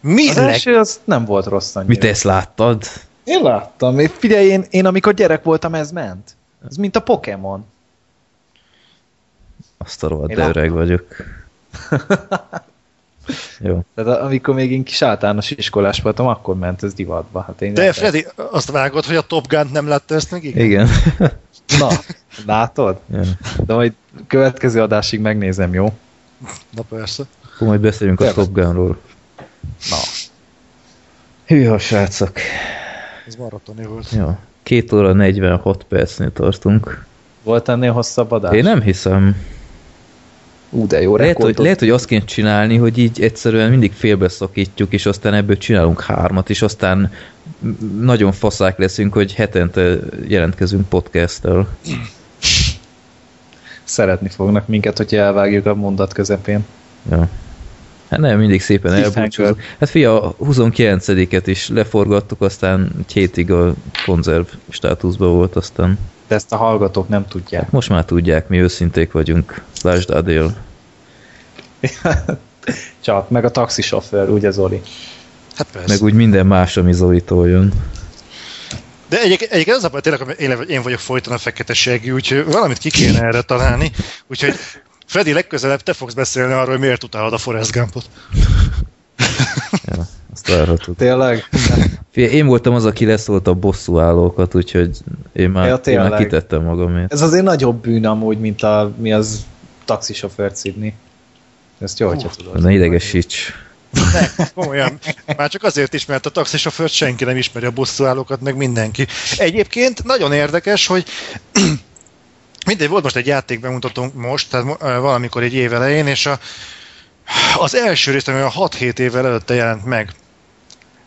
Speaker 4: Mi
Speaker 2: Az első az nem volt rossz annyira.
Speaker 3: Mit ezt láttad?
Speaker 2: Én láttam. Figyelj, én, én amikor gyerek voltam, ez ment. Ez mint a Pokémon.
Speaker 3: Azt a rohadt de öreg vagyok. [laughs] Jó.
Speaker 2: Tehát a- amikor még én kis általános iskolás voltam, akkor ment ez divatba. Hát én
Speaker 4: De Freddy, azt vágod, hogy a Top Gun nem látta ezt meg? Igen.
Speaker 3: Igen. [laughs]
Speaker 2: Na, látod?
Speaker 3: ja.
Speaker 2: De majd következő adásig megnézem, jó?
Speaker 4: Na persze.
Speaker 3: Akkor majd beszélünk a
Speaker 2: Tényleg.
Speaker 3: Top Gunról.
Speaker 2: Na.
Speaker 3: Hűha, srácok.
Speaker 4: Ez maratoni volt.
Speaker 3: Jó. Két óra 46 percnél tartunk.
Speaker 2: Volt ennél hosszabb adás?
Speaker 3: Én nem hiszem.
Speaker 2: Ú, de jó
Speaker 3: Lehet hogy, lehet, hogy azt kéne csinálni, hogy így egyszerűen mindig félbeszakítjuk, és aztán ebből csinálunk hármat, és aztán nagyon faszák leszünk, hogy hetente jelentkezünk podcasttel.
Speaker 2: Szeretni fognak minket, hogyha elvágjuk a mondat közepén.
Speaker 3: Ja. Hát nem, mindig szépen elbúcsúzunk. Hát fia, a 29-et is leforgattuk, aztán egy hétig a konzerv státuszban volt, aztán
Speaker 2: De ezt a hallgatók nem tudják.
Speaker 3: most már tudják, mi őszinték vagyunk. Lásd Adél. [laughs]
Speaker 2: Csak, meg a taxisofőr, ugye Zoli?
Speaker 4: Hát persze.
Speaker 3: Meg úgy minden más, ami Zolitól jön.
Speaker 4: De egyébként egyik az a baj, tényleg, hogy én, vagyok folyton a fekete segű, úgyhogy valamit ki kéne erre találni. Úgyhogy Freddy, legközelebb te fogsz beszélni arról, hogy miért utálod a Forrest Gumpot. [laughs]
Speaker 3: Ja, azt várhatod.
Speaker 2: Tényleg?
Speaker 3: Fia, én voltam az, aki leszólt a bosszú állókat, úgyhogy én már,
Speaker 2: Ja,
Speaker 3: én már kitettem magamért.
Speaker 2: Ez azért nagyobb bűn amúgy, mint a, mi az taxisofőr Sydney. Ezt jó, hogyha tudod.
Speaker 3: Ne idegesíts.
Speaker 4: Ne, komolyan. Már csak azért is, mert a taxisofőrt senki nem ismeri a bosszúállókat, meg mindenki. Egyébként nagyon érdekes, hogy [clears throat] Mindegy, volt most egy játék bemutatónk most, tehát ö, valamikor egy év elején, és a, az első rész, ami a 6-7 évvel előtte jelent meg,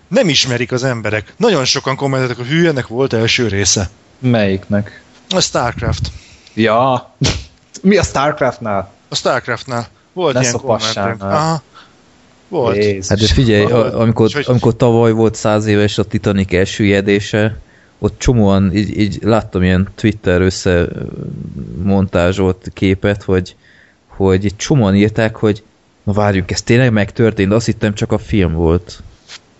Speaker 4: nem ismerik az emberek. Nagyon sokan kommenteltek, hogy hű, ennek volt első része.
Speaker 2: Melyiknek?
Speaker 4: A Starcraft.
Speaker 2: Ja. [laughs] Mi a Starcraftnál?
Speaker 4: A Starcraftnál volt
Speaker 2: Ne
Speaker 4: ilyen kommentek.
Speaker 2: már.
Speaker 4: Aha. Volt.
Speaker 2: Jézus.
Speaker 3: Hát de figyelj, a- amikor,
Speaker 4: hogy-
Speaker 3: amikor tavaly volt száz éves a Titanic elsüllyedése, ott csomóan így, így láttam ilyen Twitter összemontázsolt képet, hogy, hogy csomóan írták, hogy na várjunk, ez tényleg megtörtént, azt hittem csak a film volt.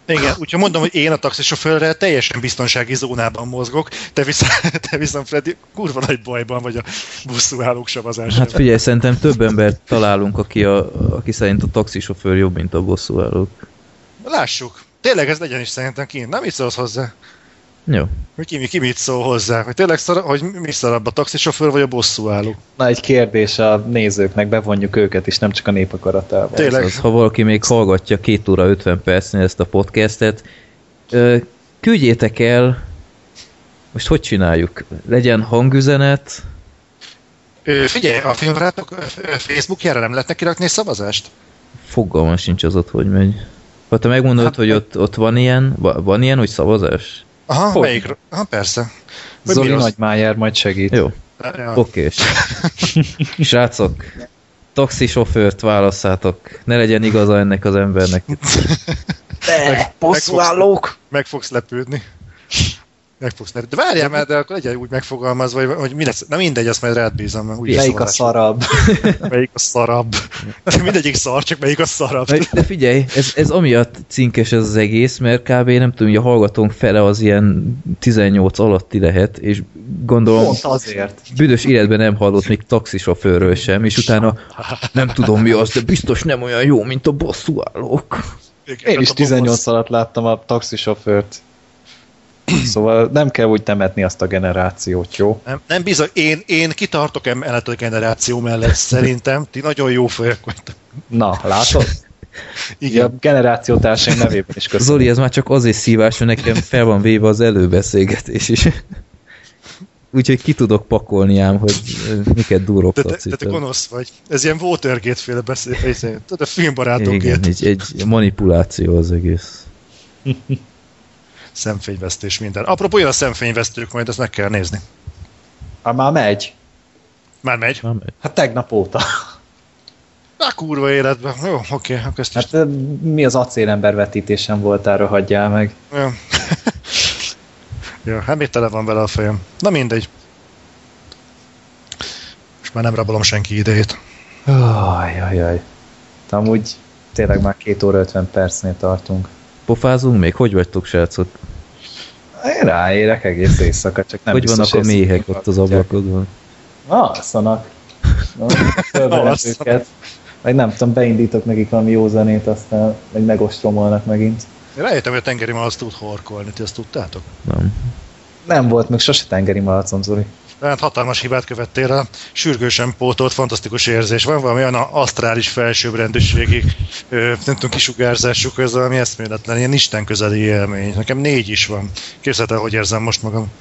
Speaker 4: Igen, úgyhogy mondom, hogy én a taxisofőrrel teljesen biztonsági zónában mozgok, te viszont, [laughs] te viszont Freddy, kurva nagy bajban vagy a buszúállók savazásában.
Speaker 3: Hát figyelj, szerintem több embert találunk, aki, a, aki szerint a taxisofőr jobb, mint a bosszúállók.
Speaker 4: Lássuk. Tényleg ez legyen is szerintem kint. Nem mit szólsz hozzá?
Speaker 3: Jó.
Speaker 4: Hogy ki, ki mit szól hozzá? Hogy tényleg szar, hogy mi szarabb, a taxisofőr vagy a bosszúálló?
Speaker 2: Na egy kérdés a nézőknek, bevonjuk őket is, nem csak a népakaratával.
Speaker 4: Tényleg.
Speaker 3: Az, ha valaki még hallgatja 2 óra 50 percnél ezt a podcastet, küldjétek el, most hogy csináljuk? Legyen hangüzenet,
Speaker 4: Ö, figyelj, a ö, Facebookjára nem lehetne kirakni egy szavazást?
Speaker 3: fogalmam sincs az ott, hogy megy. Ha te megmondod, hát, hogy ott, ott van ilyen, va- van ilyen, hogy szavazás?
Speaker 4: Aha,
Speaker 2: Hogy?
Speaker 4: melyik? Aha, persze. Vagy
Speaker 2: Zoli? Nagymájer majd segít.
Speaker 3: Jó,
Speaker 4: Ja.
Speaker 3: oké. [laughs] Srácok, taxisofőrt válasszátok. Ne legyen igaza ennek az embernek. [laughs]
Speaker 2: De, bosszúállók!
Speaker 4: Meg fogsz lepődni. Meg fogsz. De várjál már, de akkor legyen úgy megfogalmazva, hogy, hogy mi lesz. Na mindegy, azt majd rád bízom. mert úgyis [laughs]
Speaker 2: Melyik a szarabb?
Speaker 4: Melyik a szarabb? Mindegyik szar, csak melyik a szarabb.
Speaker 3: De, figyelj, ez, ez amiatt cinkes ez az egész, mert kb. nem tudom, hogy a hallgatónk fele az ilyen 18 alatti lehet, és gondolom
Speaker 2: Pont azért.
Speaker 3: büdös életben nem hallott még taxisofőrről sem, és utána nem tudom mi az, de biztos nem olyan jó, mint a bosszúállók.
Speaker 2: Én is 18 alatt láttam a taxisofőrt. [clears throat] Szóval nem kell úgy temetni azt a generációt, jó?
Speaker 4: Nem, nem bizony, én, én kitartok emellett a generáció mellett, szerintem. Ti nagyon jó fejek vagytok.
Speaker 2: Na, látod? [laughs] Igen. A generációtársaim nevében is köszönöm.
Speaker 3: Zoli, ez már csak azért szívás, hogy nekem fel van véve az előbeszélgetés is. [laughs] Úgyhogy ki tudok pakolni ám, hogy ö, miket
Speaker 4: De te, te, te gonosz vagy. Ez ilyen Watergate féle beszélés. Tudod, a filmbarátokért.
Speaker 3: Igen, egy, egy manipuláció az egész. [laughs]
Speaker 4: Szemfényvesztés minden. Apropó, jön a szemfényvesztők, majd ezt meg kell nézni.
Speaker 2: Hát már megy.
Speaker 4: Már megy.
Speaker 3: Nem,
Speaker 2: Hát tegnap óta.
Speaker 4: Na kurva életben. Jó, oké, akkor ezt is.
Speaker 2: Hát ö, mi az acélember vetítésen voltál, hagyjál meg.
Speaker 4: Ja. ja, hát még tele van vele a fejem. Na mindegy. Most már nem rabolom senki idejét.
Speaker 2: Ajajaj. De amúgy tényleg már két óra 50 percnél tartunk.
Speaker 3: Pofázunk még? Hogy vagytok, srácok?
Speaker 2: Én ráérek egész éjszaka, csak nem
Speaker 3: hogy vannak a méhek ott az ablakodban?
Speaker 2: Alszanak. [laughs]
Speaker 4: Alszanak.
Speaker 2: őket. Vagy nem tudom, beindítok nekik valami jó zenét, aztán meg megostromolnak megint.
Speaker 4: Én rájöttem, hogy a tengeri malac tud horkolni, ti ezt tudtátok?
Speaker 3: Nem.
Speaker 2: Nem volt még sose tengeri malacom, Zoli.
Speaker 4: Tehát hatalmas hibát követtél el, sürgősen pótolt, fantasztikus érzés. Van valami olyan asztrális felsőbbrendűségi, nem tudom, kisugárzásuk, ez valami eszméletlen, ilyen Isten közeli élmény. Nekem négy is van. Képzeld el, hogy érzem most magam.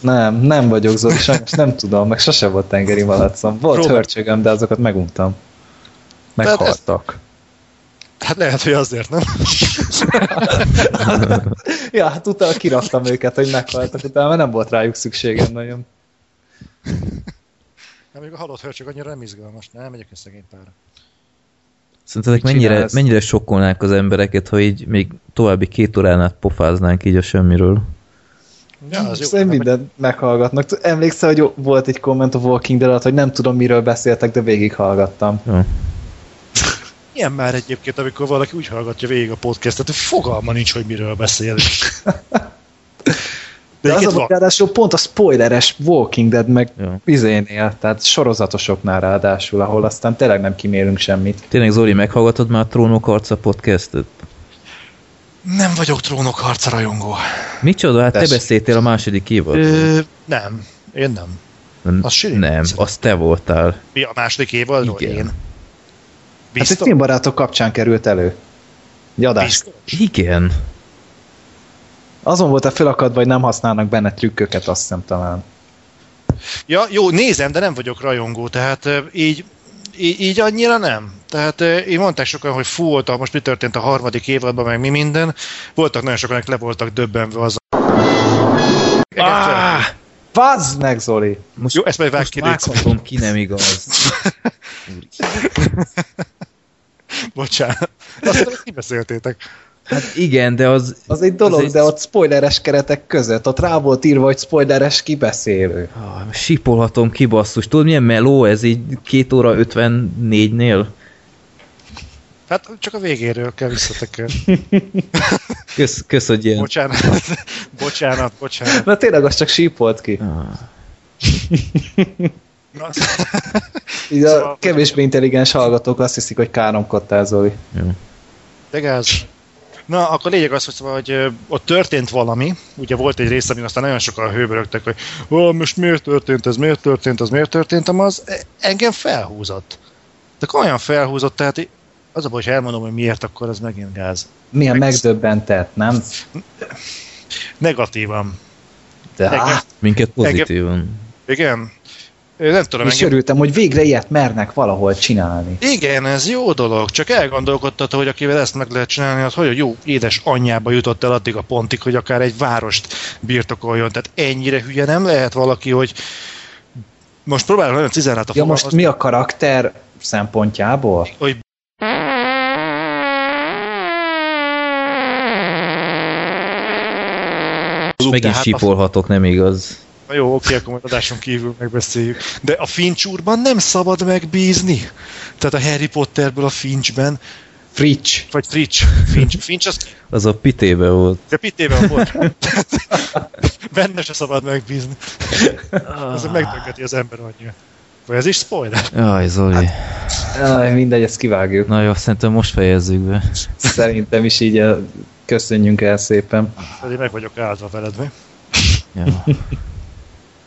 Speaker 2: Nem, nem vagyok Zoli, sajnos nem tudom, meg sose volt tengeri malacom. Volt
Speaker 4: Próbál.
Speaker 2: hörcsögöm, de azokat meguntam. Meghaltak.
Speaker 4: Hát lehet, hogy azért, nem? [laughs]
Speaker 2: ja, hát utána kiraktam őket, hogy meghaltak, utána mert nem volt rájuk szükségem nagyon. [laughs]
Speaker 4: Hát még a halott hörcsög annyira nem izgalmas. Nem, megyek egy szegény pára.
Speaker 3: Szerintetek mennyire, mennyire sokkolnánk az embereket, ha így még további két órán át pofáznánk így a semmiről?
Speaker 4: Ja, az jó.
Speaker 2: Mindent meghallgatnak. Emlékszel, hogy volt egy komment a Walking Dead alatt, hogy nem tudom, miről beszéltek, de végighallgattam.
Speaker 3: Jó.
Speaker 4: Ilyen már egyébként, amikor valaki úgy hallgatja végig a podcastet, hogy fogalma nincs, hogy miről beszél. [laughs] De
Speaker 2: az a ráadásul pont a spoileres Walking Dead meg
Speaker 3: Jó.
Speaker 2: izénél, tehát sorozatosoknál ráadásul, ahol aztán tényleg nem kimérünk semmit.
Speaker 3: Tényleg Zoli, meghallgatod már a Trónok arca podcastet?
Speaker 4: Nem vagyok trónok harca rajongó.
Speaker 3: Micsoda? Hát te
Speaker 2: Tessék.
Speaker 3: beszéltél a második évadról.
Speaker 4: Ö, nem, én nem.
Speaker 3: Nem,
Speaker 4: az Siri
Speaker 3: nem, az te voltál.
Speaker 4: Mi a második évadról?
Speaker 3: Igen.
Speaker 4: Én.
Speaker 2: Hát egy
Speaker 4: Biztos?
Speaker 2: filmbarátok kapcsán került elő. Egy adás.
Speaker 4: Biztos?
Speaker 3: Igen.
Speaker 2: Azon volt a felakadva, hogy nem használnak benne trükköket, azt hiszem talán.
Speaker 4: Ja, jó, nézem, de nem vagyok rajongó, tehát így, így, így annyira nem. Tehát így mondták sokan, hogy fú, volt a, most mi történt a harmadik évadban, meg mi minden. Voltak nagyon sokan, akik le voltak döbbenve az
Speaker 2: Ah! Vazd meg, Zoli!
Speaker 3: Most,
Speaker 4: Jó, ezt majd vág ki,
Speaker 3: vághatom ki, nem igaz. [laughs]
Speaker 4: Bocsánat. Azt hogy kibeszéltétek.
Speaker 3: Hát igen, de az...
Speaker 2: Az egy dolog,
Speaker 3: az egy-
Speaker 2: de ott spoileres keretek között, ott rá volt írva, hogy spoileres kibeszélő.
Speaker 3: Ah, Sipolhatom ki, basszus. Tudod, milyen meló ez így 2 óra 54-nél?
Speaker 4: Hát csak a végéről kell visszatekerni. [laughs]
Speaker 3: Kösz, kösz hogy ilyen...
Speaker 4: Bocsánat, [laughs] bocsánat, bocsánat.
Speaker 2: Na tényleg, az csak sípolt ki.
Speaker 3: Ah,
Speaker 4: Na, [laughs]
Speaker 2: Így a
Speaker 4: Szóval-
Speaker 2: kevésbé intelligens hallgatók azt hiszik, hogy káromkodtál, Zoli.
Speaker 3: jó.
Speaker 4: de gáz. Na, akkor lényeg az, hogy, szóval, hogy ott történt valami, ugye volt egy rész, amin aztán nagyon sokan hőbörögtek, hogy ó, most miért történt ez, miért történt ez, miért történt az, e- engem felhúzott. De komolyan felhúzott, tehát az a baj, hogy elmondom, hogy miért, akkor ez megint gáz.
Speaker 2: Milyen
Speaker 4: Meg-
Speaker 2: megdöbbentett, nem?
Speaker 4: Negatívan.
Speaker 2: De
Speaker 4: Engem-
Speaker 2: á,
Speaker 3: Minket pozitívan.
Speaker 4: Igen? Nem tudom,
Speaker 2: és
Speaker 4: engem...
Speaker 2: örültem, hogy végre ilyet mernek valahol csinálni.
Speaker 4: Igen, ez jó dolog, csak elgondolkodtató, hogy akivel ezt meg lehet csinálni, az hogy a jó édes anyjába jutott el addig a pontig, hogy akár egy várost birtokoljon. Tehát ennyire hülye nem lehet valaki, hogy most próbálom nagyon cizelát a
Speaker 2: Ja, most
Speaker 4: fogalmazni,
Speaker 2: mi a karakter szempontjából?
Speaker 4: hogy
Speaker 3: Megint sipolhatok, nem igaz.
Speaker 4: Na jó, oké, akkor majd adáson kívül megbeszéljük. De a Finch úrban nem szabad megbízni. Tehát a Harry Potterből a Finchben,
Speaker 2: Fritsch.
Speaker 4: vagy Fritch, Finch, Finch az
Speaker 3: Az a pitébe volt.
Speaker 4: De pitében volt. [laughs] Benne se szabad megbízni. Ez megtönketi az ember annyira. Vagy ez is spoiler?
Speaker 3: Jaj, Zoli.
Speaker 2: Aj, mindegy, ezt kivágjuk.
Speaker 3: Na jó, szerintem most fejezzük be.
Speaker 2: Szerintem is így eh, köszönjünk el szépen.
Speaker 4: Pedig meg vagyok állva veled, mi?
Speaker 3: Ja.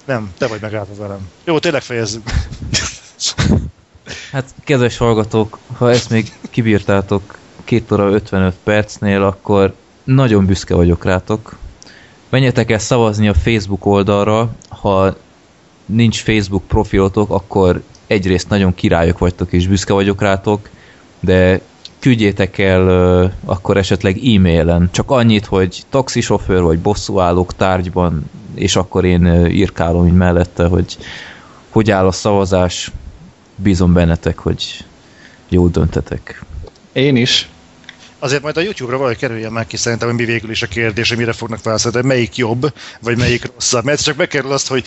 Speaker 4: Nem, te vagy megállva velem. Jó, tényleg fejezzük.
Speaker 3: Hát, kedves hallgatók, ha ezt még kibírtátok 2 óra 55 percnél, akkor nagyon büszke vagyok rátok. Menjetek el szavazni a Facebook oldalra, ha nincs Facebook profilotok, akkor egyrészt nagyon királyok vagytok és büszke vagyok rátok, de küldjétek el ö, akkor esetleg e-mailen, csak annyit, hogy taxisofőr vagy bosszúállók tárgyban, és akkor én írkálom így mellette, hogy hogy áll a szavazás, bízom bennetek, hogy jól döntetek.
Speaker 2: Én is.
Speaker 4: Azért majd a YouTube-ra valahogy kerüljen meg ki szerintem, hogy mi végül is a kérdés, hogy mire fognak válaszolni, melyik jobb, vagy melyik rosszabb. Mert csak bekerül azt, hogy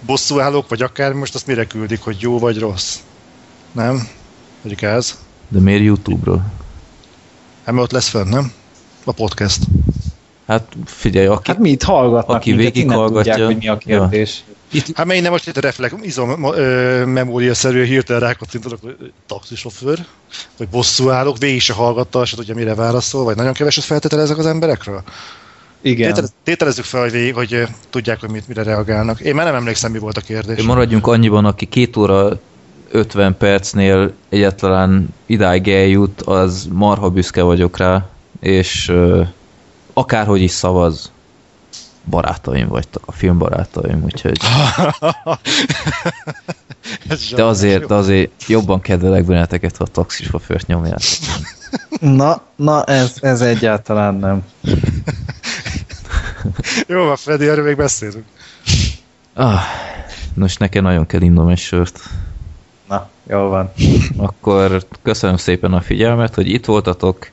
Speaker 4: bosszúállók, vagy akár most azt mire küldik, hogy jó vagy rossz. Nem? Vagy gáz?
Speaker 3: De miért YouTube-ról?
Speaker 4: Hát mert ott lesz fönn, nem? A podcast.
Speaker 3: Hát figyelj, aki,
Speaker 2: Hát mi itt hallgatnak
Speaker 3: Aki
Speaker 2: minket, innen
Speaker 3: végighallgatja-
Speaker 2: tudják, hogy mi a kérdés.
Speaker 4: Hát mert innen most itt a reflex, izom, ö, memóriaszerű hirtelen rákattintanak, hogy taxisofőr, vagy bosszúállók, végig se hallgatta, se tudja mire válaszol, vagy nagyon keveset feltételezek az emberekről.
Speaker 2: Igen.
Speaker 4: Tételez, tételezzük fel, hogy, végig, hogy tudják, hogy mit, mire reagálnak. Én már nem emlékszem, mi volt a kérdés.
Speaker 3: maradjunk annyiban, aki két óra 50 percnél egyáltalán idáig eljut, az marha büszke vagyok rá, és akárhogy is szavaz, barátaim vagytok, a filmbarátaim, úgyhogy [laughs] de azért, de azért jobban kedvelek benneteket, ha a taxisofőrt nyomjátok.
Speaker 2: Na, na ez, ez egyáltalán nem. [laughs]
Speaker 4: Jó van, Freddy, erről még beszélünk.
Speaker 3: Ah, most nekem nagyon kell innom egy sört.
Speaker 2: Na, jó van.
Speaker 3: Akkor köszönöm szépen a figyelmet, hogy itt voltatok,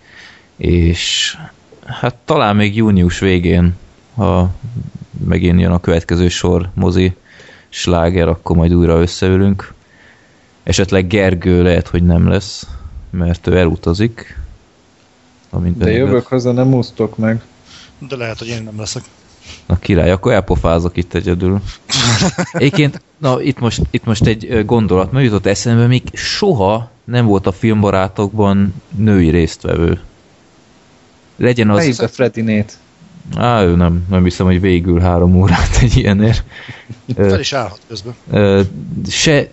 Speaker 3: és hát talán még június végén, ha megint jön a következő sor mozi sláger, akkor majd újra összeülünk. Esetleg Gergő lehet, hogy nem lesz, mert ő elutazik. Amint
Speaker 2: De jövök haza, nem úsztok meg.
Speaker 4: De lehet, hogy én nem leszek.
Speaker 3: Na király, akkor elpofázok itt egyedül. Egyébként, na itt most, itt most egy gondolat, mert jutott eszembe, még soha nem volt a filmbarátokban női résztvevő. Legyen az...
Speaker 2: Hívd a Fredinét.
Speaker 3: Á, ő nem, nem hiszem, hogy végül három órát egy ilyenért. [laughs]
Speaker 4: Fel is állhat közben.
Speaker 3: ö, se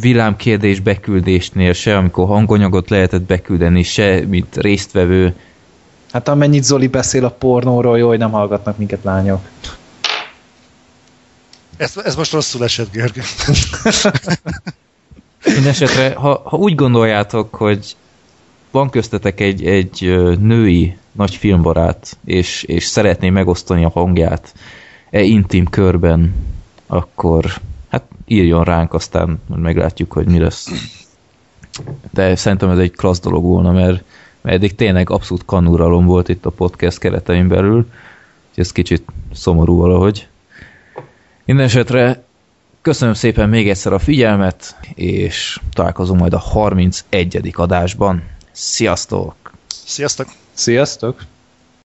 Speaker 3: villámkérdés beküldésnél, se amikor hanganyagot lehetett beküldeni, se mint résztvevő.
Speaker 2: Hát amennyit Zoli beszél a pornóról, jó, hogy nem hallgatnak minket lányok.
Speaker 4: Ez, ez most rosszul esett, Gergő. [laughs]
Speaker 3: Mindenesetre, ha, ha úgy gondoljátok, hogy van köztetek egy, egy női nagy filmbarát, és, és szeretné megosztani a hangját e intim körben, akkor hát írjon ránk, aztán meglátjuk, hogy mi lesz. De szerintem ez egy klassz dolog volna, mert, mert eddig tényleg abszolút kanuralom volt itt a podcast keretein belül, úgyhogy ez kicsit szomorú valahogy. Mindenesetre köszönöm szépen még egyszer a figyelmet, és találkozunk majd a 31. adásban. Sziasztok!
Speaker 4: Sziasztok!
Speaker 2: Sziasztok!